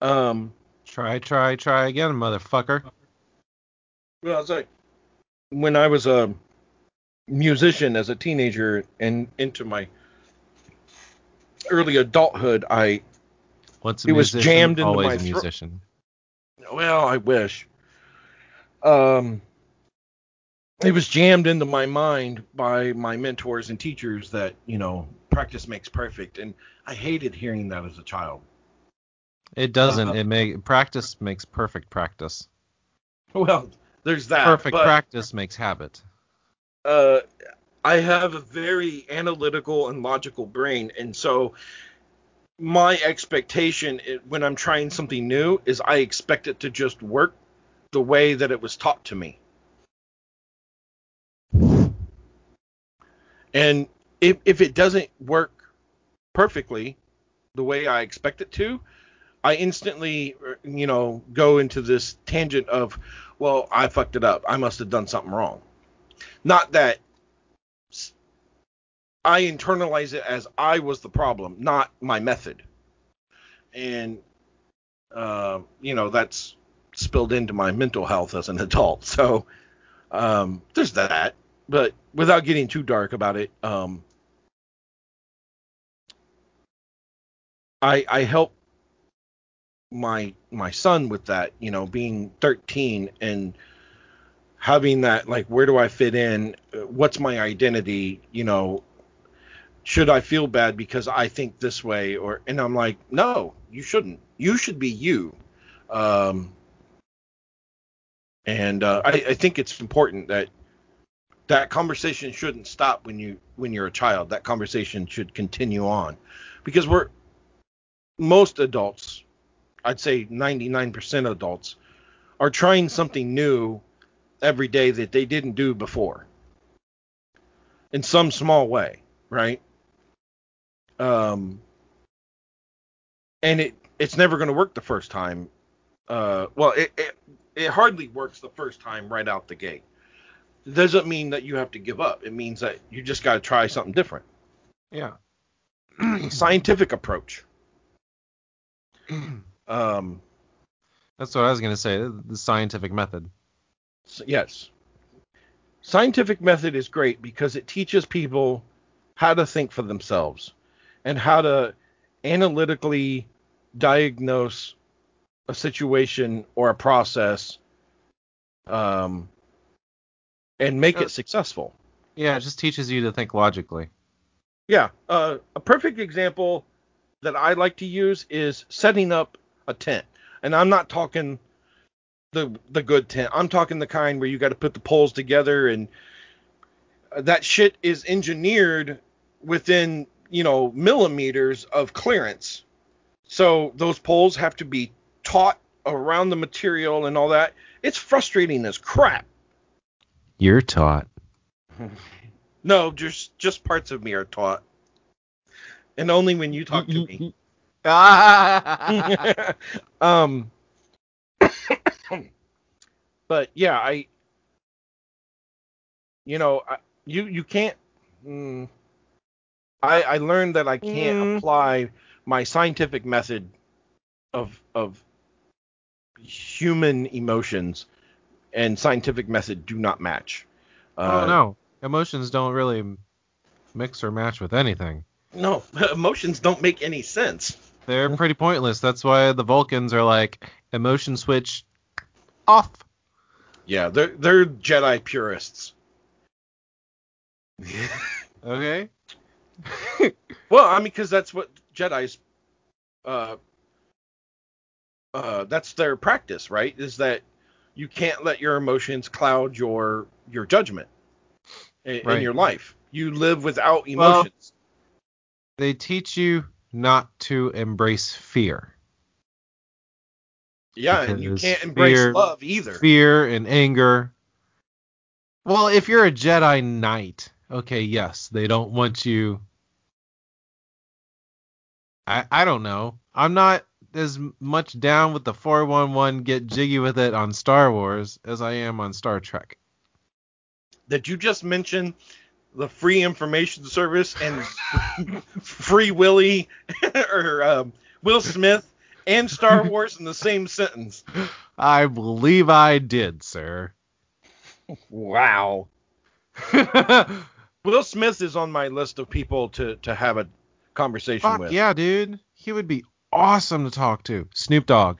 Um, Try, try, try again, motherfucker. well, I was like, when I was a musician as a teenager and into my early adulthood, I Once a It was jammed into always my a musician. well, I wish. Um, it was jammed into my mind by my mentors and teachers that you know practice makes perfect, and I hated hearing that as a child. It doesn't. Uh, it make practice makes perfect practice. Well, there's that. Perfect but, practice makes habit. uh, I have a very analytical and logical brain, and so my expectation i- when I'm trying something new is I expect it to just work the way that it was taught to me. And if if it doesn't work perfectly the way I expect it to, I instantly, you know, go into this tangent of, well, I fucked it up. I must have done something wrong. Not that I internalize it as I was the problem, not my method. And, uh, you know, that's spilled into my mental health as an adult. <laughs> So um, there's that. But without getting too dark about it, um, I I help my my son with that, you know, being 13 and having that like where do I fit in? What's my identity, you know, should I feel bad because I think this way or and I'm like, no, you shouldn't. You should be you. Um and uh, I, I think it's important that that conversation shouldn't stop when you when you're a child. That conversation should continue on because we're most adults, I'd say 99% adults, are trying something new every day that they didn't do before in some small way, right? Um, and it it's never going to work the first time. Uh, well, it, it it hardly works the first time right out the gate. It doesn't mean that you have to give up. It means that you just got to try something different. Yeah. <clears throat> Scientific approach. <clears throat> Um, That's what I was gonna say. The scientific method. Yes. Scientific method is great because it teaches people how to think for themselves and how to analytically diagnose a situation or a process um, and make Uh, it successful. Yeah, it just teaches you to think logically. Yeah. Uh, a perfect example that I like to use is setting up a tent. And I'm not talking the the good tent. I'm talking the kind where you got to put the poles together and that shit is engineered within, you know, millimeters of clearance. So those poles have to be taut around the material and all that. It's frustrating as crap. You're taught. No, just just parts of me are taut. And only when you talk to me. <laughs> <laughs> Um <coughs> but yeah i you know I, you you can't mm, i i learned that i can't Mm. apply my scientific method of of human emotions and scientific method do not match Uh, oh no, emotions don't really mix or match with anything. no <laughs> emotions don't make any sense They're pretty pointless. That's why the Vulcans are like emotion switch off. yeah they're they're jedi purists <laughs> Okay. Well, I mean, because that's what Jedi's, uh, uh, that's their practice, right? Is that you can't let your emotions cloud your your judgment in, in your life. You live without Well- emotions. they teach you not to embrace fear. Yeah, and you can't embrace fear- love either. Fear and anger. Well, if you're a Jedi Knight, okay, yes, they don't want you. I I don't know. I'm not as much down with the 411 get jiggy with it on Star Wars as I am on Star Trek. Did you just mention the free information service and <laughs> free Willy <laughs> or um, Will Smith and Star <laughs> Wars in the same sentence? I believe I did, sir. Wow. Will Smith is on my list of people to to have a conversation Fuck with. yeah, dude. He would be awesome to talk to. Snoop Dogg.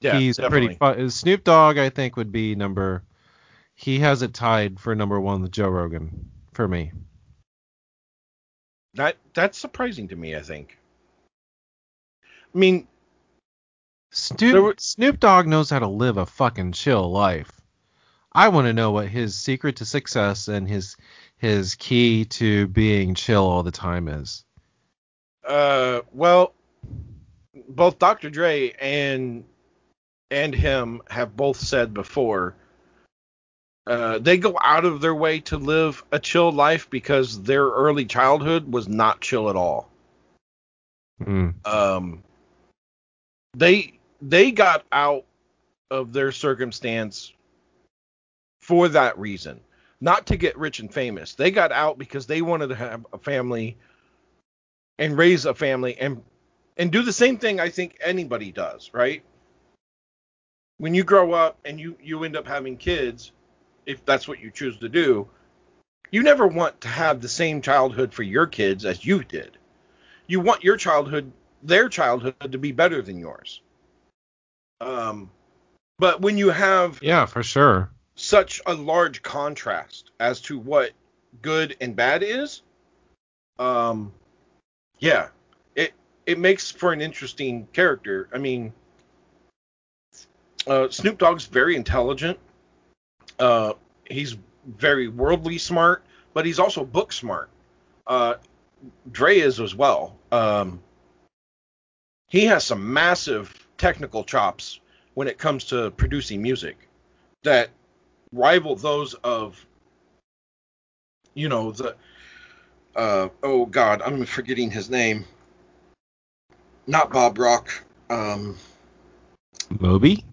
Yeah, He's definitely. pretty fun. Snoop Dogg, I think, would be number. He has it tied for number one with Joe Rogan for me. That that's surprising to me. I think. I mean, Snoop, were- Snoop Dogg knows how to live a fucking chill life. I want to know what his secret to success and his his key to being chill all the time is. Uh, well, both Dr. Dre and and him have both said before. Uh, they go out of their way to live a chill life because their early childhood was not chill at all. Mm. um, they they got out of their circumstance for that reason, not to get rich and famous. They got out because they wanted to have a family and raise a family and and do the same thing I think anybody does, right? When you grow up and you you end up having kids, if that's what you choose to do, you never want to have the same childhood for your kids as you did you want your childhood their childhood to be better than yours um but when you have Yeah, for sure. such a large contrast as to what good and bad is um yeah. It it makes for an interesting character. I mean uh snoop dogg's very intelligent. Uh he's very worldly smart but he's also book smart. Uh Dre is as well. Um, he has some massive technical chops when it comes to producing music that rival those of, you know, the, uh, oh God, I'm forgetting his name. Not Bob Rock. Um, Moby?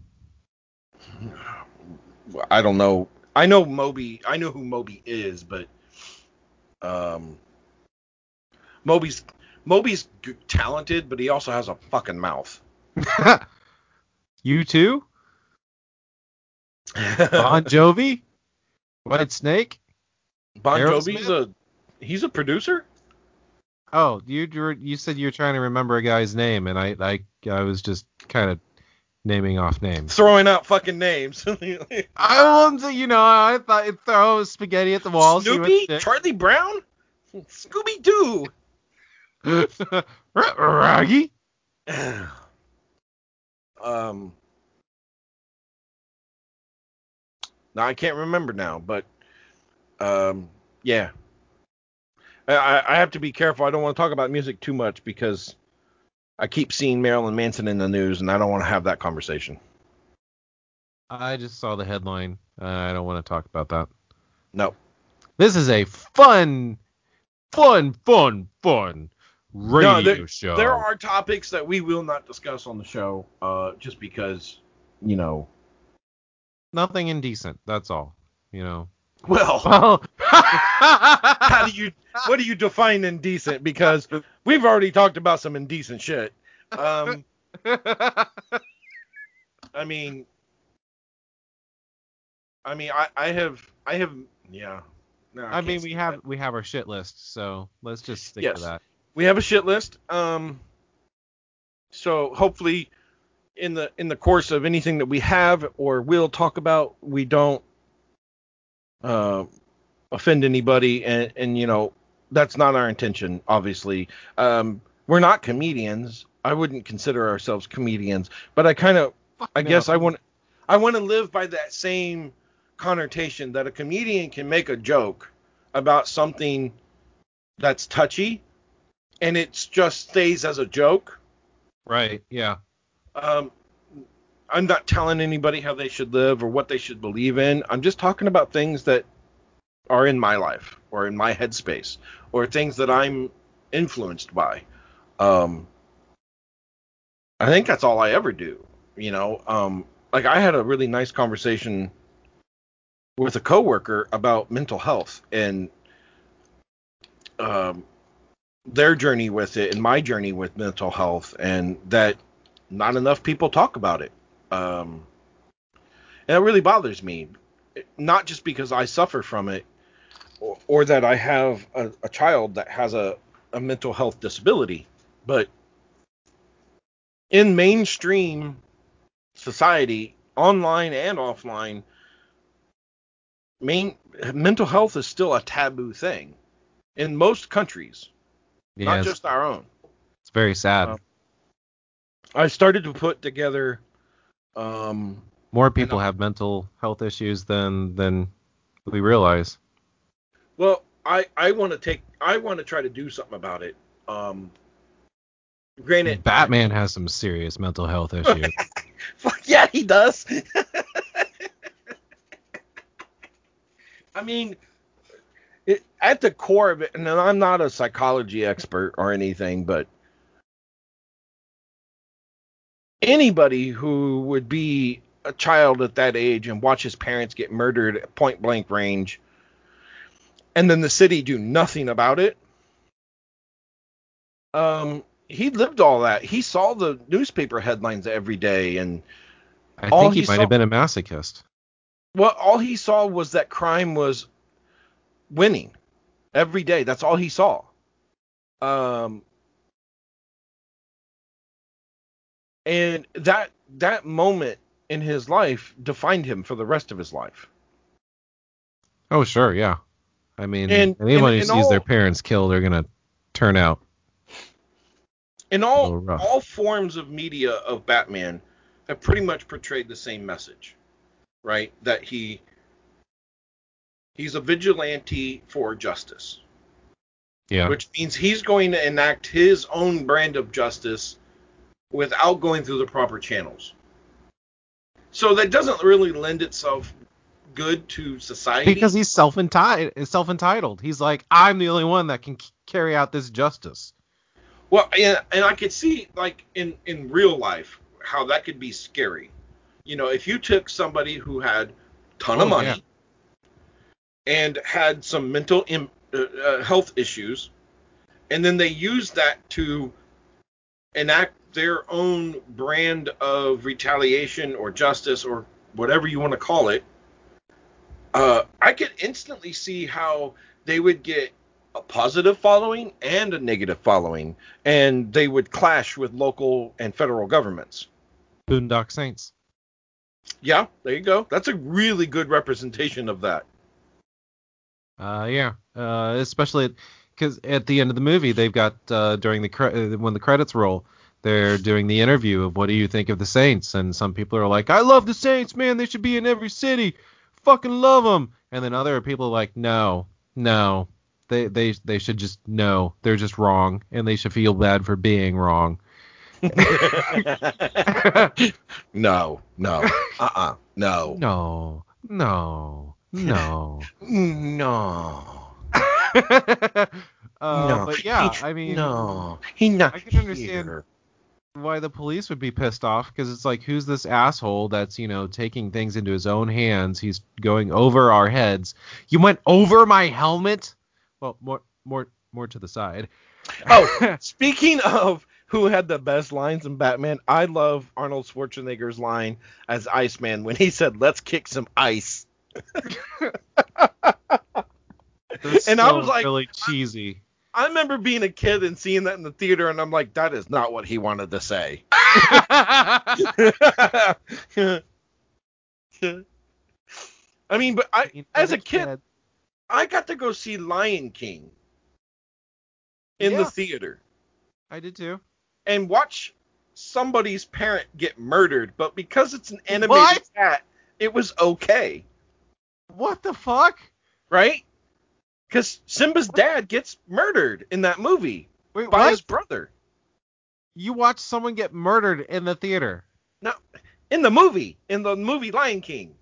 I don't know. I know Moby. I know who Moby is, but um, Moby's Moby's g- talented, but he also has a fucking mouth. <laughs> U2? <laughs> Bon Jovi? Whitesnake? Bon? Jovi's a he's a producer. Oh, you you said you were trying to remember a guy's name, and I I I was just kind of naming off names. Throwing out fucking names. <laughs> I want to, you know, I thought I'd throw spaghetti at the wall. Snoopy. Charlie Brown, Scooby Doo. <laughs> Raggy. <sighs> um, no, I can't remember now, but um, yeah, I- I, have to be careful. I don't want to talk about music too much because I keep seeing Marilyn Manson in the news, and I don't want to have that conversation. I just saw the headline. Uh, I don't want to talk about that. No, This is a fun, fun, fun, fun radio No, there, show. there are topics that we will not discuss on the show, uh, just because, you know. nothing indecent. That's all. You know. <laughs> Well, how do you what do you define indecent? Because we've already talked about some indecent shit. Um, I mean, I mean, I, I have, I have, yeah. No, I can't mean, we have that. we have our shit list, so let's just stick Yes. to that. we have a shit list. Um, so hopefully, in the in the course of anything that we have or will talk about, we don't uh, offend anybody, and and you know that's not our intention. Obviously, um, we're not comedians. I wouldn't consider ourselves comedians, but I kind of, I no. guess I want, I want to live by that same connotation that a comedian can make a joke about something that's touchy and it just stays as a joke. Right. Yeah. Um, I'm not telling anybody how they should live or what they should believe in. I'm just talking about things that are in my life or in my headspace or things that I'm influenced by. Um, I think that's all I ever do. You know, um, like I had a really nice conversation with a coworker about mental health and um, their journey with it and my journey with mental health, and that not enough people talk about it. Um, and it really bothers me, not just because I suffer from it or, or that I have a, a child that has a, a mental health disability, but in mainstream society, online and offline, main mental health is still a taboo thing in most countries, Yeah. not just our own. it's very sad. Um, I started to put together um More people have mental health issues than than we realize. well, I I want to take I want to try to do something about it. Um granted Batman has some serious mental health <laughs> issues. Fuck yeah, he does. <laughs> I mean, it, at the core of it, and I'm not a psychology expert or anything, but anybody who would be a child at that age and watch his parents get murdered at point blank range, and then the city do nothing about it. Um, he lived all that. He saw the newspaper headlines every day, and I think he, he might saw- have been a masochist. Well, all he saw was that crime was winning every day. That's all he saw. Um, and that that moment in his life defined him for the rest of his life. Oh sure, yeah. I mean, And- anyone and- who and sees their parents killed, they're gonna turn out. In all all forms of media of Batman have pretty much portrayed the same message, right? That he he's a vigilante for justice. Yeah. which means he's going to enact his own brand of justice without going through the proper channels. So that doesn't really lend itself good to society. because he's self entitled. Self entitled. He's like, I'm the only one that can carry out this justice. well, and, and I could see like in in real life how that could be scary. You know, if you took somebody who had a ton of Oh, money yeah. and had some mental Im- uh, uh, health issues, and then they used that to enact their own brand of retaliation or justice or whatever you want to call it, uh, I could instantly see how they would get a positive following and a negative following, and they would clash with local and federal governments. Boondock Saints. Yeah, there you go. That's a really good representation of that. Uh, yeah. Uh, especially because at the end of the movie, they've got uh, during the cre- when the credits roll, they're doing the interview of what do you think of the Saints, and some people are like, I love the Saints, man. They should be in every city. Fucking love them. And then other people are like, no, no. They they they should just no. They're just wrong, and they should feel bad for being wrong. <laughs> no, no, uh-uh, no, No, no, no. no, <laughs> uh, no. But yeah, I mean, no, he not I can understand here. Why the police would be pissed off because it's like, who's this asshole that's you know taking things into his own hands? He's going over our heads. You went over my helmet. Well, more, more, more to the side. Oh, <laughs> speaking of who had the best lines in Batman, I love Arnold Schwarzenegger's line as Iceman when he said, "Let's kick some ice." <laughs> And I was like, really cheesy. I remember being a kid and seeing that in the theater, and I'm like, that is not what he wanted to say. <laughs> I mean, but I, as a kid, I got to go see Lion King in the theater I did too. and watch somebody's parent get murdered, but because it's an animated What? cat, it was okay, What the fuck? right? Because Simba's dad gets murdered in that movie. Wait, by what? his brother. You watched someone get murdered in the theater. No, in the movie, in the movie Lion King.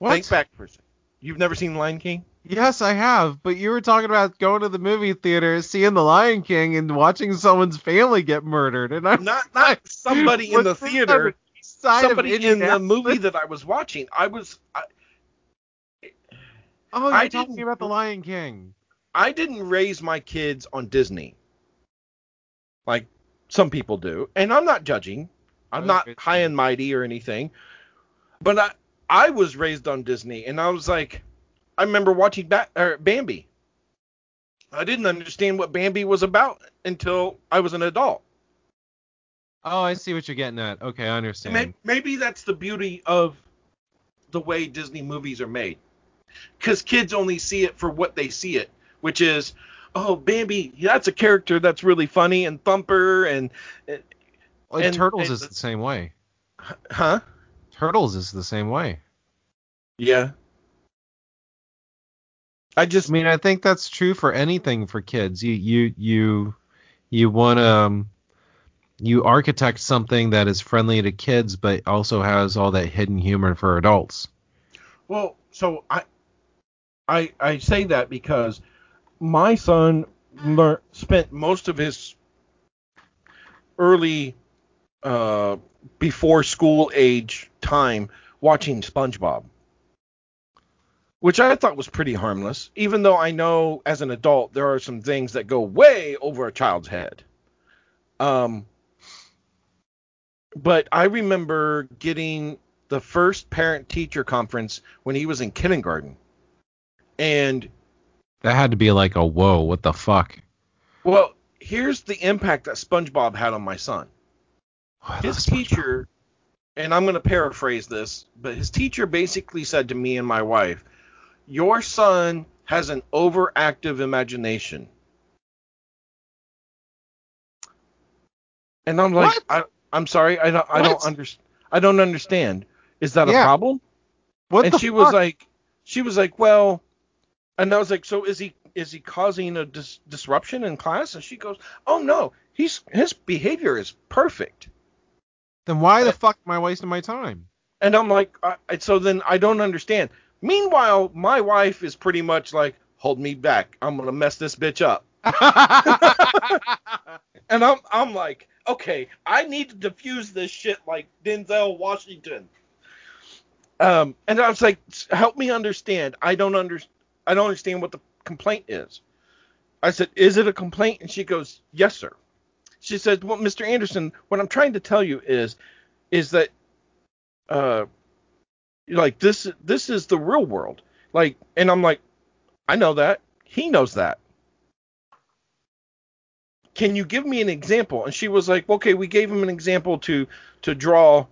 What? Think back for a second. You've never seen Lion King? Yes, I have. But you were talking about going to the movie theater, seeing The Lion King, and watching someone's family get murdered. And I'm Not not somebody in the Was this on theater. the east side of Somebody in the movie that I was watching. I was I, Oh, you're I talking about The Lion King. I didn't raise my kids on Disney. Like some people do. And I'm not judging. I'm oh, not high and mighty or anything. But I I was raised on Disney and I was like I remember watching ba- Bambi. I didn't understand what Bambi was about until I was an adult. Oh, I see what you're getting at. Okay, I understand. Maybe, maybe that's the beauty of the way Disney movies are made. Because kids only see it for what they see it, which is, oh, Bambi, that's a character that's really funny, and Thumper, and, Like, and- Turtles and- is the same way. huh? Turtles is the same way. Yeah. I just, I mean, I think that's true for anything for kids. You you you you want to um, you architect something that is friendly to kids, but also has all that hidden humor for adults. well, so I, I, I say that because my son lear- spent most of his early, uh, before school age time watching SpongeBob, which I thought was pretty harmless, even though I know as an adult there are some things that go way over a child's head. Um, but I remember getting the first parent teacher conference when he was in kindergarten. And That had to be like a whoa, what the fuck? well, here's the impact that SpongeBob had on my son. Oh, his teacher, and I'm going to paraphrase this, but his teacher basically said to me and my wife, Your son has an overactive imagination. And I'm like, What? I, I'm sorry, I don't, I don't understand. I don't understand. Is that Yeah. a problem? What and she fuck? was like, she was like, well, and I was like, so is he is he causing a dis- disruption in class? And she goes, oh no, he's his behavior is perfect. then why the fuck am I wasting my time? And I'm like, I, so then I don't understand. Meanwhile, my wife is pretty much like, hold me back, I'm gonna mess this bitch up. <laughs> And I'm I'm like, okay, I need to diffuse this shit like Denzel Washington. Um, and I was like, help me understand. I don't under I don't understand what the complaint is. I said, is it a complaint? And she goes, yes, sir. She said, well, Mr. Anderson, what I'm trying to tell you is, is that, uh, like this this is the real world. Like, and I'm like, I know that. He knows that can you give me an example? And she was like, okay, we gave him an example to to draw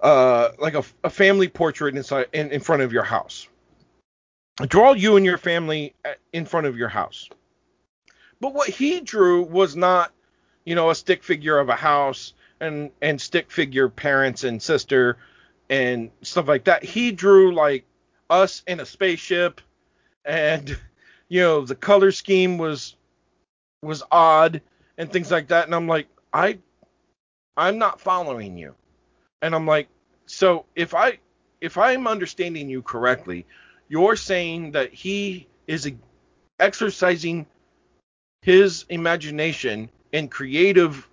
uh like a, a family portrait inside in, in front of your house. Draw you and your family uh, in front of your house. But what he drew was not, you know, a stick figure of a house and and stick figure parents and sister and stuff like that. He drew like us in a spaceship and <laughs> you know, the color scheme was was odd and things like that and I'm like I I'm not following you. And I'm like so if I if I'm understanding you correctly, you're saying that he is exercising his imagination and creative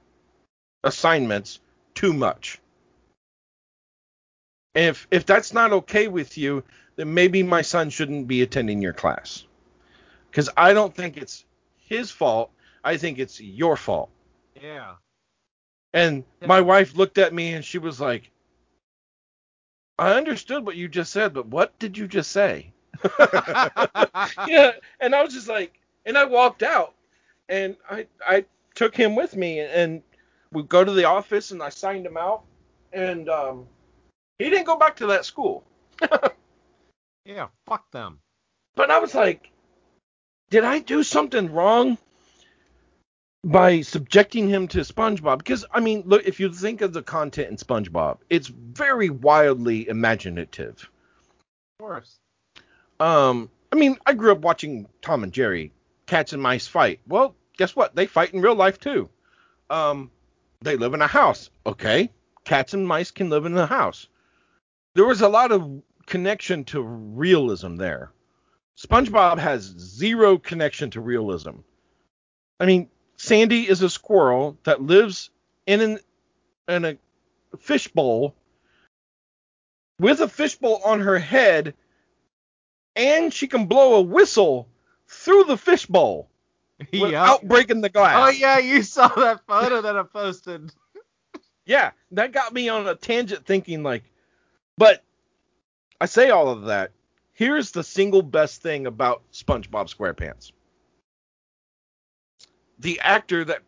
assignments too much. If if that's not okay with you, then maybe my son shouldn't be attending your class. Cuz I don't think it's his fault. I think it's your fault. yeah. And my wife looked at me and she was like, I understood what you just said, but what did you just say? <laughs> yeah, and I was just like, and I walked out, and I I took him with me, and we go to the office, and I signed him out, and um, he didn't go back to that school. <laughs> yeah, fuck them. But I was like, did I do something wrong by subjecting him to SpongeBob? Because I mean, look, if you think of the content in SpongeBob, it's very wildly imaginative. Of course. Um, I mean, I grew up watching Tom and Jerry, cats and mice fight. Well, guess what? They fight in real life too. Um, they live in a house. Okay, cats and mice can live in a house. There was a lot of connection to realism there. SpongeBob has zero connection to realism. I mean, Sandy is a squirrel that lives in an in a fishbowl with a fishbowl on her head, and she can blow a whistle through the fishbowl <laughs> without breaking the glass. Oh yeah, you saw that photo that I posted. <laughs> Yeah, that got me on a tangent thinking like, but I say all of that. Here's the single best thing about SpongeBob SquarePants. The actor that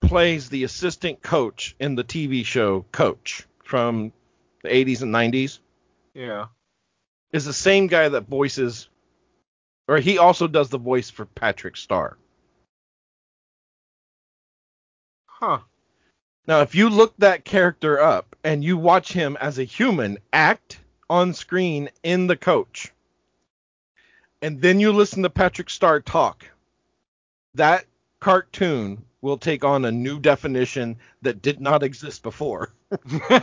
plays the assistant coach in the TV show Coach from the 80s and 90s Yeah. is the same guy that voices, or he also does the voice for Patrick Star. Huh. Now, if you look that character up and you watch him as a human act on screen in the coach, and then you listen to Patrick Star talk, that cartoon will take on a new definition that did not exist before. <laughs> <laughs> Because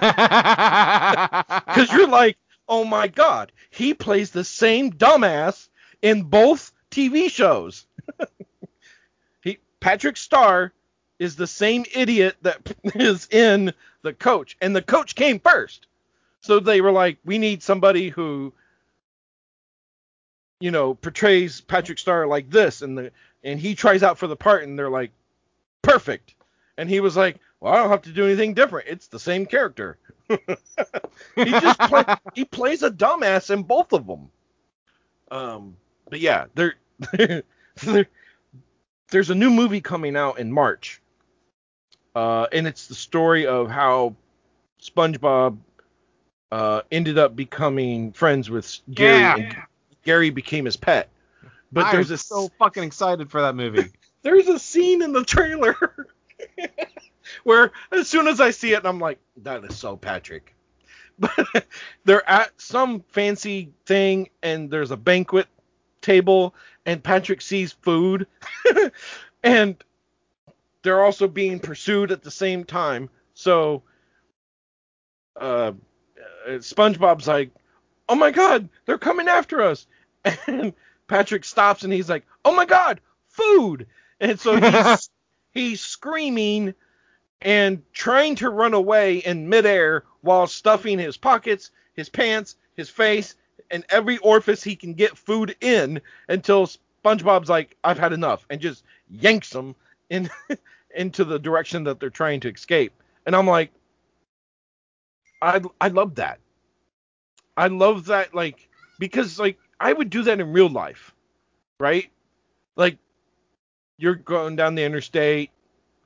you're like, oh my god, he plays the same dumbass in both TV shows. <laughs> he Patrick Star is the same idiot that is in the coach, and the coach came first. So they were like, we need somebody who, you know, portrays Patrick Star like this, and the and he tries out for the part, and they're like, perfect. And he was like, well, I don't have to do anything different. It's the same character. <laughs> he just play, he plays a dumbass in both of them. Um, but yeah, there, <laughs> there there's a new movie coming out in March, uh, and it's the story of how SpongeBob uh, ended up becoming friends with Gary, Yeah. and Gary became his pet. But I there's am a so fucking excited for that movie. <laughs> there's a scene in the trailer <laughs> where as soon as I see it, I'm like, that is so Patrick. <laughs> But they're at some fancy thing and there's a banquet table and Patrick sees food and they're also being pursued at the same time. So uh, uh, SpongeBob's like, "Oh my god, they're coming after us." And Patrick stops and he's like, "Oh my god, food!" And so he's <laughs> he's screaming and trying to run away in midair while stuffing his pockets, his pants, his face, and every orifice he can get food in until SpongeBob's like, "I've had enough," and just yanks him in <laughs> into the direction that they're trying to escape. And I'm like, I I love that. I love that like because like I would do that in real life, right? Like you're going down the interstate,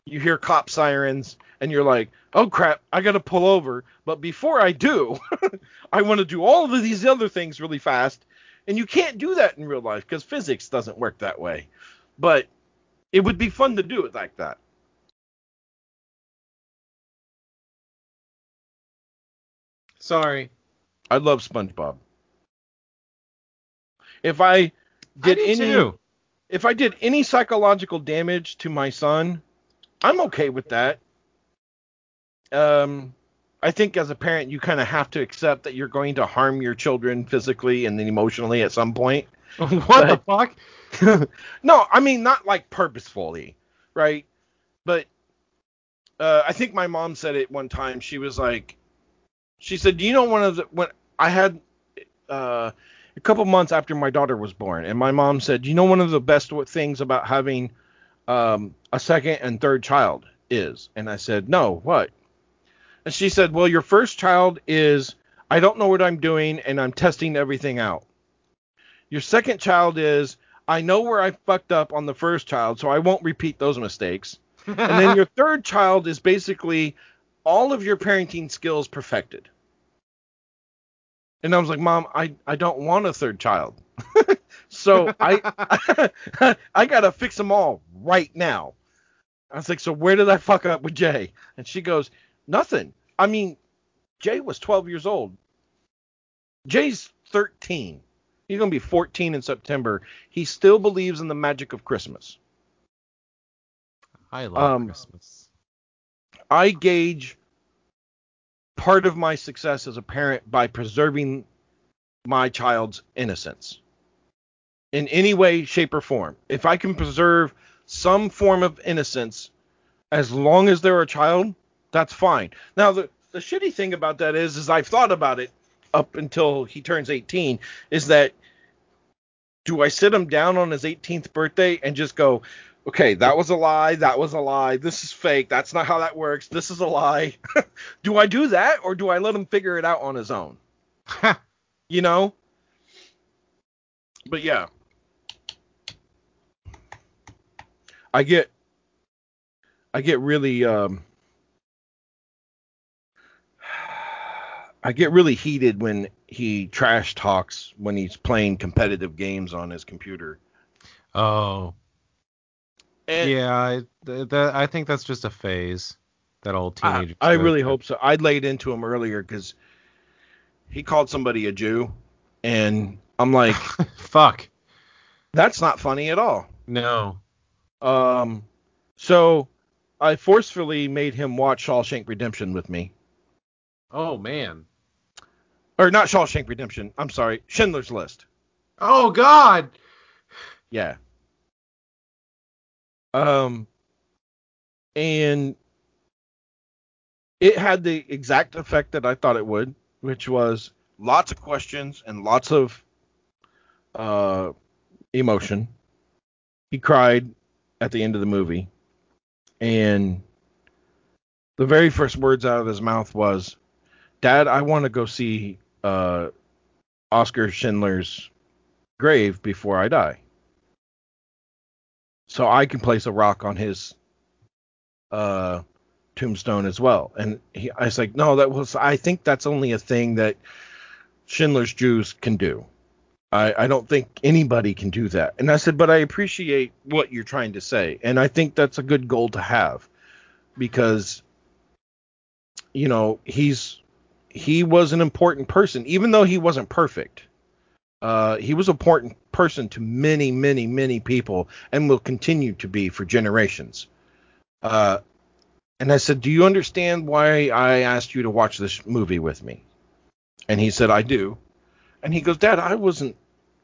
you hear cop sirens, and you're like, oh crap, I gotta pull over. But before I do, <laughs> I want to do all of these other things really fast, and you can't do that in real life because physics doesn't work that way. But it would be fun to do it like that. Sorry. I love SpongeBob. If I did I any too. if I did any psychological damage to my son, I'm okay with that. Um, I think as a parent, you kind of have to accept that you're going to harm your children physically and then emotionally at some point. <laughs> what the fuck? <laughs> no, I mean not like purposefully, right? But uh, I think my mom said it one time. She was like, she said, "Do you know one of the when I had uh, a couple months after my daughter was born, and my mom said, you know, one of the best things about having um, a second and third child is?" And I said, "No, what?" And she said, "Well, your first child is I don't know what I'm doing, and I'm testing everything out." Your second child is I know where I fucked up on the first child, so I won't repeat those mistakes. And then <laughs> your third child is basically all of your parenting skills perfected. And I was like, Mom, I, I don't want a third child. <laughs> so I <laughs> I gotta fix them all right now. I was like, so where did I fuck up with Jay? And she goes, nothing. I mean, Jay was 12 years old. Jay's 13. He's gonna be 14 in September. He still believes in the magic of Christmas. I love Um, Christmas. I gauge part of my success as a parent by preserving my child's innocence in any way, shape, or form. If I can preserve some form of innocence as long as they're a child, that's fine. Now, the, the shitty thing about that is, is I've thought about it up until he turns 18, is that do I sit him down on his 18th birthday and just go, okay, that was a lie, that was a lie, this is fake, that's not how that works, this is a lie. <laughs> do I do that or do I let him figure it out on his own? <laughs> You know? But yeah. I get I get really um <sighs> I get really heated when he trash talks when he's playing competitive games on his computer. oh, Yeah. I, that, I think that's just a phase. That old I, teenager. I really hope so. I laid into him earlier because he called somebody a Jew, and I'm like, <laughs> Fuck. that's not funny at all. No. Um, so I forcefully made him watch Shawshank Redemption with me, Oh man. or not Shawshank Redemption. I'm sorry, Schindler's List. Oh God. Yeah. Um, and it had the exact effect that I thought it would, which was lots of questions and lots of uh, emotion. He cried at the end of the movie, and the very first words out of his mouth was, "Dad, I want to go see uh, Oskar Schindler's grave before I die." So I can place a rock on his uh, tombstone as well. And he, I was like, no, that was. I think that's only a thing that Schindler's Jews can do. I, I don't think anybody can do that. And I said, but I appreciate what you're trying to say, and I think that's a good goal to have because you know he's he was an important person, even though he wasn't perfect. Uh, he was an important person to many, many, many people, and will continue to be for generations. Uh, and I said, "Do you understand why I asked you to watch this movie with me?" And he said, "I do." And he goes, "Dad, I wasn't,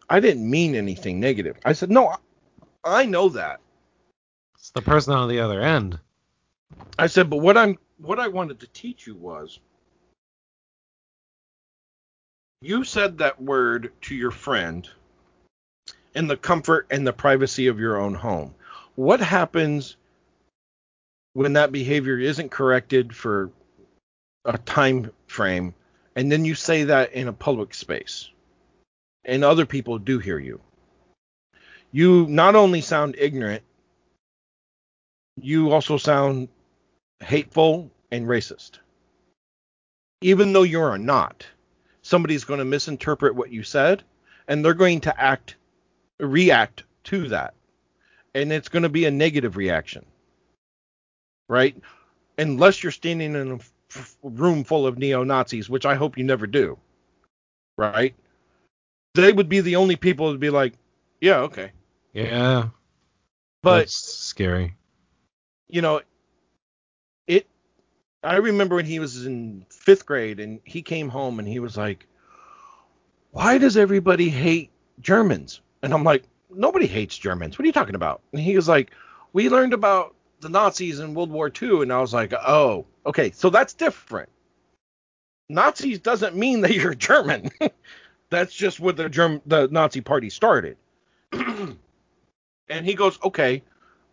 I didn't mean anything negative." I said, "No, I- I know that." It's the person on the other end. I said, "But what I'm, what I wanted to teach you was." You said that word to your friend in the comfort and the privacy of your own home. What happens when that behavior isn't corrected for a time frame and then you say that in a public space and other people do hear you? You not only sound ignorant, you also sound hateful and racist. Even though you're not somebody's going to misinterpret what you said and they're going to act react to that and it's going to be a negative reaction right unless you're standing in a f- room full of neo-nazis which i hope you never do right they would be the only people to be like yeah okay Yeah. but that's scary. you know. I remember when he was in fifth grade and he came home and he was like, "Why does everybody hate Germans?" And I'm like, "Nobody hates Germans. What are you talking about?" And he was like, "We learned about the Nazis in World War II." And I was like, "Oh, okay, so that's different. Nazis doesn't mean that you're <laughs> German. that's just what the Germ the Nazi Party started." <clears throat> and he goes, "Okay."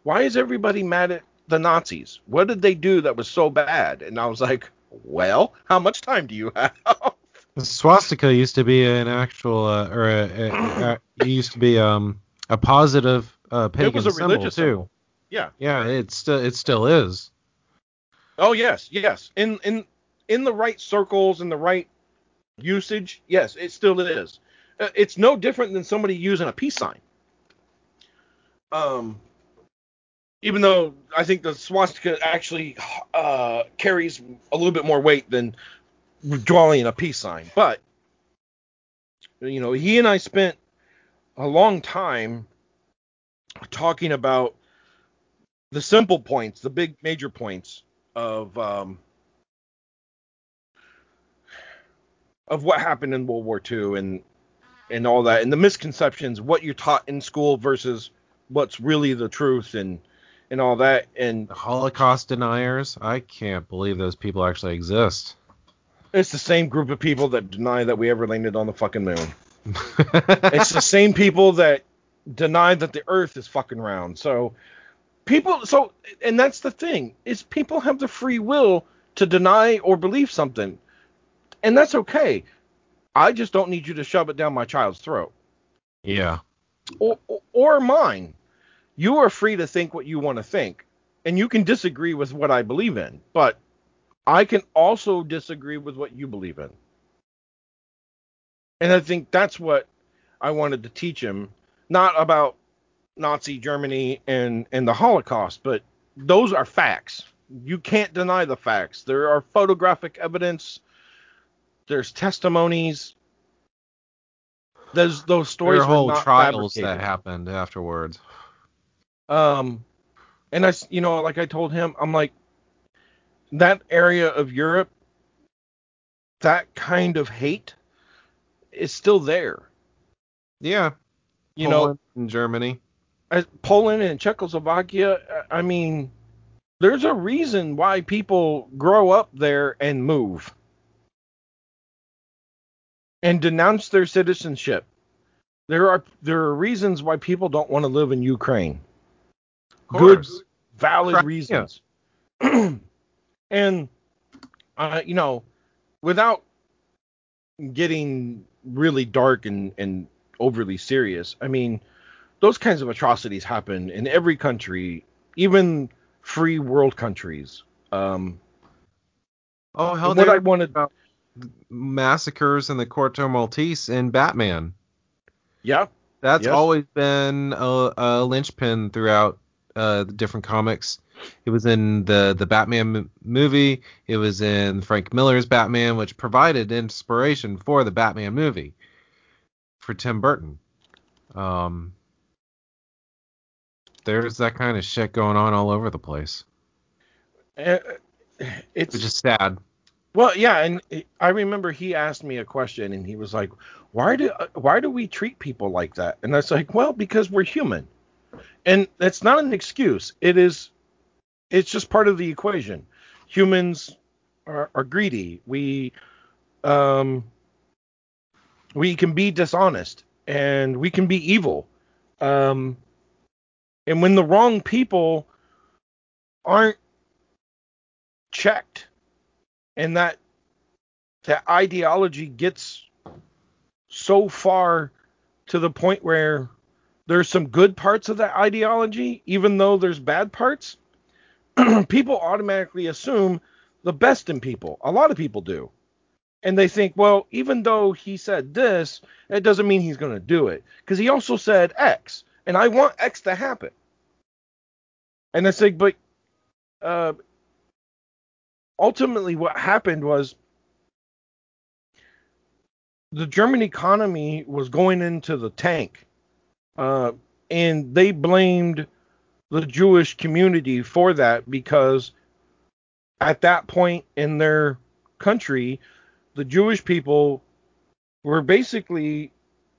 why is everybody mad at the Nazis? What did they do that was so bad? And I was like, well, how much time do you have? <laughs> The swastika used to be an actual, uh, or a, a, a, it used to be um a positive uh, pagan was a symbol religious too. symbol. Yeah. Yeah, it still it still is. Oh yes, yes. In in in the right circles and the right usage, yes, it still is. Uh, It's no different than somebody using a peace sign. Um, even though I think the swastika actually uh, carries a little bit more weight than drawing a peace sign, but you know, he and I spent a long time talking about the simple points, the big major points of um, of what happened in World War II and and all that, and the misconceptions, what you're taught in school versus what's really the truth, and and all that, and The Holocaust deniers. I can't believe those people actually exist. it's the same group of people that deny that we ever landed on the fucking moon. <laughs> it's the same people that deny that the earth is fucking round. So people so and that's the thing is people have the free will to deny or believe something. And that's okay. I just don't need you to shove it down my child's throat yeah. or or, or mine. You are free to think what you want to think and you can disagree with what I believe in, but I can also disagree with what you believe in. And I think that's what I wanted to teach him, not about Nazi Germany and, and the Holocaust, but those are facts. You can't deny the facts. There are photographic evidence, there's testimonies. There's those stories there are whole trials that happened afterwards. Um, and I, you know, like I told him, I'm like, that area of Europe, that kind of hate is still there. Yeah. You know, in Germany. as Poland and Czechoslovakia, I I mean, there's a reason why people grow up there and move and denounce their citizenship. There are there are reasons why people don't want to live in Ukraine. Of Good, valid Correct, reasons. <clears throat> and uh, you know, without getting really dark and, and overly serious, I mean, those kinds of atrocities happen in every country, even free world countries. Um, Oh hell, what I wanted, about massacres in the Corto Maltese in Batman. yeah, That's Yes. always been a, a linchpin throughout uh, the different comics. It was in the the Batman m- movie. It was in Frank Miller's Batman, which provided inspiration for the Batman movie for Tim Burton. Um, there's that kind of shit going on all over the place, Uh, it's is sad. Well, yeah, and I remember he asked me a question, and he was like, "Why do why do we treat people like that?" And I was like, "Well, because we're human, and that's not an excuse. It is, it's just part of the equation. Humans are, are greedy. We, um, we can be dishonest, and we can be evil. Um, and when the wrong people aren't checked." and that that ideology gets so far to the point where there's some good parts of that ideology even though there's bad parts <clears throat> people automatically assume the best in people. A lot of people do. And they think well even though he said this it doesn't mean he's going to do it. Because he also said x and i want x to happen. And it's like but uh ultimately what happened was the German economy was going into the tank, uh, and they blamed the Jewish community for that because at that point in their country, the Jewish people were basically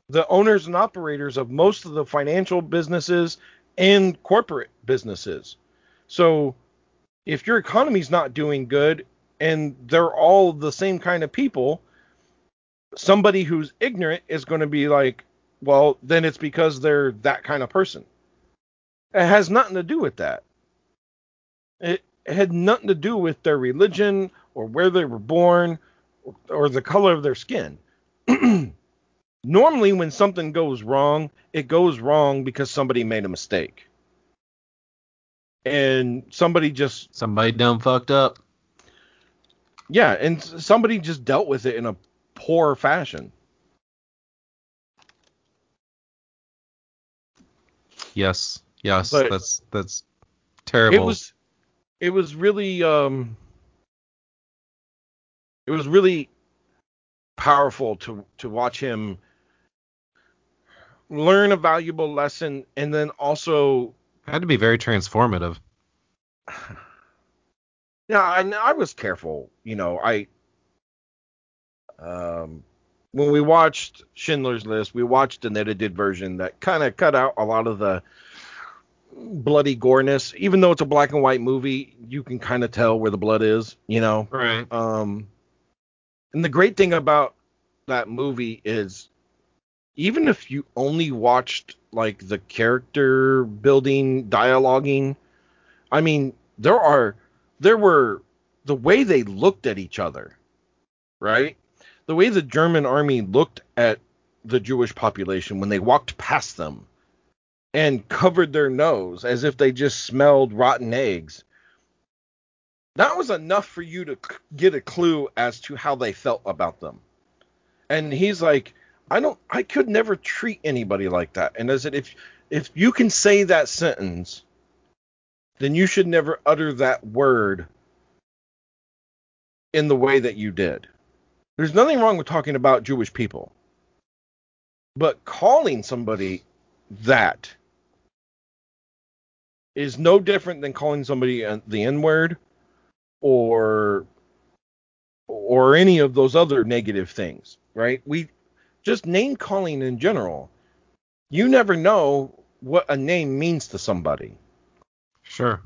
the owners and operators of most of the financial businesses and corporate businesses. So if your economy's not doing good and they're all the same kind of people, somebody who's ignorant is going to be like, well, then it's because they're that kind of person. It has nothing to do with that. It, it had nothing to do with their religion or where they were born or, or the color of their skin. <clears throat> Normally, when something goes wrong, it goes wrong because somebody made a mistake. And somebody just Somebody done fucked up. Yeah, and somebody just dealt with it in a poor fashion. Yes, yes, But- that's that's terrible. It was it was really um it was really powerful to to watch him learn a valuable lesson, and then also, Had to be very transformative. <sighs> yeah, I, I was careful. You know, I, um, when we watched Schindler's List, we watched an edited version that kind of cut out a lot of the bloody goreness. Even though it's a black and white movie, you can kind of tell where the blood is. You know. Right. Um, and the great thing about that movie is, even if you only watched like the character building, dialoguing, I mean, there are, there were the way they looked at each other, right? The way the German army looked at the Jewish population when they walked past them and covered their nose as if they just smelled rotten eggs that was enough for you to get a clue as to how they felt about them. And he's like, I don't, I could never treat anybody like that. And I said, if if you can say that sentence, then you should never utter that word in the way that you did. There's nothing wrong with talking about Jewish people, but calling somebody that is no different than calling somebody the N word or or any of those other negative things, right? We just name calling in general. You never know what a name means to somebody. Sure.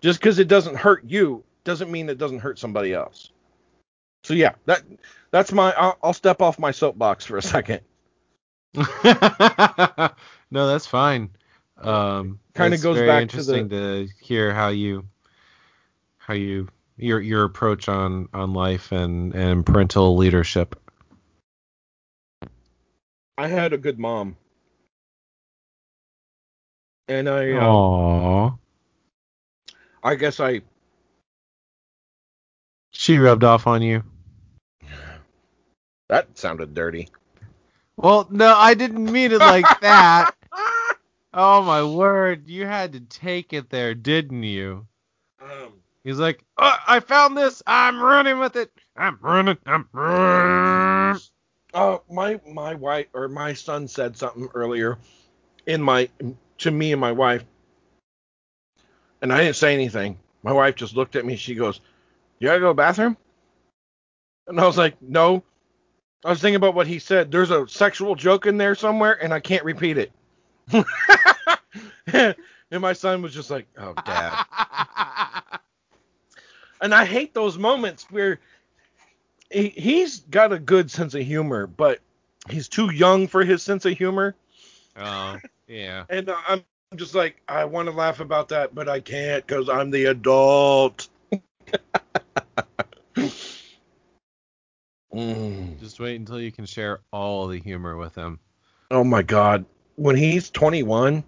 Just because it doesn't hurt you doesn't mean it doesn't hurt somebody else. So yeah, that that's my. I'll, I'll step off my soapbox for a second. <laughs> no, that's fine. Um, Kinda goes very back to the- interesting to, hear how you how you your your approach on on life and and parental leadership. I had a good mom, and I uh, Aww. I guess I She rubbed off on you. That sounded dirty. Well, no, I didn't mean it like <laughs> that. Oh my word, you had to take it there, didn't you? Um, He's like, oh, I found this. I'm running with it. I'm running. I'm running. Uh, my my wife or my son said something earlier in my to me and my wife, and I didn't say anything. My wife just looked at me. She goes, "You gotta go to the bathroom?" And I was like, "No." I was thinking about what he said. There's a sexual joke in there somewhere, and I can't repeat it. <laughs> and my son was just like, "Oh, dad." <laughs> and I hate those moments where he, he's got a good sense of humor, but he's too young for his sense of humor. oh, yeah. <laughs> And uh, I'm just like, I want to laugh about that, but I can't because I'm the adult. Mm. Just wait until you can share all the humor with him. Oh my God. When he's 21,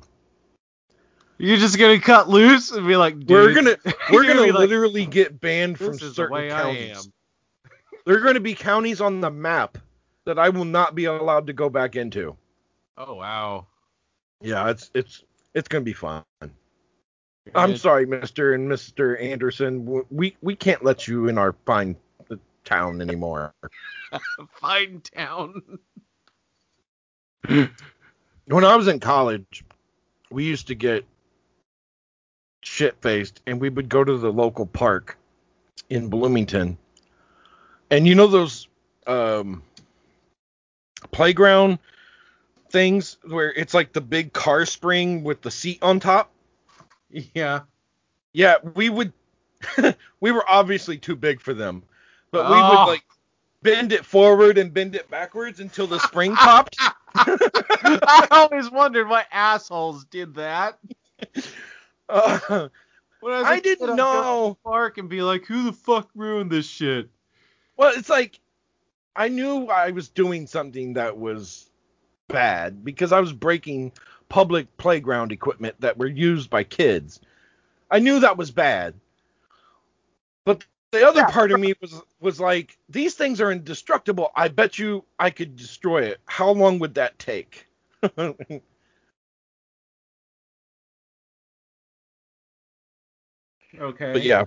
You're just gonna cut loose and be like, Dude, <laughs> we're gonna we're gonna be like, literally get banned from this is the certain counties. am. There are going to be counties on the map that I will not be allowed to go back into. Oh wow. Yeah, it's it's it's going to be fun. I'm sorry, Mr. and Mr. Anderson. We we can't let you in our fine town anymore. <laughs> Fine town. <laughs> When I was in college, we used to get shit faced and we would go to the local park in Bloomington. And you know those um playground things where it's like the big car spring with the seat on top? Yeah. Yeah, we would. <laughs> we were obviously too big for them, but we Oh. would like bend it forward and bend it backwards until the spring <laughs> popped. I always wondered why assholes did that. <laughs> Uh, When was I didn't kid, I'd go to know. park and be like, who the fuck ruined this shit? well, it's like I knew I was doing something that was bad because I was breaking public playground equipment that were used by kids. I knew that was bad. But the other part of me was was like, these things are indestructible. I bet you I could destroy it. How long would that take? <laughs> Okay. But yeah,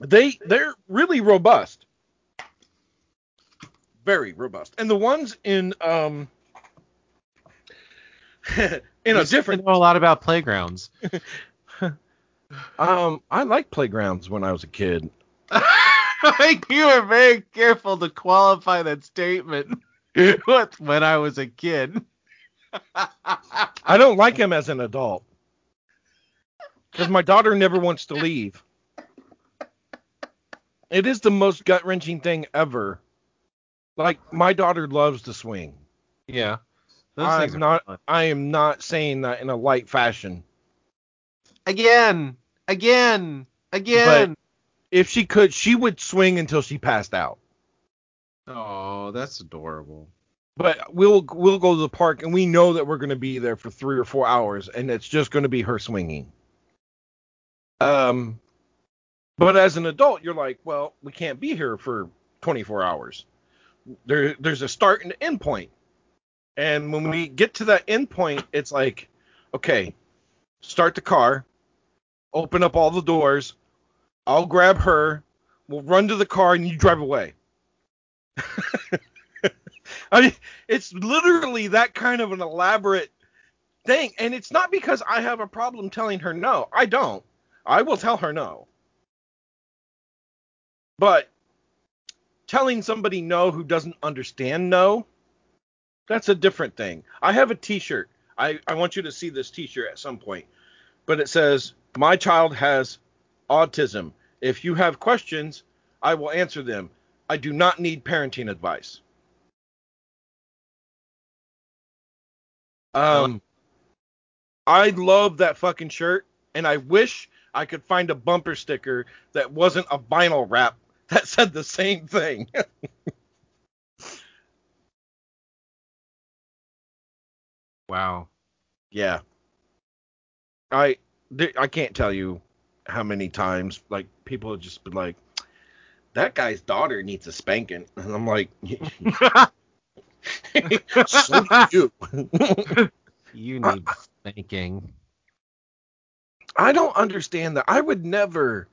they they're really robust, very robust. And the ones in um <laughs> in a You seem to different. know a lot about playgrounds. <laughs> Um, I like playgrounds when I was a kid. <laughs> you were very careful to qualify that statement <laughs> with when I was a kid. I don't like him as an adult because my daughter never wants to leave. It is the most gut wrenching thing ever. Like my daughter loves to swing. yeah. I'm not. fun. I am not saying that in a light fashion. Again, again, again. If she could, she would swing until she passed out. oh, that's adorable. But we'll we'll go to the park and we know that we're going to be there for three or four hours, and it's just going to be her swinging. Um, but as an adult, you're like, well, we can't be here for 24 hours. There there's a start and end point, and when we get to that end point, it's like, okay, start the car, open up all the doors, I'll grab her, we'll run to the car, and you drive away. <laughs> I mean, it's literally that kind of an elaborate thing. And it's not because I have a problem telling her no. I don't. I will tell her no. But telling somebody no who doesn't understand no, that's a different thing. I have a t shirt. I, I want you to see this t shirt at some point. But it says, My child has autism. If you have questions, I will answer them. I do not need parenting advice. Um, I love that fucking shirt, and I wish I could find a bumper sticker that wasn't a vinyl wrap <laughs> that said the same thing. <laughs> Wow. yeah, I I can't tell you how many times like people have just been like, that guy's daughter needs a spanking, and I'm like, so <laughs> you. You need <laughs> spanking. I don't understand that. I would never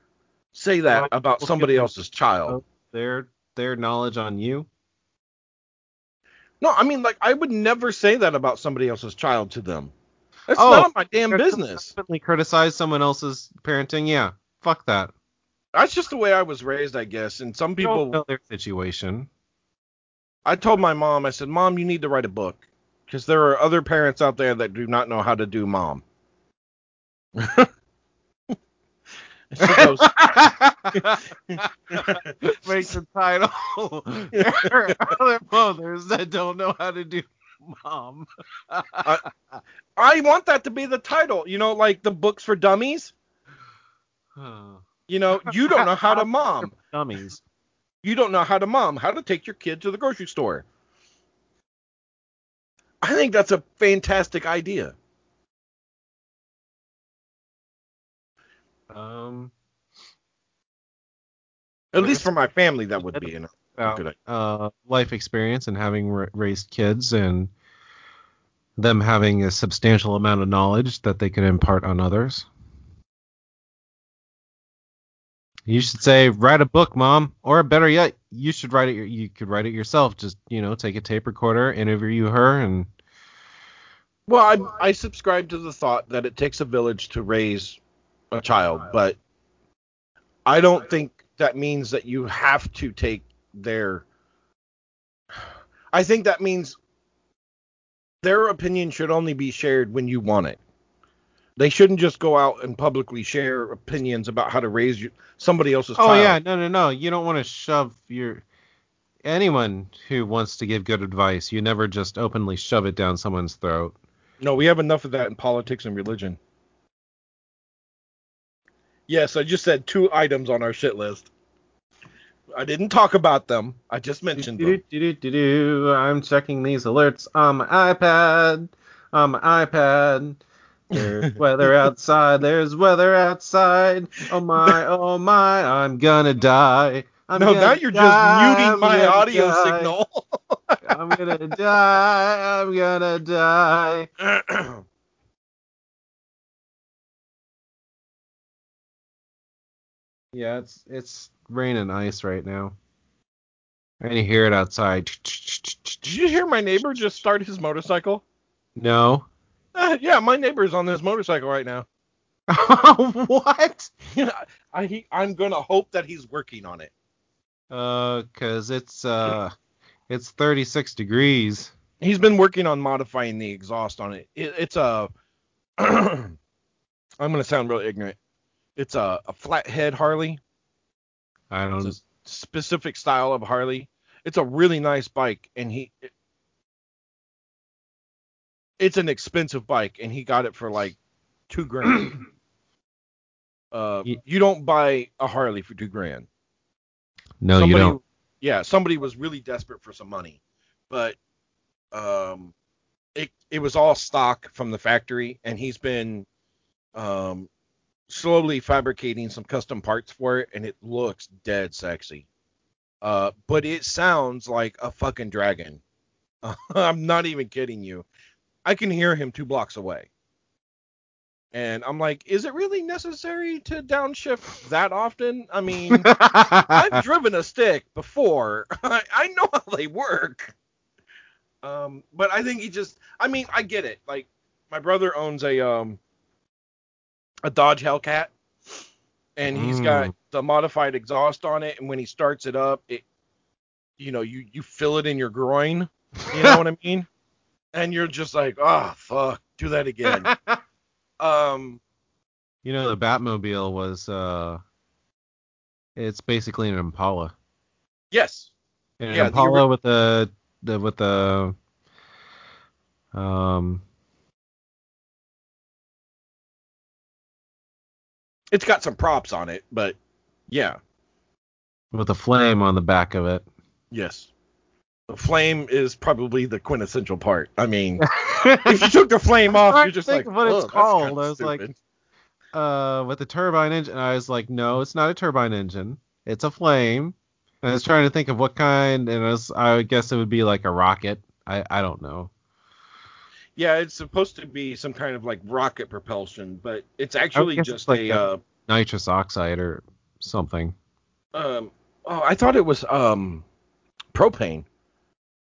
say that about somebody else's child. Oh, their their knowledge on you. No, I mean like I would never say that about somebody else's child to them. That's Oh, none of my damn business. criticize someone else's parenting. Yeah. Fuck that. That's just the way I was raised, I guess. And some people, know their situation. I told my mom, I said, "Mom, you need to write a book because there are other parents out there that do not know how to do mom." <laughs> <laughs> Make the title. <laughs> there are other mothers that don't know how to do <laughs> mom. "I want that to be the title. You know, like the books for dummies. You know, you don't know how to <laughs> mom. Dummies. You don't know how to mom. How to take your kid to the grocery store." I think that's a fantastic idea. Um, At least for my family, that would be. Know, about uh, life experience and having ra- raised kids and them having a substantial amount of knowledge that they can impart on others. You should say, write a book, mom, or better yet, you should write it. You could write it yourself. Just you know, take a tape recorder, interview her, and Well, I I subscribe to the thought that it takes a village to raise a child, but I don't think that means that you have to take their. I think that means their opinion should only be shared when you want it. They shouldn't just go out and publicly share opinions about how to raise you, somebody else's oh child. yeah, no, no, no, you don't want to shove your anyone who wants to give good advice. You never just openly shove it down someone's throat. No, we have enough of that in politics and religion. Yes, I just said two items on our shit list. I didn't talk about them. I just mentioned them. Do-do-do-do-do. I'm checking these alerts on my iPad. On my iPad. There's <laughs> weather outside. There's weather outside. Oh my, oh my, I'm gonna die. I'm no, now you're die, just I'm muting my audio die. signal. <laughs> I'm gonna die. I'm gonna die. <clears throat> Yeah, it's it's rain and ice right now. I can hear it outside. Did you hear my neighbor just start his motorcycle? No. Uh, yeah, my neighbor's on this motorcycle right now. <laughs> what? <laughs> I he, I'm gonna hope that he's working on it. Uh, cause it's uh, it's 36 degrees. He's been working on modifying the exhaust on it. it it's a. <clears throat> I'm gonna sound real ignorant. It's a, a flathead Harley. I don't. It's a specific style of Harley. It's a really nice bike, and he. It, it's an expensive bike, and he got it for like two grand. <clears throat> uh, you don't buy a Harley for two grand. no, somebody, you don't. Yeah, somebody was really desperate for some money, but um, it it was all stock from the factory, and he's been um slowly fabricating some custom parts for it, and it looks dead sexy. Uh, but it sounds like a fucking dragon. <laughs> I'm not even kidding you. I can hear him two blocks away. And I'm like, is it really necessary to downshift that often? I mean, <laughs> I've driven a stick before. <laughs> I, I know how they work. Um, but I think he just I mean, I get it. Like my brother owns a um a Dodge Hellcat and he's got Mm. the modified exhaust on it and when he starts it up, it you know, you you feel it in your groin. You know what I <laughs> mean? And you're just like, "Oh, fuck, do that again." <laughs> um you know, the Batmobile was uh, it's basically an Impala. yes. An Yeah, the Impala with the the with the um It's got some props on it, but yeah. with a flame on the back of it. Yes. The flame is probably the quintessential part. I mean, <laughs> if you took the flame off, you're just think like, what it's called." I was like, uh with the turbine engine. I was like, no, it's not a turbine engine. It's a flame. And I was trying to think of what kind, and I, was, I guess it would be like a rocket. I I don't know. Yeah, it's supposed to be some kind of like rocket propulsion, but it's actually just like a. a- Uh, Nitrous oxide or something. um, oh, I thought it was um, propane.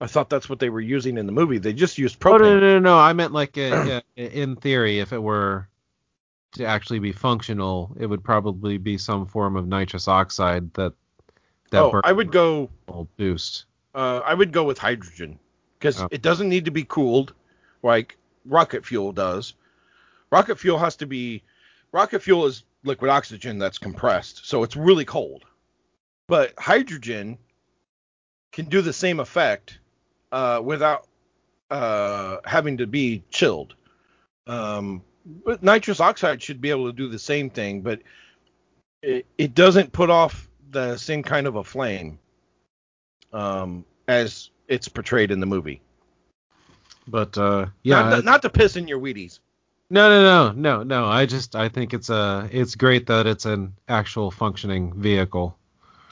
I thought that's what they were using in the movie. They just used Oh no, propane. no, no, no! I meant like uh, <clears throat> yeah, in theory, if it were to actually be functional, it would probably be some form of nitrous oxide that that oh, I would go. boost. Uh, I would go with hydrogen because Oh. it doesn't need to be cooled like rocket fuel does. Rocket fuel has to be. Rocket fuel is liquid oxygen that's compressed, so it's really cold. But hydrogen can do the same effect uh, without uh, having to be chilled. Um, but nitrous oxide should be able to do the same thing, but it, it doesn't put off the same kind of a flame um, as it's portrayed in the movie. But uh, yeah, not, not to piss in your Wheaties. no, no, no, no, no. I just I think it's uh it's great that it's an actual functioning vehicle.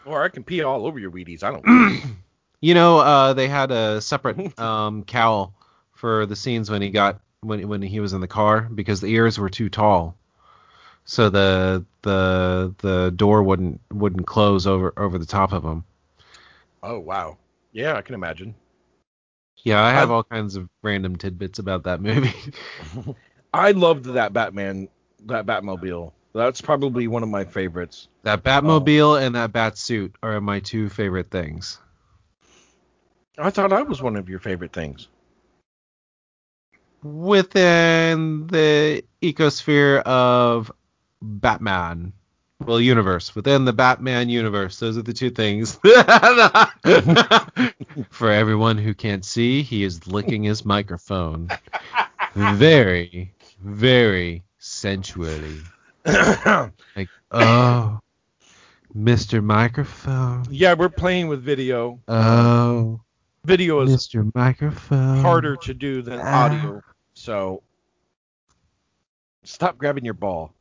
Or I can pee all over your Wheaties. I don't. <clears throat> You know, uh, they had a separate <laughs> um, cowl for the scenes when he got when when he was in the car because the ears were too tall, so the the the door wouldn't wouldn't close over over the top of him. oh wow. Yeah, I can imagine. Yeah, I have I- all kinds of random tidbits about that movie. <laughs> I loved that Batman, that Batmobile. That's probably one of my favorites. that Batmobile and that Bat suit are my two favorite things. I thought I was one of your favorite things. Within the ecosphere of Batman. Well, universe. Within the Batman universe. Those are the two things. <laughs> For everyone who can't see, he is licking his microphone. Very, very sensually. <coughs> Like, oh, Mr. Microphone. yeah, we're playing with video. Oh, Video is Mr. Microphone. harder to do than Ah. audio. So stop grabbing your ball.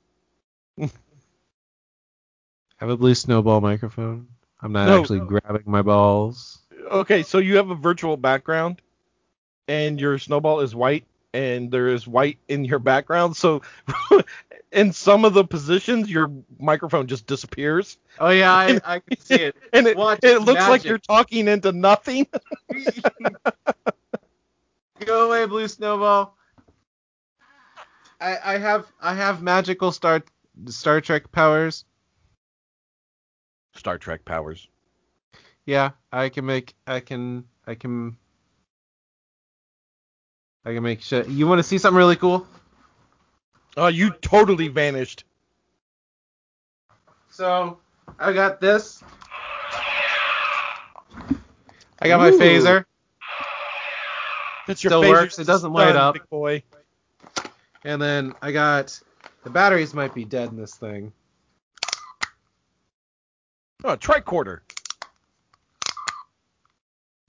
<laughs> Have a blue snowball microphone. I'm not No. actually grabbing my balls. Okay, so you have a virtual background and your snowball is white and there is white in your background. So <laughs> in some of the positions your microphone just disappears Oh yeah, I, I can see it. <laughs> and it, Watch, it it's looks like you're talking into nothing. <laughs> Go away, blue snowball. I, I have I have magical Star Star Trek powers. Star Trek powers. Yeah, I can make I can I can I can make shit. You want to see something really cool? Oh, you totally vanished. So I got this. I got my phaser, That's your Still phaser works. It doesn't light up. boy. and then I got the batteries might be dead in this thing. Oh, tricorder.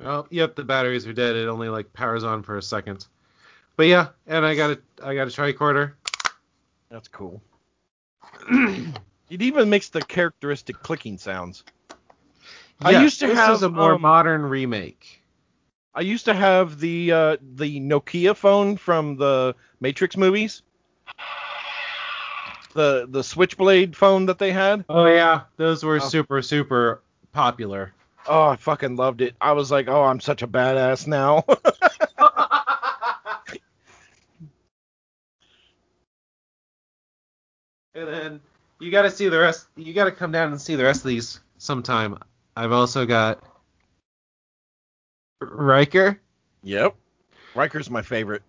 Oh, yep, the batteries are dead. It only like powers on for a second. But yeah, and I got a I got a tricorder. That's cool. <clears throat> it even makes the characteristic clicking sounds. I used to this have, is a more um, modern remake. I used to have the uh, the Nokia phone from the Matrix movies. The the Switchblade phone that they had. Oh yeah, those were Oh. super super popular. Oh, I fucking loved it. I was like, oh, I'm such a badass now. <laughs> And then you got to see the rest. You got to come down and see the rest of these sometime. I've also got Riker yep. Riker's my favorite.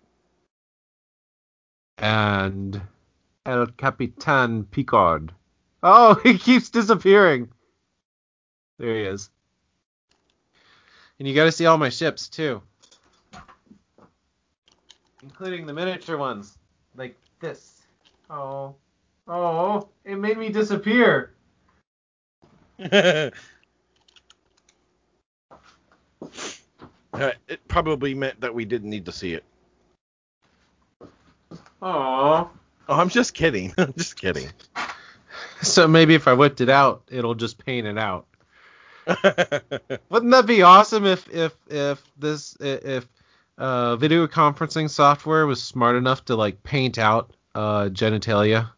and El Capitan Picard. Oh, <laughs> he keeps disappearing. There he is. And you got to see all my ships too, including the miniature ones, like this. Oh, oh, it made me disappear. <laughs> Uh, it probably meant that we didn't need to see it. Oh. Oh, I'm just kidding. <laughs> I'm just kidding. So maybe if I whipped it out, it'll just paint it out. <laughs> Wouldn't that be awesome if if if this if uh, video conferencing software was smart enough to like paint out uh, genitalia?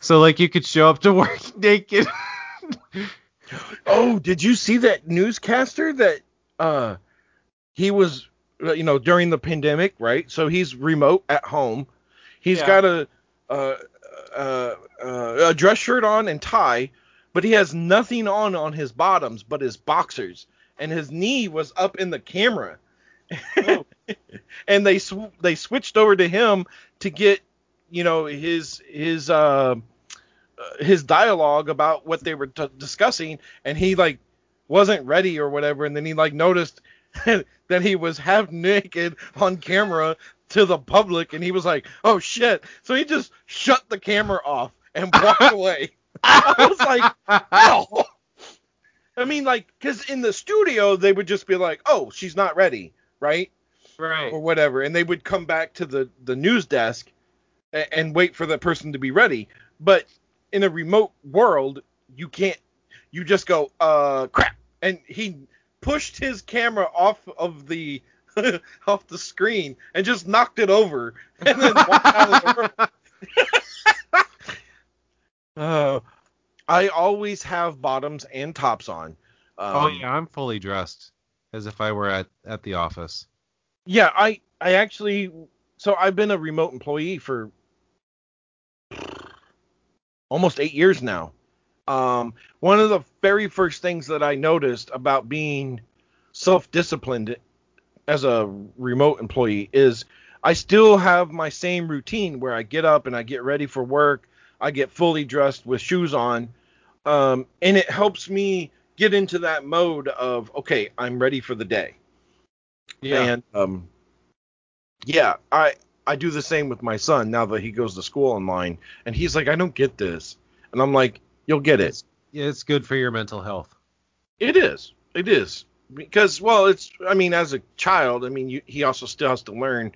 So like you could show up to <laughs> work naked. oh, did you see that newscaster that uh he was you know during the pandemic, right? So he's remote at home. He's Yeah. got a uh, uh, uh, a dress shirt on and tie, but he has nothing on on his bottoms but his boxers, and his knee was up in the camera. Oh. <laughs> and they sw- they switched over to him to get you know his his uh, uh, his dialogue about what they were t- discussing, and he like wasn't ready or whatever, and then he like noticed <laughs> that he was half naked on camera to the public, and he was like, "Oh shit!" So he just shut the camera off and walked <laughs> away. I was like, "No." I mean, like, because in the studio they would just be like, "Oh, she's not ready," right? right. or whatever, and they would come back to the the news desk and, and wait for the person to be ready. But in a remote world, you can't. You just go, uh, crap, and he pushed his camera off of the <laughs> off the screen and just knocked it over, <laughs> and then walked out of the room. Uh, <laughs> I always have bottoms and tops on. Um, oh yeah, I'm fully dressed as if I were at at the office. Yeah, I I actually so I've been a remote employee for <sighs> almost 8 years now. Um one of the very first things that I noticed about being self-disciplined as a remote employee is I still have my same routine where I get up and I get ready for work. I get fully dressed with shoes on. Um and it helps me get into that mode of okay, I'm ready for the day. Yeah. And um, yeah, I I do the same with my son now that he goes to school online, and he's like, I don't get this, and I'm like, you'll get it. Yeah, it's good for your mental health. It is, it is, because well, it's I mean, as a child, I mean, you, he also still has to learn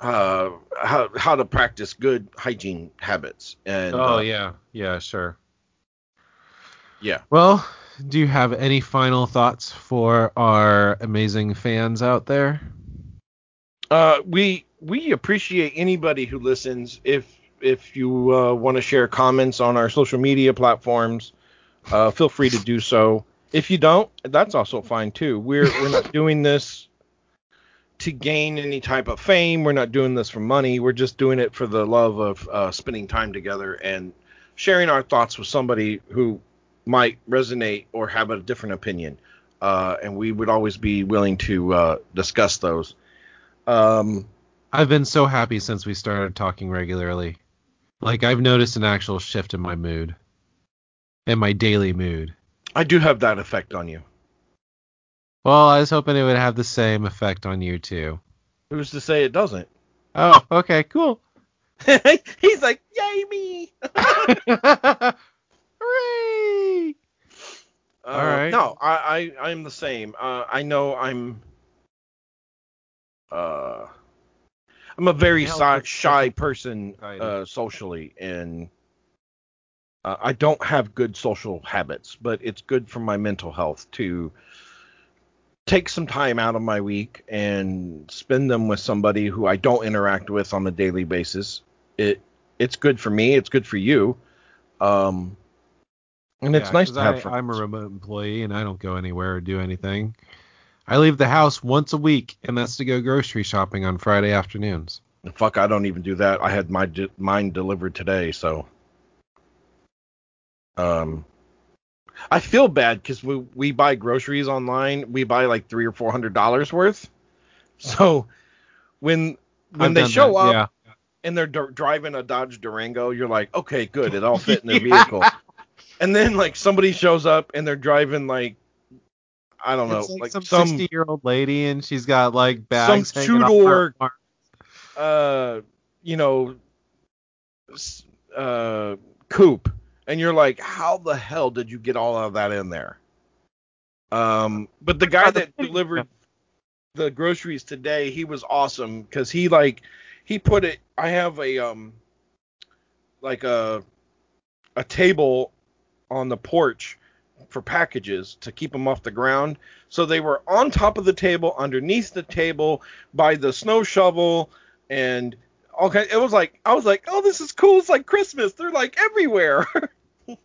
uh how how to practice good hygiene habits, and oh uh, yeah, yeah, sure. yeah. Well, do you have any final thoughts for our amazing fans out there? Uh, we we appreciate anybody who listens. If if you uh, want to share comments on our social media platforms, uh, feel free to do so. If you don't, that's also fine too. We're we're not doing this to gain any type of fame. We're not doing this for money. We're just doing it for the love of uh, spending time together and sharing our thoughts with somebody who might resonate or have a different opinion. Uh, and we would always be willing to uh, discuss those. Um, I've been so happy since we started talking regularly. Like I've noticed an actual shift in my mood. In my daily mood. I do have that effect on you. Well, I was hoping it would have the same effect on you too. Who's to say it doesn't? Oh, okay, cool. <laughs> He's like, yay me! <laughs> Hooray! Uh, All right. No, I, I I'm the same. Uh, I know I'm. Uh, I'm a very Yeah, shy, person uh, socially, and uh, I don't have good social habits. But it's good for my mental health to take some time out of my week and spend them with somebody who I don't interact with on a daily basis. It it's good for me. It's good for you. Um, and it's nice to have I, friends. I'm a remote employee and I don't go anywhere or do anything. I leave the house once a week, and that's to go grocery shopping on Friday afternoons. Fuck, I don't even do that. I had my de- mine delivered today, so um, I feel bad because we we buy groceries online. We buy like three or four hundred dollars worth. So when when I've they show that, up yeah. and they're d- driving a Dodge Durango, you're like, okay, good, it all fit in their <laughs> vehicle. And then like somebody shows up and they're driving like I don't know, like, like some some 60 year old lady, and she's got like bags Some hanging off two-door- uh, you know, uh, coupe, and you're like, how the hell did you get all of that in there? Um, but the guy that delivered the groceries today, he was awesome because he like he put it. I have a um, like a a table on the porch for packages to keep them off the ground. So they were on top of the table, underneath the table, by the snow shovel, and okay, it was like I was like, oh, this is cool. It's like Christmas. They're like everywhere. <laughs>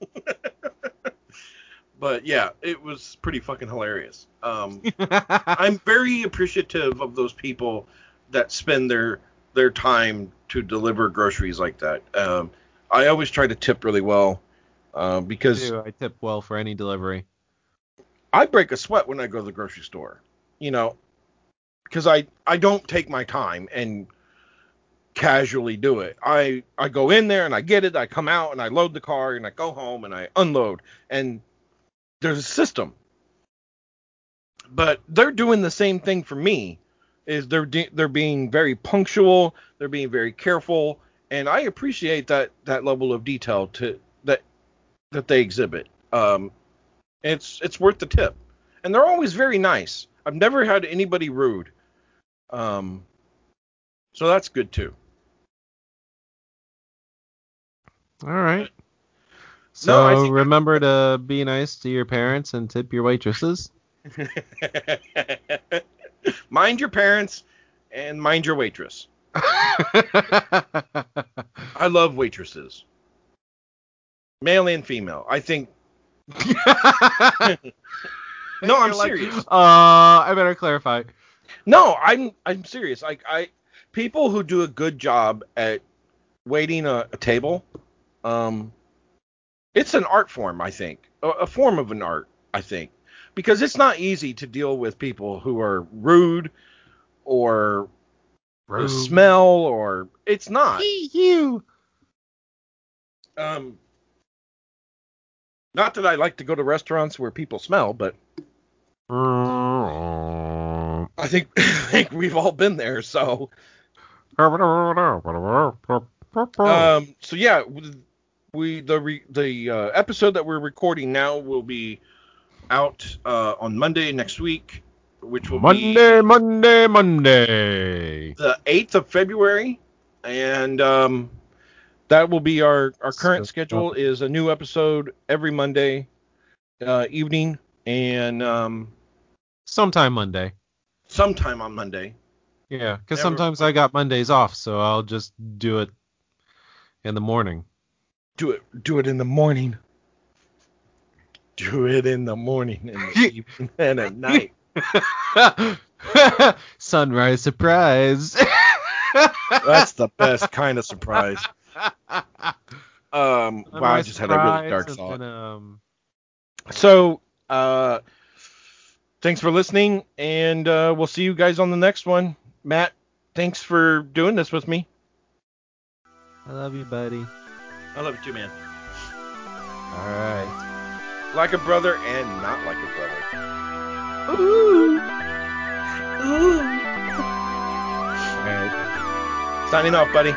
but yeah, it was pretty fucking hilarious. Um, <laughs> I'm very appreciative of those people that spend their their time to deliver groceries like that. Um, I always try to tip really well uh, because do. I tip well for any delivery. I break a sweat when I go to the grocery store, you know, because I I don't take my time and casually do it. I I go in there and I get it, I come out and I load the car and I go home and I unload and there's a system. But they're doing the same thing for me. Is they're de- they're being very punctual, they're being very careful, and I appreciate that that level of detail to that they exhibit. Um, it's it's worth the tip, and they're always very nice. I've never had anybody rude. Um, so that's good too. All right. So No, remember to be nice to your parents and tip your waitresses. <laughs> mind your parents and mind your waitress. <laughs> I love waitresses, male and female. I think. <laughs> <laughs> No, I'm like, serious. Uh, I better clarify. No, I'm I'm serious. Like I people who do a good job at waiting a, a table, um, it's an art form. I think a, a form of an art. I think because it's not easy to deal with people who are rude or the smell or it's not. you. Um, not that I like to go to restaurants where people smell, but I think <laughs> I think we've all been there. So Um, so yeah, we the re, the uh, episode that we're recording now will be out uh, on Monday next week, which will be Monday, Monday, Monday. the eighth of February, and um, that will be our our current So- schedule is a new episode every Monday uh, evening and um, Sometime Monday. sometime on Monday. Yeah, because sometimes I got Mondays off, so I'll just do it in the morning. Do it do it in the morning. Do it in the morning and the <laughs> evening and at night. <laughs> Sunrise surprise. <laughs> That's the best kind of surprise. <laughs> Um, wow, I just had a really dark Surprise thought. and then, um, So, uh, thanks for listening, and uh, we'll see you guys on the next one. Matt, thanks for doing this with me. I love you, buddy. I love you too, man. All right. Like a brother and not like a brother. Ooh. Ooh. All right. Signing off, buddy.